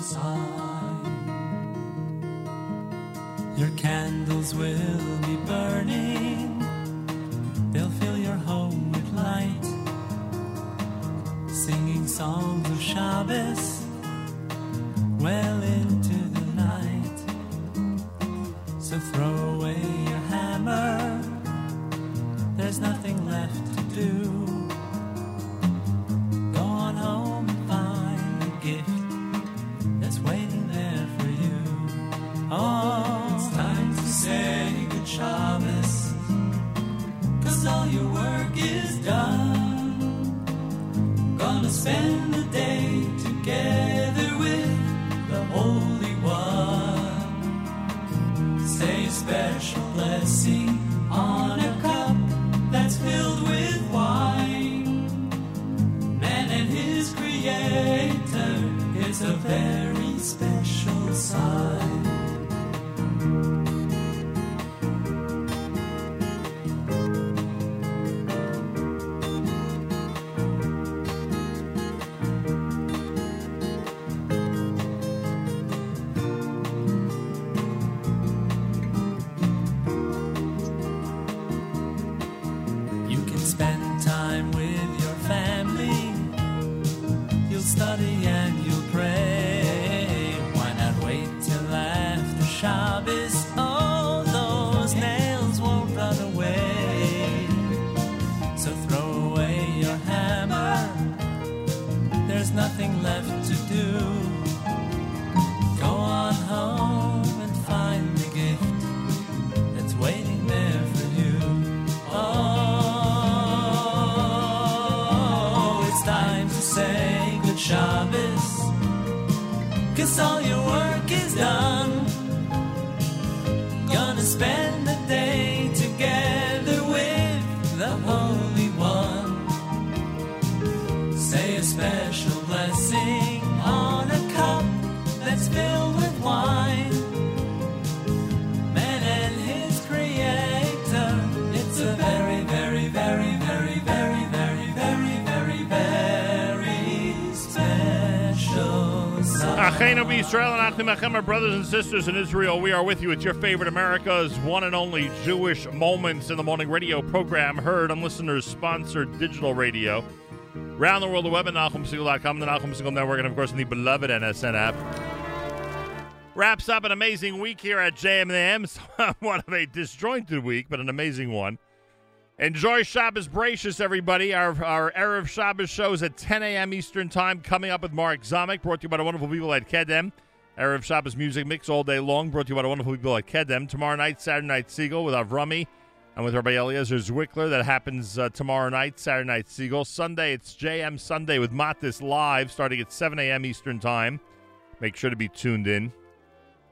Sign. And sisters in Israel, we are with you. It's your favorite America's one and only Jewish Moments in the Morning radio program, heard on listeners sponsored digital radio. Around the world, the web at NachumSegal.com, the Nachum Segal Network, and of course, in the beloved NSN app. Wraps up an amazing week here at JMM. one of a disjointed week, but an amazing one. Enjoy Shabbos Brachus, everybody. Our, our Erev Shabbos shows at 10 a.m. Eastern Time coming up with Mark Zamek, brought to you by the wonderful people at Kedem. Erev Shabbos music mix all day long, brought to you by the wonderful people at Kedem. Tomorrow night, Saturday Night Segal with Avrami and with Rabbi Eliezer Zwickler. That happens uh, tomorrow night, Saturday Night Segal. Sunday, it's JM Sunday with Matis live starting at 7 a.m. Eastern Time. Make sure to be tuned in.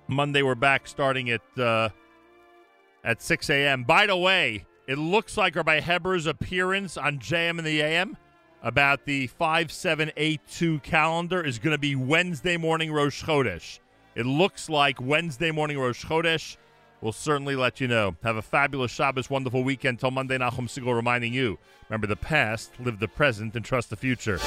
Monday, we're back starting at uh, at 6 a.m. By the way, it looks like Rabbi Heber's appearance on JM in the AM about the 5782 calendar is going to be Wednesday morning Rosh Chodesh. It looks like Wednesday morning Rosh Chodesh. We'll certainly let you know. Have a fabulous Shabbos, wonderful weekend. Till Monday, Nachum Segal reminding you remember the past, live the present, and trust the future.